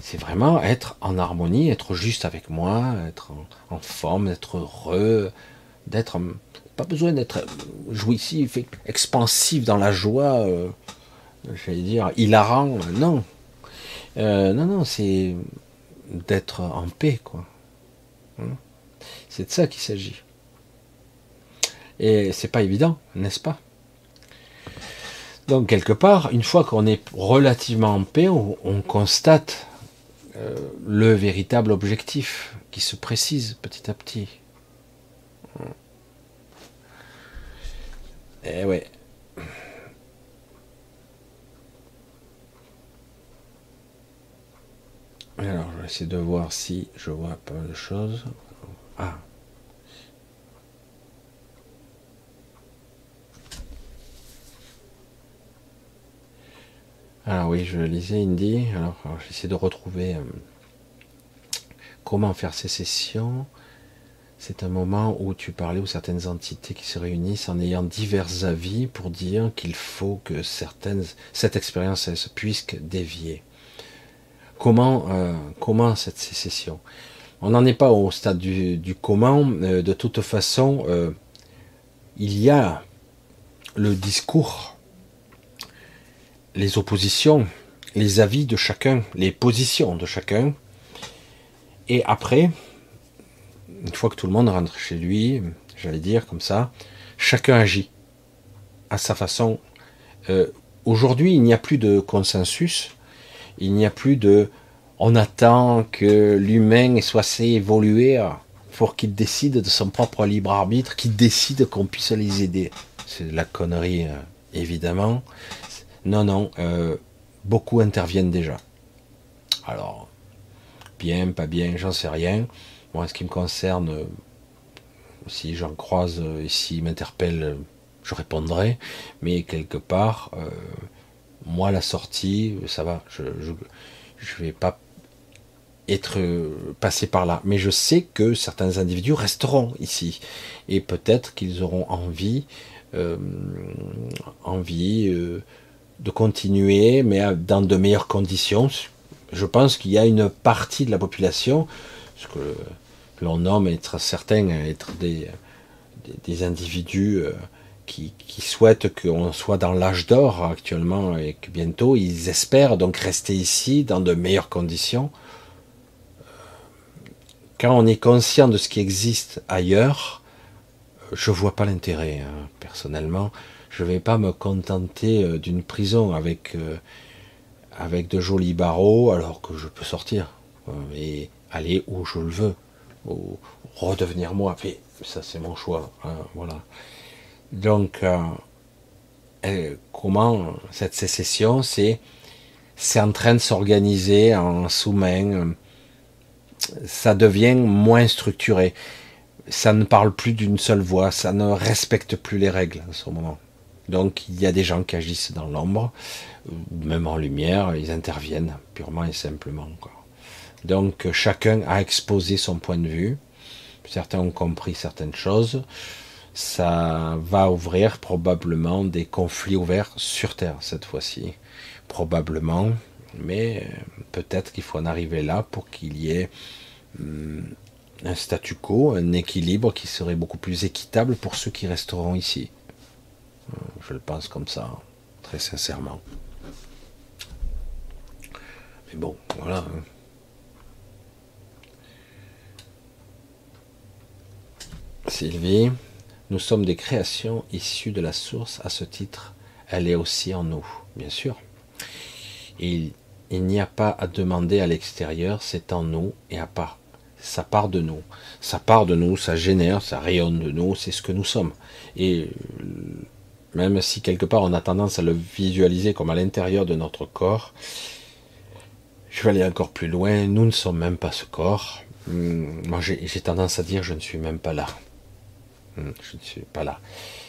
c'est vraiment être en harmonie, être juste avec moi, être en, forme, être heureux, d'être pas besoin d'être jouissif, expansif dans la joie, euh, j'allais dire hilarant, non, euh, non, non, c'est d'être en paix, quoi. Hein? C'est de ça qu'il s'agit. Et c'est pas évident, n'est-ce pas? Donc quelque part, une fois qu'on est relativement en paix, on, constate euh, le véritable objectif qui se précise petit à petit. Eh ouais. Alors, je vais essayer de voir si je vois pas de choses. Ah. Alors oui, je lisais Indy. Alors, alors j'essaie de retrouver euh, comment faire ces sessions. C'est un moment où tu parlais où certaines entités qui se réunissent en ayant divers avis pour dire qu'il faut que certaines, cette expérience puisse dévier. Comment, euh, cette sécession? On n'en est pas au stade du, comment. Euh, de toute façon, euh, il y a le discours, les oppositions, les avis de chacun, les positions de chacun. Et après, une fois que tout le monde rentre chez lui, j'allais dire comme ça, chacun agit à sa façon. Aujourd'hui, il n'y a plus de consensus il n'y a plus de on attend que l'humain soit assez évolué pour qu'il décide de son propre libre arbitre, qu'il décide qu'on puisse les aider. C'est la connerie, euh, évidemment. Non, non, euh, beaucoup interviennent déjà. Alors, bien, pas bien, j'en sais rien. Moi, ce qui me concerne, euh, si j'en croise et s'ils m'interpellent, je répondrai. Mais quelque part, moi, la sortie, ça va, je ne vais pas être passé par là. Mais je sais que certains individus resteront ici. Et peut-être qu'ils auront envie, euh, envie euh, de continuer, mais dans de meilleures conditions. Je pense qu'il y a une partie de la population, ce que l'on nomme être certains, être des, des, individus euh, qui, souhaitent qu'on soit dans l'âge d'or actuellement et que bientôt ils espèrent donc rester ici dans de meilleures conditions. Quand on est conscient de ce qui existe ailleurs, je vois pas l'intérêt. Hein, personnellement, je vais pas me contenter euh, d'une prison avec euh, avec de jolis barreaux alors que je peux sortir euh, et aller où je le veux, ou redevenir moi. Ça c'est mon choix. Hein, voilà. Donc, comment cette sécession, c'est c'est en train de s'organiser en sous-main. Ça devient moins structuré. Ça ne parle plus d'une seule voix. Ça ne respecte plus les règles en ce moment. Donc, il y a des gens qui agissent dans l'ombre, même en lumière. Ils interviennent purement et simplement. Donc, chacun a exposé son point de vue. Certains ont compris certaines choses ça va ouvrir probablement des conflits ouverts sur Terre cette fois-ci. Probablement, mais peut-être qu'il faut en arriver là pour qu'il y ait hmm, un statu quo, un équilibre qui serait beaucoup plus équitable pour ceux qui resteront ici. Je le pense comme ça, très sincèrement. Mais bon, voilà. Hein. Sylvie. Nous sommes des créations issues de la source à ce titre. Elle est aussi en nous, bien sûr. Il, n'y a pas à demander à l'extérieur, c'est en nous et à part. Ça part de nous. Ça part de nous, ça génère, ça rayonne de nous, c'est ce que nous sommes. Et euh, même si quelque part on a tendance à le visualiser comme à l'intérieur de notre corps, je vais aller encore plus loin, nous ne sommes même pas ce corps. Hum, moi j'ai tendance à dire je ne suis même pas là. Hmm, je ne suis pas là.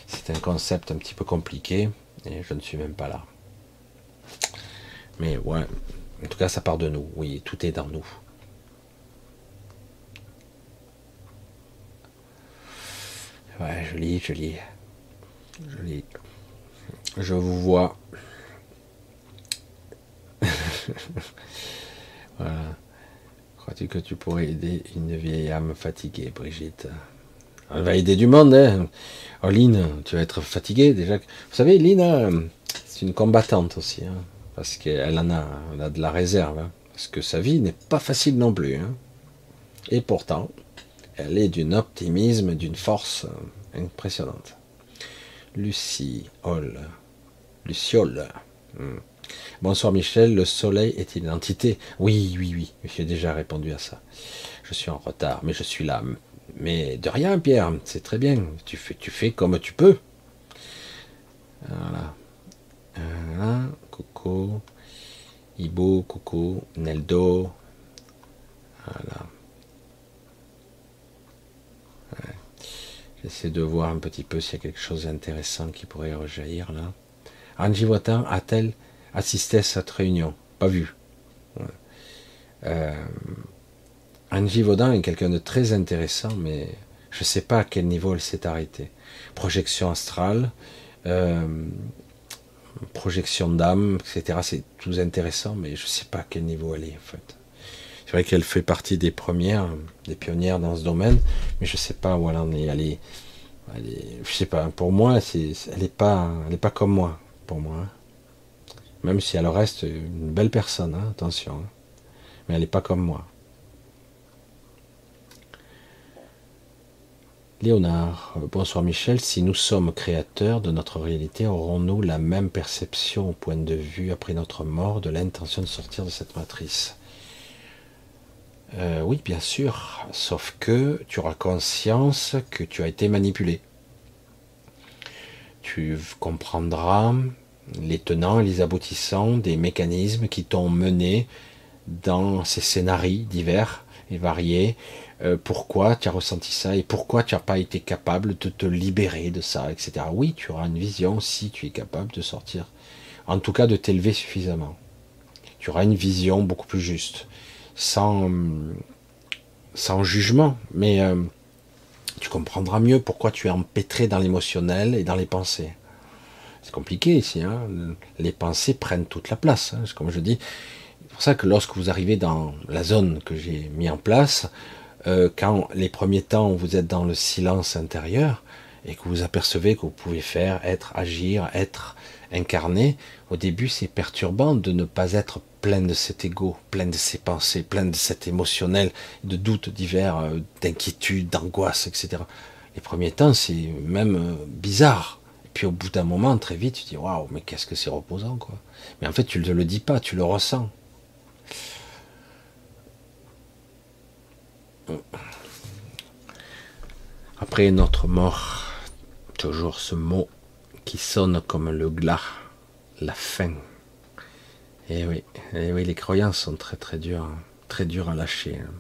C'est un concept un petit peu compliqué et je ne suis même pas là. Mais ouais, en tout cas, ça part de nous. Oui, tout est dans nous. Ouais, je lis, je lis. Je vous vois. voilà. Crois-tu que tu pourrais aider une vieille âme fatiguée, Brigitte? Elle va aider du monde. Hein. Oh, Lynn, tu vas être fatiguée déjà. Vous savez, Lynn, euh, c'est une combattante aussi. Hein, parce qu'elle en a, elle a de la réserve. Hein, parce que sa vie n'est pas facile non plus. Hein. Et pourtant, elle est d'un optimisme, d'une force euh, impressionnante. Lucie. Luciole. Hmm. Bonsoir Michel, le soleil est une entité? Oui, oui, oui, j'ai déjà répondu à ça. Je suis en retard, mais je suis là. Mais de rien, Pierre, c'est très bien. Tu fais, tu fais comme tu peux. Voilà. voilà. Coco. Ibo, Coco, Neldo. Voilà. J'essaie de voir un petit peu s'il y a quelque chose d'intéressant qui pourrait rejaillir là. Angie Watan a-t-elle assisté à cette réunion? Pas vu. Euh, Angie Vaudin est quelqu'un de très intéressant, mais je ne sais pas à quel niveau elle s'est arrêtée. Projection astrale, euh, projection d'âme, etc. C'est tout intéressant, mais je ne sais pas à quel niveau elle est en fait. C'est vrai qu'elle fait partie des premières, des pionnières dans ce domaine, mais je ne sais pas où elle en est. Elle est, je sais pas. Pour moi, elle n'est pas, pas comme moi, pour moi. Hein. Même si elle reste une belle personne, hein, attention. Hein. Mais elle n'est pas comme moi. Léonard, bonsoir Michel, si nous sommes créateurs de notre réalité, aurons-nous la même perception au point de vue après notre mort de l'intention de sortir de cette matrice? Euh, Oui, bien sûr, sauf que tu auras conscience que tu as été manipulé. Tu comprendras les tenants et les aboutissants des mécanismes qui t'ont mené dans ces scénarios divers et variés euh, pourquoi tu as ressenti ça et pourquoi tu n'as pas été capable de te libérer de ça, etc. Oui, tu auras une vision si tu es capable de sortir, en tout cas de t'élever suffisamment. Tu auras une vision beaucoup plus juste, sans, sans jugement, mais euh, tu comprendras mieux pourquoi tu es empêtré dans l'émotionnel et dans les pensées. C'est compliqué ici, hein les pensées prennent toute la place, hein, comme je dis. C'est pour ça que lorsque vous arrivez dans la zone que j'ai mis en place, euh, quand les premiers temps vous êtes dans le silence intérieur et que vous apercevez que vous pouvez faire, être, agir, être incarné, au début c'est perturbant de ne pas être plein de cet ego, plein de ces pensées, plein de cet émotionnel, de doutes divers, euh, d'inquiétude, d'angoisse, etc. Les premiers temps c'est même euh, bizarre. Puis au bout d'un moment, très vite, tu dis waouh, mais qu'est-ce que c'est reposant quoi. Mais en fait, tu ne le dis pas, tu le ressens. Après notre mort, toujours ce mot qui sonne comme le glas, la fin. Et eh oui, et eh oui, les croyances sont très très dures, hein. très dures à lâcher. Hein.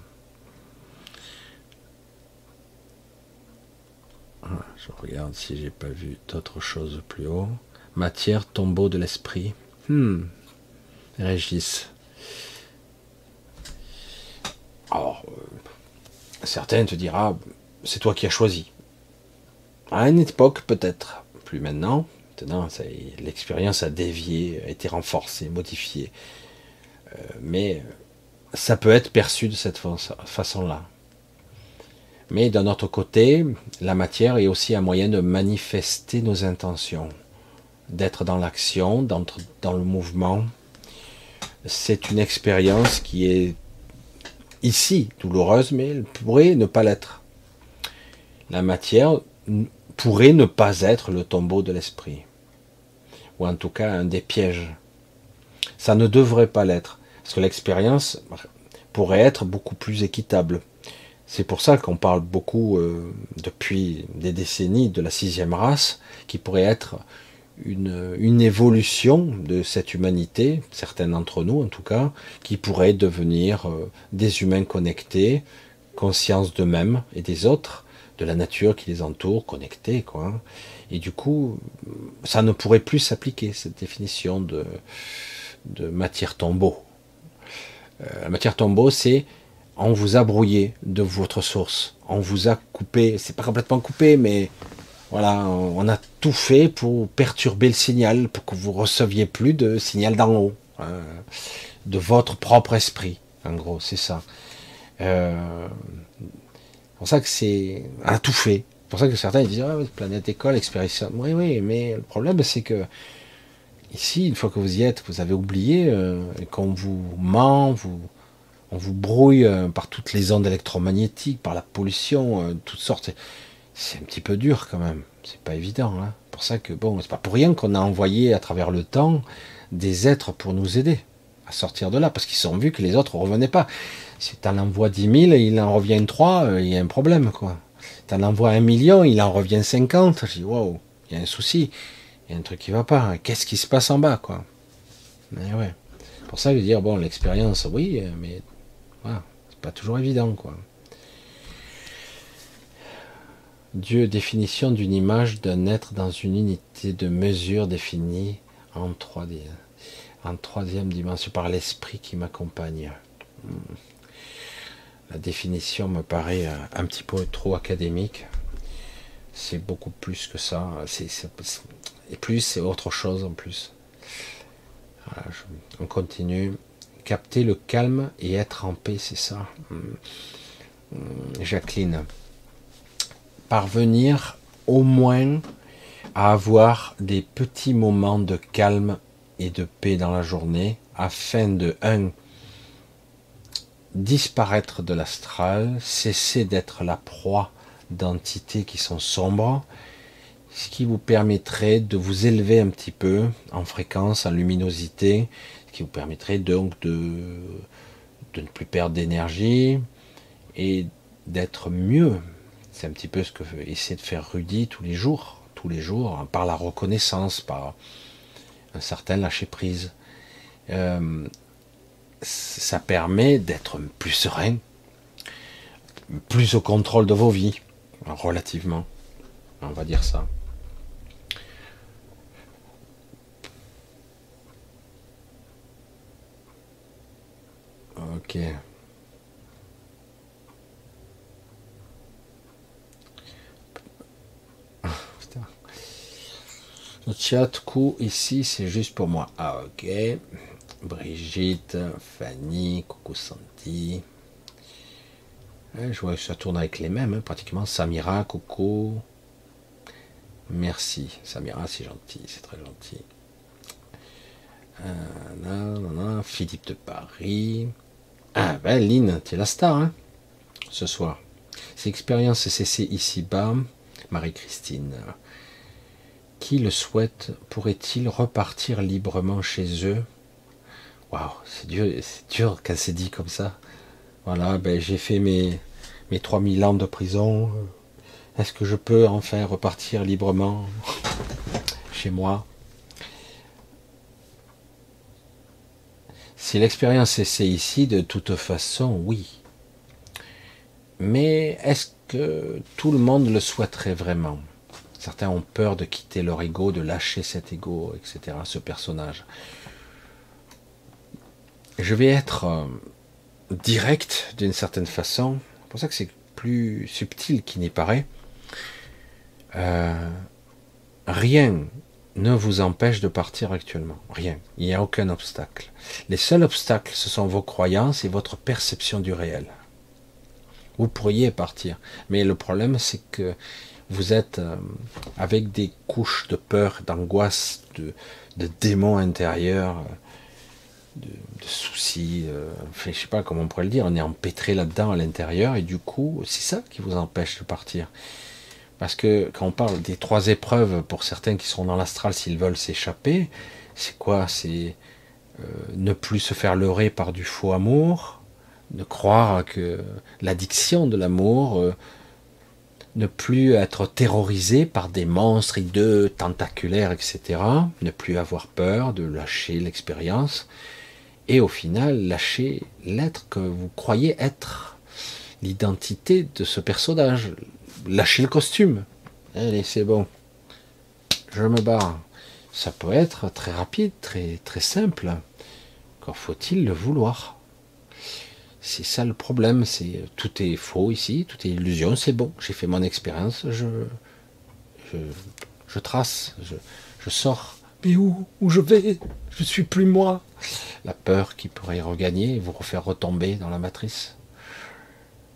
Ah, je regarde si j'ai pas vu d'autres choses plus haut. Matière, tombeau de l'esprit. Hmm. Régis. Alors, euh, Certains te dira, c'est toi qui as choisi. À une époque, peut-être, plus maintenant. Maintenant, l'expérience a dévié, a été renforcée, modifiée. Euh, mais ça peut être perçu de cette façon-là. Mais d'un autre côté, la matière est aussi un moyen de manifester nos intentions, d'être dans l'action, dans le mouvement. C'est une expérience qui est ici douloureuse, mais elle pourrait ne pas l'être. La matière pourrait ne pas être le tombeau de l'esprit, ou en tout cas un des pièges. Ça ne devrait pas l'être, parce que l'expérience pourrait être beaucoup plus équitable. C'est pour ça qu'on parle beaucoup euh, depuis des décennies de la sixième race, qui pourrait être une, évolution de cette humanité, certains d'entre nous en tout cas, qui pourraient devenir euh, des humains connectés, conscience d'eux-mêmes et des autres, de la nature qui les entoure, connectés, quoi. Et du coup, ça ne pourrait plus s'appliquer, cette définition de, de matière tombeau. Euh, la matière tombeau, c'est on vous a brouillé de votre source, on vous a coupé, c'est pas complètement coupé, mais voilà, on a tout fait pour perturber le signal, pour que vous receviez plus de signal d'en haut, hein, de votre propre esprit. En gros, c'est ça. Euh, c'est pour ça que c'est, a tout fait. C'est pour ça que certains disent ah, planète école, expérience. Oui, oui, mais le problème c'est que ici, une fois que vous y êtes, vous avez oublié, euh, qu'on vous ment, vous, on vous brouille euh, par toutes les ondes électromagnétiques, par la pollution, toutes sortes c'est un petit peu dur quand même. C'est pas évident. Hein. pour ça que, bon, c'est pas pour rien qu'on a envoyé à travers le temps des êtres pour nous aider à sortir de là, parce qu'ils ont vu que les autres ne revenaient pas. Si tu en envoies 10 000 et il en revient 3, euh, il y a un problème, quoi. Tu en envoies un million, il en revient 50, je dis, waouh, il y a un souci, il y a un truc qui va pas, qu'est-ce qui se passe en bas, quoi? Mais. Pour ça, je veux dire, bon, l'expérience, oui, mais voilà, c'est pas toujours évident. Dieu, définition d'une image d'un être dans une unité de mesure définie en 3D, en troisième dimension par l'esprit qui m'accompagne. Hmm. La définition me paraît euh, un petit peu trop académique. C'est beaucoup plus que ça. et plus, c'est autre chose en plus. on continue. Capter le calme et être en paix, c'est ça. Hmm. Jacqueline parvenir au moins à avoir des petits moments de calme et de paix dans la journée afin de 1 disparaître de l'astral, cesser d'être la proie d'entités qui sont sombres, ce qui vous permettrait de vous élever un petit peu en fréquence, en luminosité, ce qui vous permettrait donc de, ne plus perdre d'énergie et d'être mieux, c'est un petit peu ce que essaie de faire Rudy tous les jours, tous les jours, hein, par la reconnaissance, par un certain lâcher prise. Euh, ça permet d'être plus serein, plus au contrôle de vos vies, relativement. On va dire ça. Ok. Le chat coup ici, c'est juste pour moi. Ah, ok. Brigitte, Fanny, Coucou Santi. je vois que ça tourne avec les mêmes, hein, pratiquement. Samira, Coucou. Merci. Samira, c'est gentil, c'est très gentil. Euh, Philippe de Paris. Ah, ben, Lynn, tu es la star, hein, ce soir. C'est expérience CC ici-bas. Marie-Christine. Qui le souhaite pourrait-il repartir librement chez eux? C'est dur, c'est dur dit comme ça. Voilà, ben j'ai fait mes, mes 3000 ans de prison. Est-ce que je peux enfin repartir librement chez moi? Si l'expérience c'est ici, de toute façon, oui. Mais est-ce que tout le monde le souhaiterait vraiment? Certains ont peur de quitter leur ego, de lâcher cet ego, etc., ce personnage. Je vais être euh, direct d'une certaine façon. C'est pour ça que c'est plus subtil qu'il n'y paraît. Euh, rien ne vous empêche de partir actuellement. Rien. Il n'y a aucun obstacle. Les seuls obstacles, ce sont vos croyances et votre perception du réel. Vous pourriez partir. Mais le problème, c'est que vous êtes euh, avec des couches de peur, d'angoisse, de, démons intérieurs, de, soucis, euh, je sais pas comment on pourrait le dire, on est empêtré là-dedans à l'intérieur et du coup, c'est ça qui vous empêche de partir. Parce que quand on parle des trois épreuves pour certains qui seront dans l'astral s'ils veulent s'échapper, c'est quoi? C'est euh, ne plus se faire leurrer par du faux amour, de croire que l'addiction de l'amour, ne plus être terrorisé par des monstres hideux, tentaculaires, etc. Ne plus avoir peur de lâcher l'expérience. Et au final, lâcher l'être que vous croyez être l'identité de ce personnage. Lâcher le costume. Allez, c'est bon. Je me barre. Ça peut être très rapide, très, très simple. Encore faut-il le vouloir? C'est ça le problème, c'est tout est faux ici, tout est illusion, c'est bon, j'ai fait mon expérience, je, je, trace, je, sors. Mais où, où je vais? Je suis plus moi. La peur qui pourrait regagner et vous refaire retomber dans la matrice.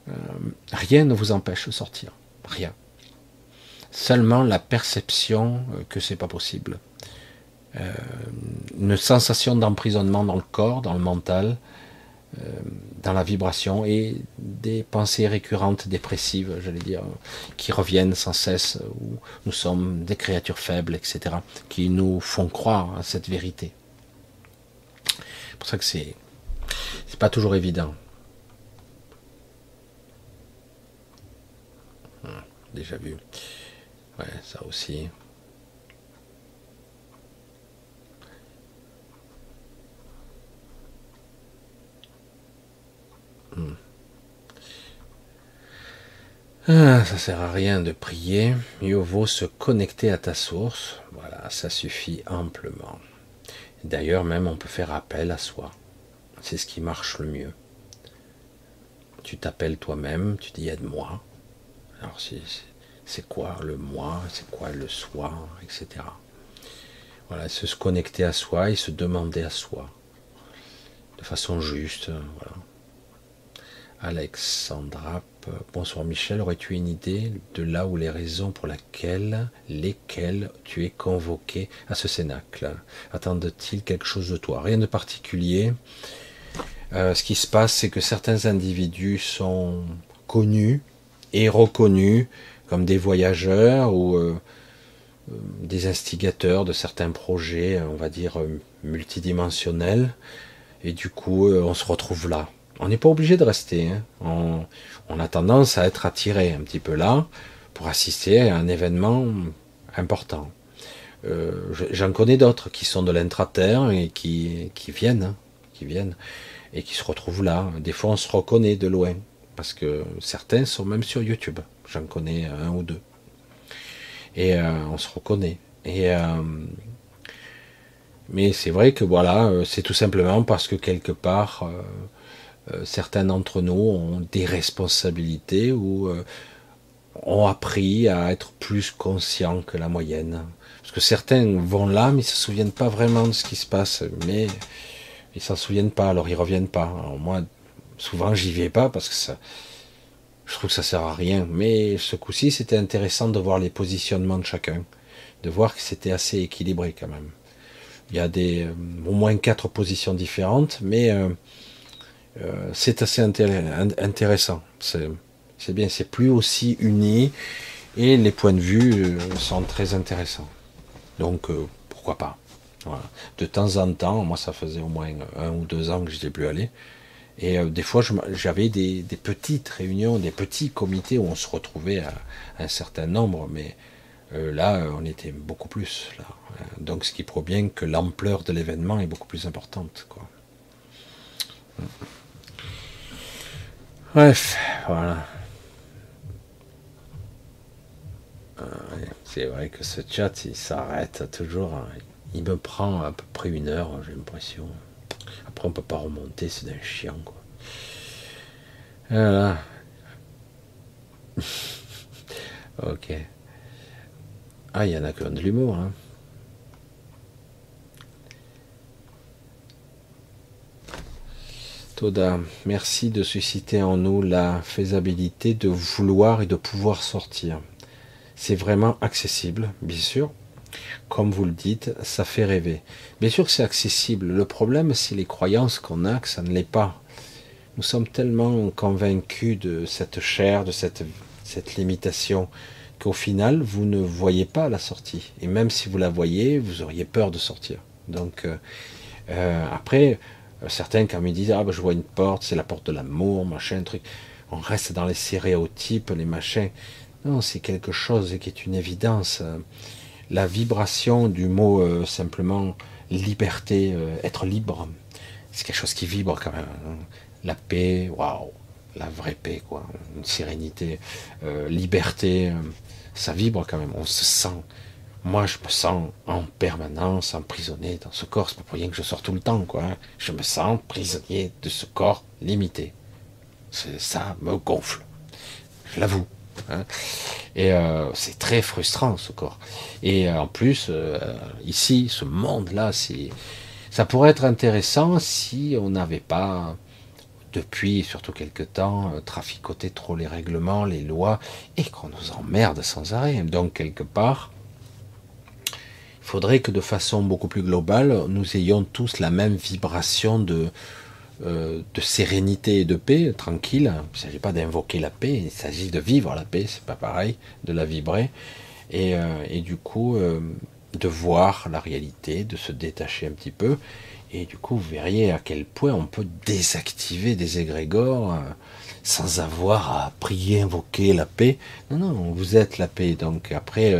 Euh, rien ne vous empêche de sortir, rien. Seulement la perception que c'est pas possible. Euh, une sensation d'emprisonnement dans le corps, dans le mental, dans la vibration et des pensées récurrentes dépressives, j'allais dire, qui reviennent sans cesse, où nous sommes des créatures faibles, etc., qui nous font croire à cette vérité. C'est pour ça que c'est, c'est pas toujours évident. Hum, déjà vu. Ouais, ça aussi. Hmm. Ah, ça sert à rien de prier, mieux vaut se connecter à ta source. Voilà, ça suffit amplement. D'ailleurs, même on peut faire appel à soi. C'est ce qui marche le mieux. Tu t'appelles toi-même, tu dis aide-moi. Alors c'est quoi le moi, c'est quoi le soi, etc. Voilà, se connecter à soi et se demander à soi de façon juste. Voilà. Alexandra, bonsoir Michel, aurais-tu une idée de là où les raisons pour laquelle, lesquelles tu es convoqué à ce cénacle? Attendent-ils quelque chose de toi? Rien de particulier. Euh, ce qui se passe, c'est que certains individus sont connus et reconnus comme des voyageurs ou euh, euh, des instigateurs de certains projets, on va dire, multidimensionnels. Et du coup, on se retrouve là. On n'est pas obligé de rester. Hein. On, a tendance à être attiré un petit peu là pour assister à un événement important. Euh, j'en connais d'autres qui sont de l'intraterre et qui, viennent, hein, qui viennent et qui se retrouvent là. Des fois, on se reconnaît de loin parce que certains sont même sur YouTube. J'en connais un ou deux. Et euh, on se reconnaît. Euh, mais c'est vrai que voilà, c'est tout simplement parce que quelque part, certains d'entre nous ont des responsabilités ou euh, ont appris à être plus conscients que la moyenne. Parce que certains vont là, mais ils se souviennent pas vraiment de ce qui se passe, mais ils s'en souviennent pas, alors ils reviennent pas. moi, souvent, j'y vais pas parce que ça, je trouve que ça sert à rien. Mais ce coup-ci, c'était intéressant de voir les positionnements de chacun, de voir que c'était assez équilibré quand même. Il y a des, euh, au moins quatre positions différentes, mais euh, c'est assez intéressant. C'est bien, c'est plus aussi uni et les points de vue euh, sont très intéressants. Donc euh, pourquoi pas. De temps en temps, moi ça faisait au moins un ou deux ans que je n'étais plus allé. Et des fois, j'avais des, petites réunions, des petits comités où on se retrouvait à, un certain nombre, mais là, on était beaucoup plus. Là. Donc, ce qui prouve bien que l'ampleur de l'événement est beaucoup plus importante. Quoi. Bref, voilà. Euh, c'est vrai que ce chat, il s'arrête toujours. Hein. Il me prend à peu près une heure, j'ai l'impression. Après, on peut pas remonter, c'est d'un chien, quoi. Voilà. ok. Ah, il y en a que de l'humour, hein. Toda, merci de susciter en nous la faisabilité de vouloir et de pouvoir sortir. C'est vraiment accessible, bien sûr. Comme vous le dites, ça fait rêver. Bien sûr que c'est accessible. Le problème, c'est les croyances qu'on a que ça ne l'est pas. Nous sommes tellement convaincus de cette chair, de cette, cette limitation, qu'au final, vous ne voyez pas la sortie. Et même si vous la voyez, vous auriez peur de sortir. Donc, euh, euh, après, certains, quand ils disent, ah ben, je vois une porte, c'est la porte de l'amour, machin, truc. On reste dans les stéréotypes, les machins. Non, c'est quelque chose qui est une évidence. La vibration du mot euh, simplement liberté, euh, être libre, c'est quelque chose qui vibre quand même. Hein. La paix, waouh, la vraie paix, quoi. Une sérénité, liberté, ça vibre quand même. On se sent moi, je me sens en permanence emprisonné dans ce corps. C'est pas pour rien que je sors tout le temps, quoi. Hein. Je me sens prisonnier de ce corps limité. Ça me gonfle. Je l'avoue. Hein. Et euh, c'est très frustrant, ce corps. Et euh, en plus, euh, ici, ce monde-là, ça pourrait être intéressant si on n'avait pas, depuis surtout quelque temps, traficoté trop les règlements, les lois, et qu'on nous emmerde sans arrêt. Donc, quelque part, faudrait que de façon beaucoup plus globale, nous ayons tous la même vibration de, euh, sérénité et de paix, tranquille. Il ne s'agit pas d'invoquer la paix, il s'agit de vivre la paix, c'est pas pareil, de la vibrer. Et, et du coup, de voir la réalité, de se détacher un petit peu. Et du coup, vous verriez à quel point on peut désactiver des égrégores sans avoir à prier, invoquer la paix. Non, non, vous êtes la paix. Donc après,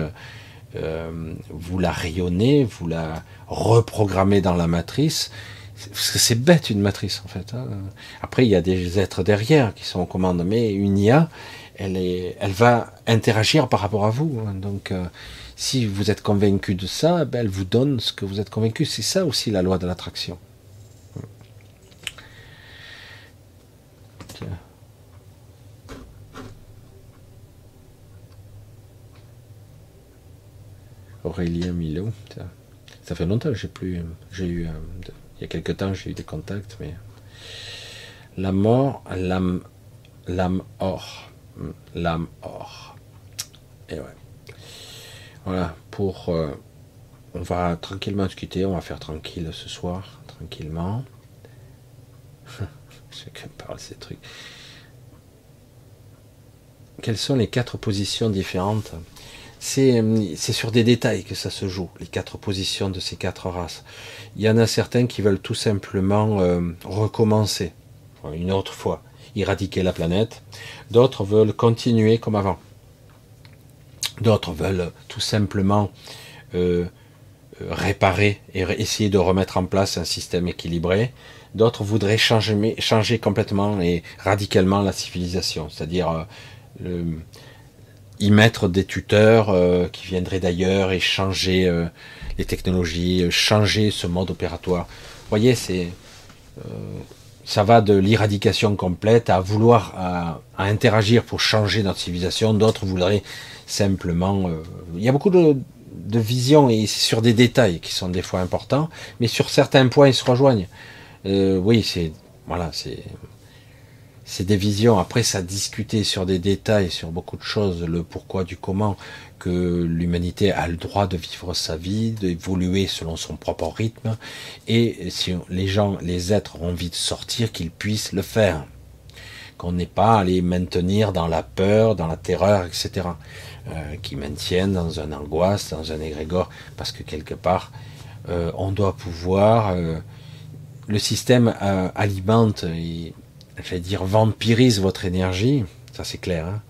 euh, vous la rayonnez, vous la reprogrammez dans la matrice. Parce que c'est bête une matrice en fait. Hein. Après, il y a des êtres derrière qui sont en commande, mais une IA, elle, est, elle va interagir par rapport à vous. Hein. Donc, euh, si vous êtes convaincu de ça, ben, elle vous donne ce que vous êtes convaincu. C'est ça aussi la loi de l'attraction. Tiens. Aurélien Milo. Ça fait longtemps que j'ai plus. J'ai eu. Euh, il y a quelques temps, j'ai eu des contacts, mais. La mort, l'âme. L'âme or. L'âme or. Et ouais. Voilà, pour. Euh, on va tranquillement quitter, on va faire tranquille ce soir, tranquillement. Chacun parle ces trucs. Quelles sont les quatre positions différentes? C'est sur des détails que ça se joue, les quatre positions de ces quatre races. Il y en a certains qui veulent tout simplement euh, recommencer, une autre fois, éradiquer la planète. D'autres veulent continuer comme avant. D'autres veulent tout simplement euh, réparer et essayer de remettre en place un système équilibré. D'autres voudraient changer, complètement et radicalement la civilisation, c'est-à-dire y mettre des tuteurs euh, qui viendraient d'ailleurs et changer euh, les technologies, euh, changer ce mode opératoire. Vous voyez, c'est ça va de l'éradication complète à vouloir à, interagir pour changer notre civilisation. D'autres voudraient simplement. il y a beaucoup de, de visions et c'est sur des détails qui sont des fois importants, mais sur certains points ils se rejoignent. oui, c'est voilà, c'est c'est des visions. Après, ça discuter sur des détails, sur beaucoup de choses, le pourquoi du comment, que l'humanité a le droit de vivre sa vie, d'évoluer selon son propre rythme, et si les gens, les êtres ont envie de sortir, qu'ils puissent le faire. Qu'on n'ait pas à les maintenir dans la peur, dans la terreur, etc. Euh, qui maintiennent dans un angoisse, dans un égrégore, parce que quelque part, euh, on doit pouvoir... Euh, le système alimente et j'allais dire, vampirise votre énergie, ça c'est clair, hein.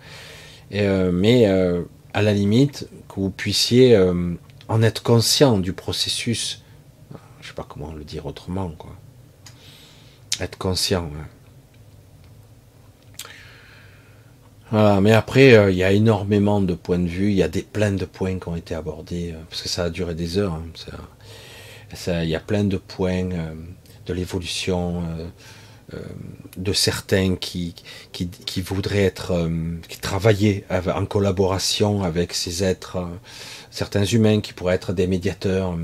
euh, mais euh, à la limite, que vous puissiez euh, en être conscient du processus, je sais pas comment le dire autrement, quoi. Être conscient. Hein. Voilà, mais après, il y a énormément de points de vue, il y a des, plein de points qui ont été abordés, parce que ça a duré des heures. Hein, il y a plein de points de l'évolution, de certains qui, qui, voudraient être, euh, qui travailler en collaboration avec ces êtres, euh, certains humains qui pourraient être des médiateurs.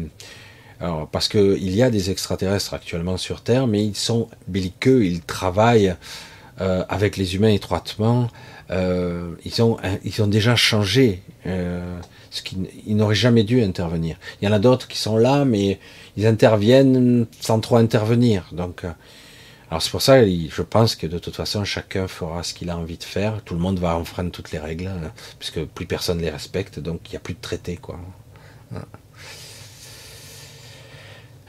Alors, parce qu'il y a des extraterrestres actuellement sur Terre, mais ils sont belliqueux, ils travaillent avec les humains étroitement. ils, ont, ils ont déjà changé, ce qu'ils n'auraient jamais dû intervenir. Il y en a d'autres qui sont là, mais ils interviennent sans trop intervenir. Donc, alors c'est pour ça, je pense que de toute façon, chacun fera ce qu'il a envie de faire. Tout le monde va enfreindre toutes les règles, hein, puisque plus personne les respecte, donc il n'y a plus de traité, quoi.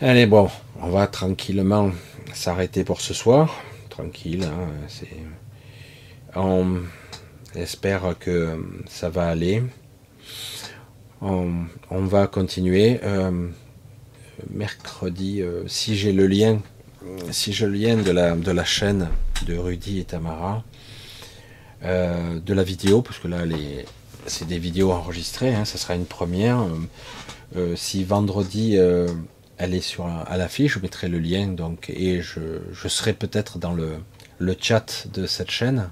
Allez, bon, on va tranquillement s'arrêter pour ce soir. Tranquille, hein, c'est... On espère que ça va aller. On, va continuer. Euh, mercredi, euh, si j'ai le lien si je viens de la, de la chaîne de Rudy et Tamara, euh, de la vidéo, parce que là, c'est des vidéos enregistrées, hein, ça sera une première. Euh, euh, si vendredi, elle est sur à l'affiche, je mettrai le lien, donc, et je, serai peut-être dans le, le, chat de cette chaîne,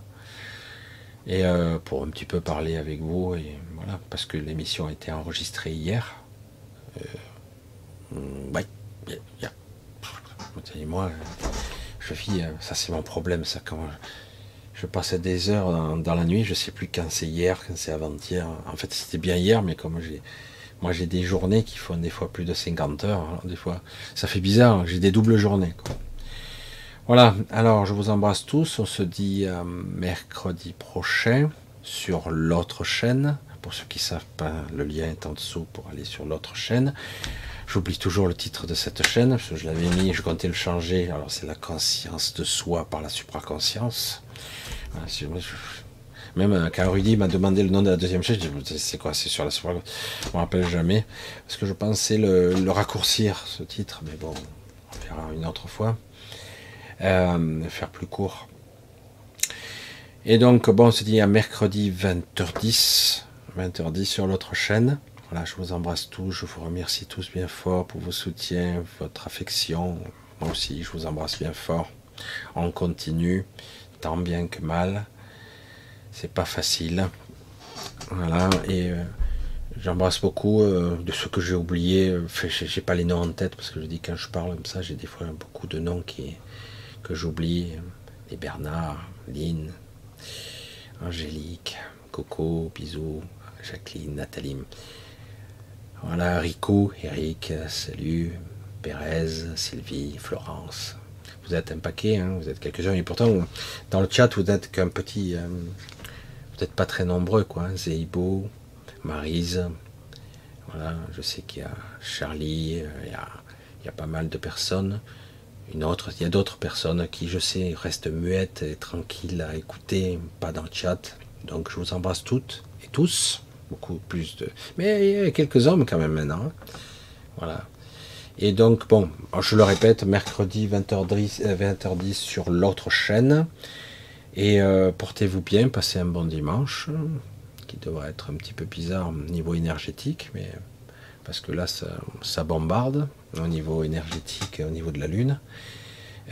et pour un petit peu parler avec vous, et voilà, parce que l'émission a été enregistrée hier. ouais, yeah moi, je vis, euh, ça c'est mon problème, ça, quand je passais des heures dans, la nuit, je sais plus quand c'est hier, quand c'est avant-hier. En fait, c'était bien hier, mais comme j'ai, moi j'ai des journées qui font des fois plus de 50 heures, des fois, ça fait bizarre, j'ai des doubles journées. Voilà, alors je vous embrasse tous. On se dit à mercredi prochain sur l'autre chaîne. Pour ceux qui savent pas, le lien est en dessous pour aller sur l'autre chaîne. J'oublie toujours le titre de cette chaîne, parce que je l'avais mis, je comptais le changer. Alors c'est la conscience de soi par la supraconscience. Même quand Rudy m'a demandé le nom de la deuxième chaîne, je me c'est quoi C'est sur la supraconscience? Je me rappelle jamais. Parce que je pensais le raccourcir, ce titre, mais bon, on verra une autre fois. Euh, faire plus court. Et donc, bon, on se dit à mercredi 20h10, 20h10 sur l'autre chaîne. Je vous embrasse tous, je vous remercie tous bien fort pour vos soutiens, votre affection. Moi aussi, je vous embrasse bien fort. On continue, tant bien que mal. C'est pas facile. Voilà, et euh, j'embrasse beaucoup euh, de ceux que j'ai oubliés. J'ai pas les noms en tête parce que je dis quand je parle comme ça, j'ai des fois beaucoup de noms qui, que j'oublie, les Bernard, Lynn, Angélique, Coco, Bisous, Jacqueline, Nathalie. Voilà, Rico, Eric, salut, Pérez, Sylvie, Florence. Vous êtes un paquet, hein, vous êtes quelques-uns, et pourtant, dans le chat, vous êtes qu'un petit. Euh, vous n'êtes pas très nombreux, quoi. Hein, Zeibo, Marise, voilà, je sais qu'il y a Charlie, euh, il y a, il y a pas mal de personnes une autre, il y a d'autres personnes qui, je sais, restent muettes et tranquilles à écouter, pas dans le chat. Donc je vous embrasse toutes et tous, beaucoup plus de... Mais il y a quelques hommes quand même maintenant. Voilà. Et donc, bon, je le répète, mercredi 20h10, 20h10 sur l'autre chaîne. Et euh, portez-vous bien, passez un bon dimanche, qui devrait être un petit peu bizarre au niveau énergétique, mais parce que là, ça, bombarde au niveau énergétique, au niveau de la Lune.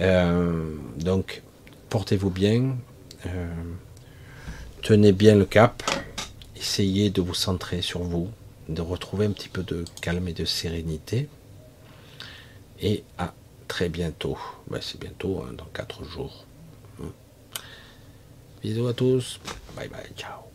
Euh, donc, portez-vous bien, euh, tenez bien le cap, essayez de vous centrer sur vous, de retrouver un petit peu de calme et de sérénité. Et à très bientôt. Ben, c'est bientôt, hein, dans 4 jours. Bisous à tous. Bye bye, ciao.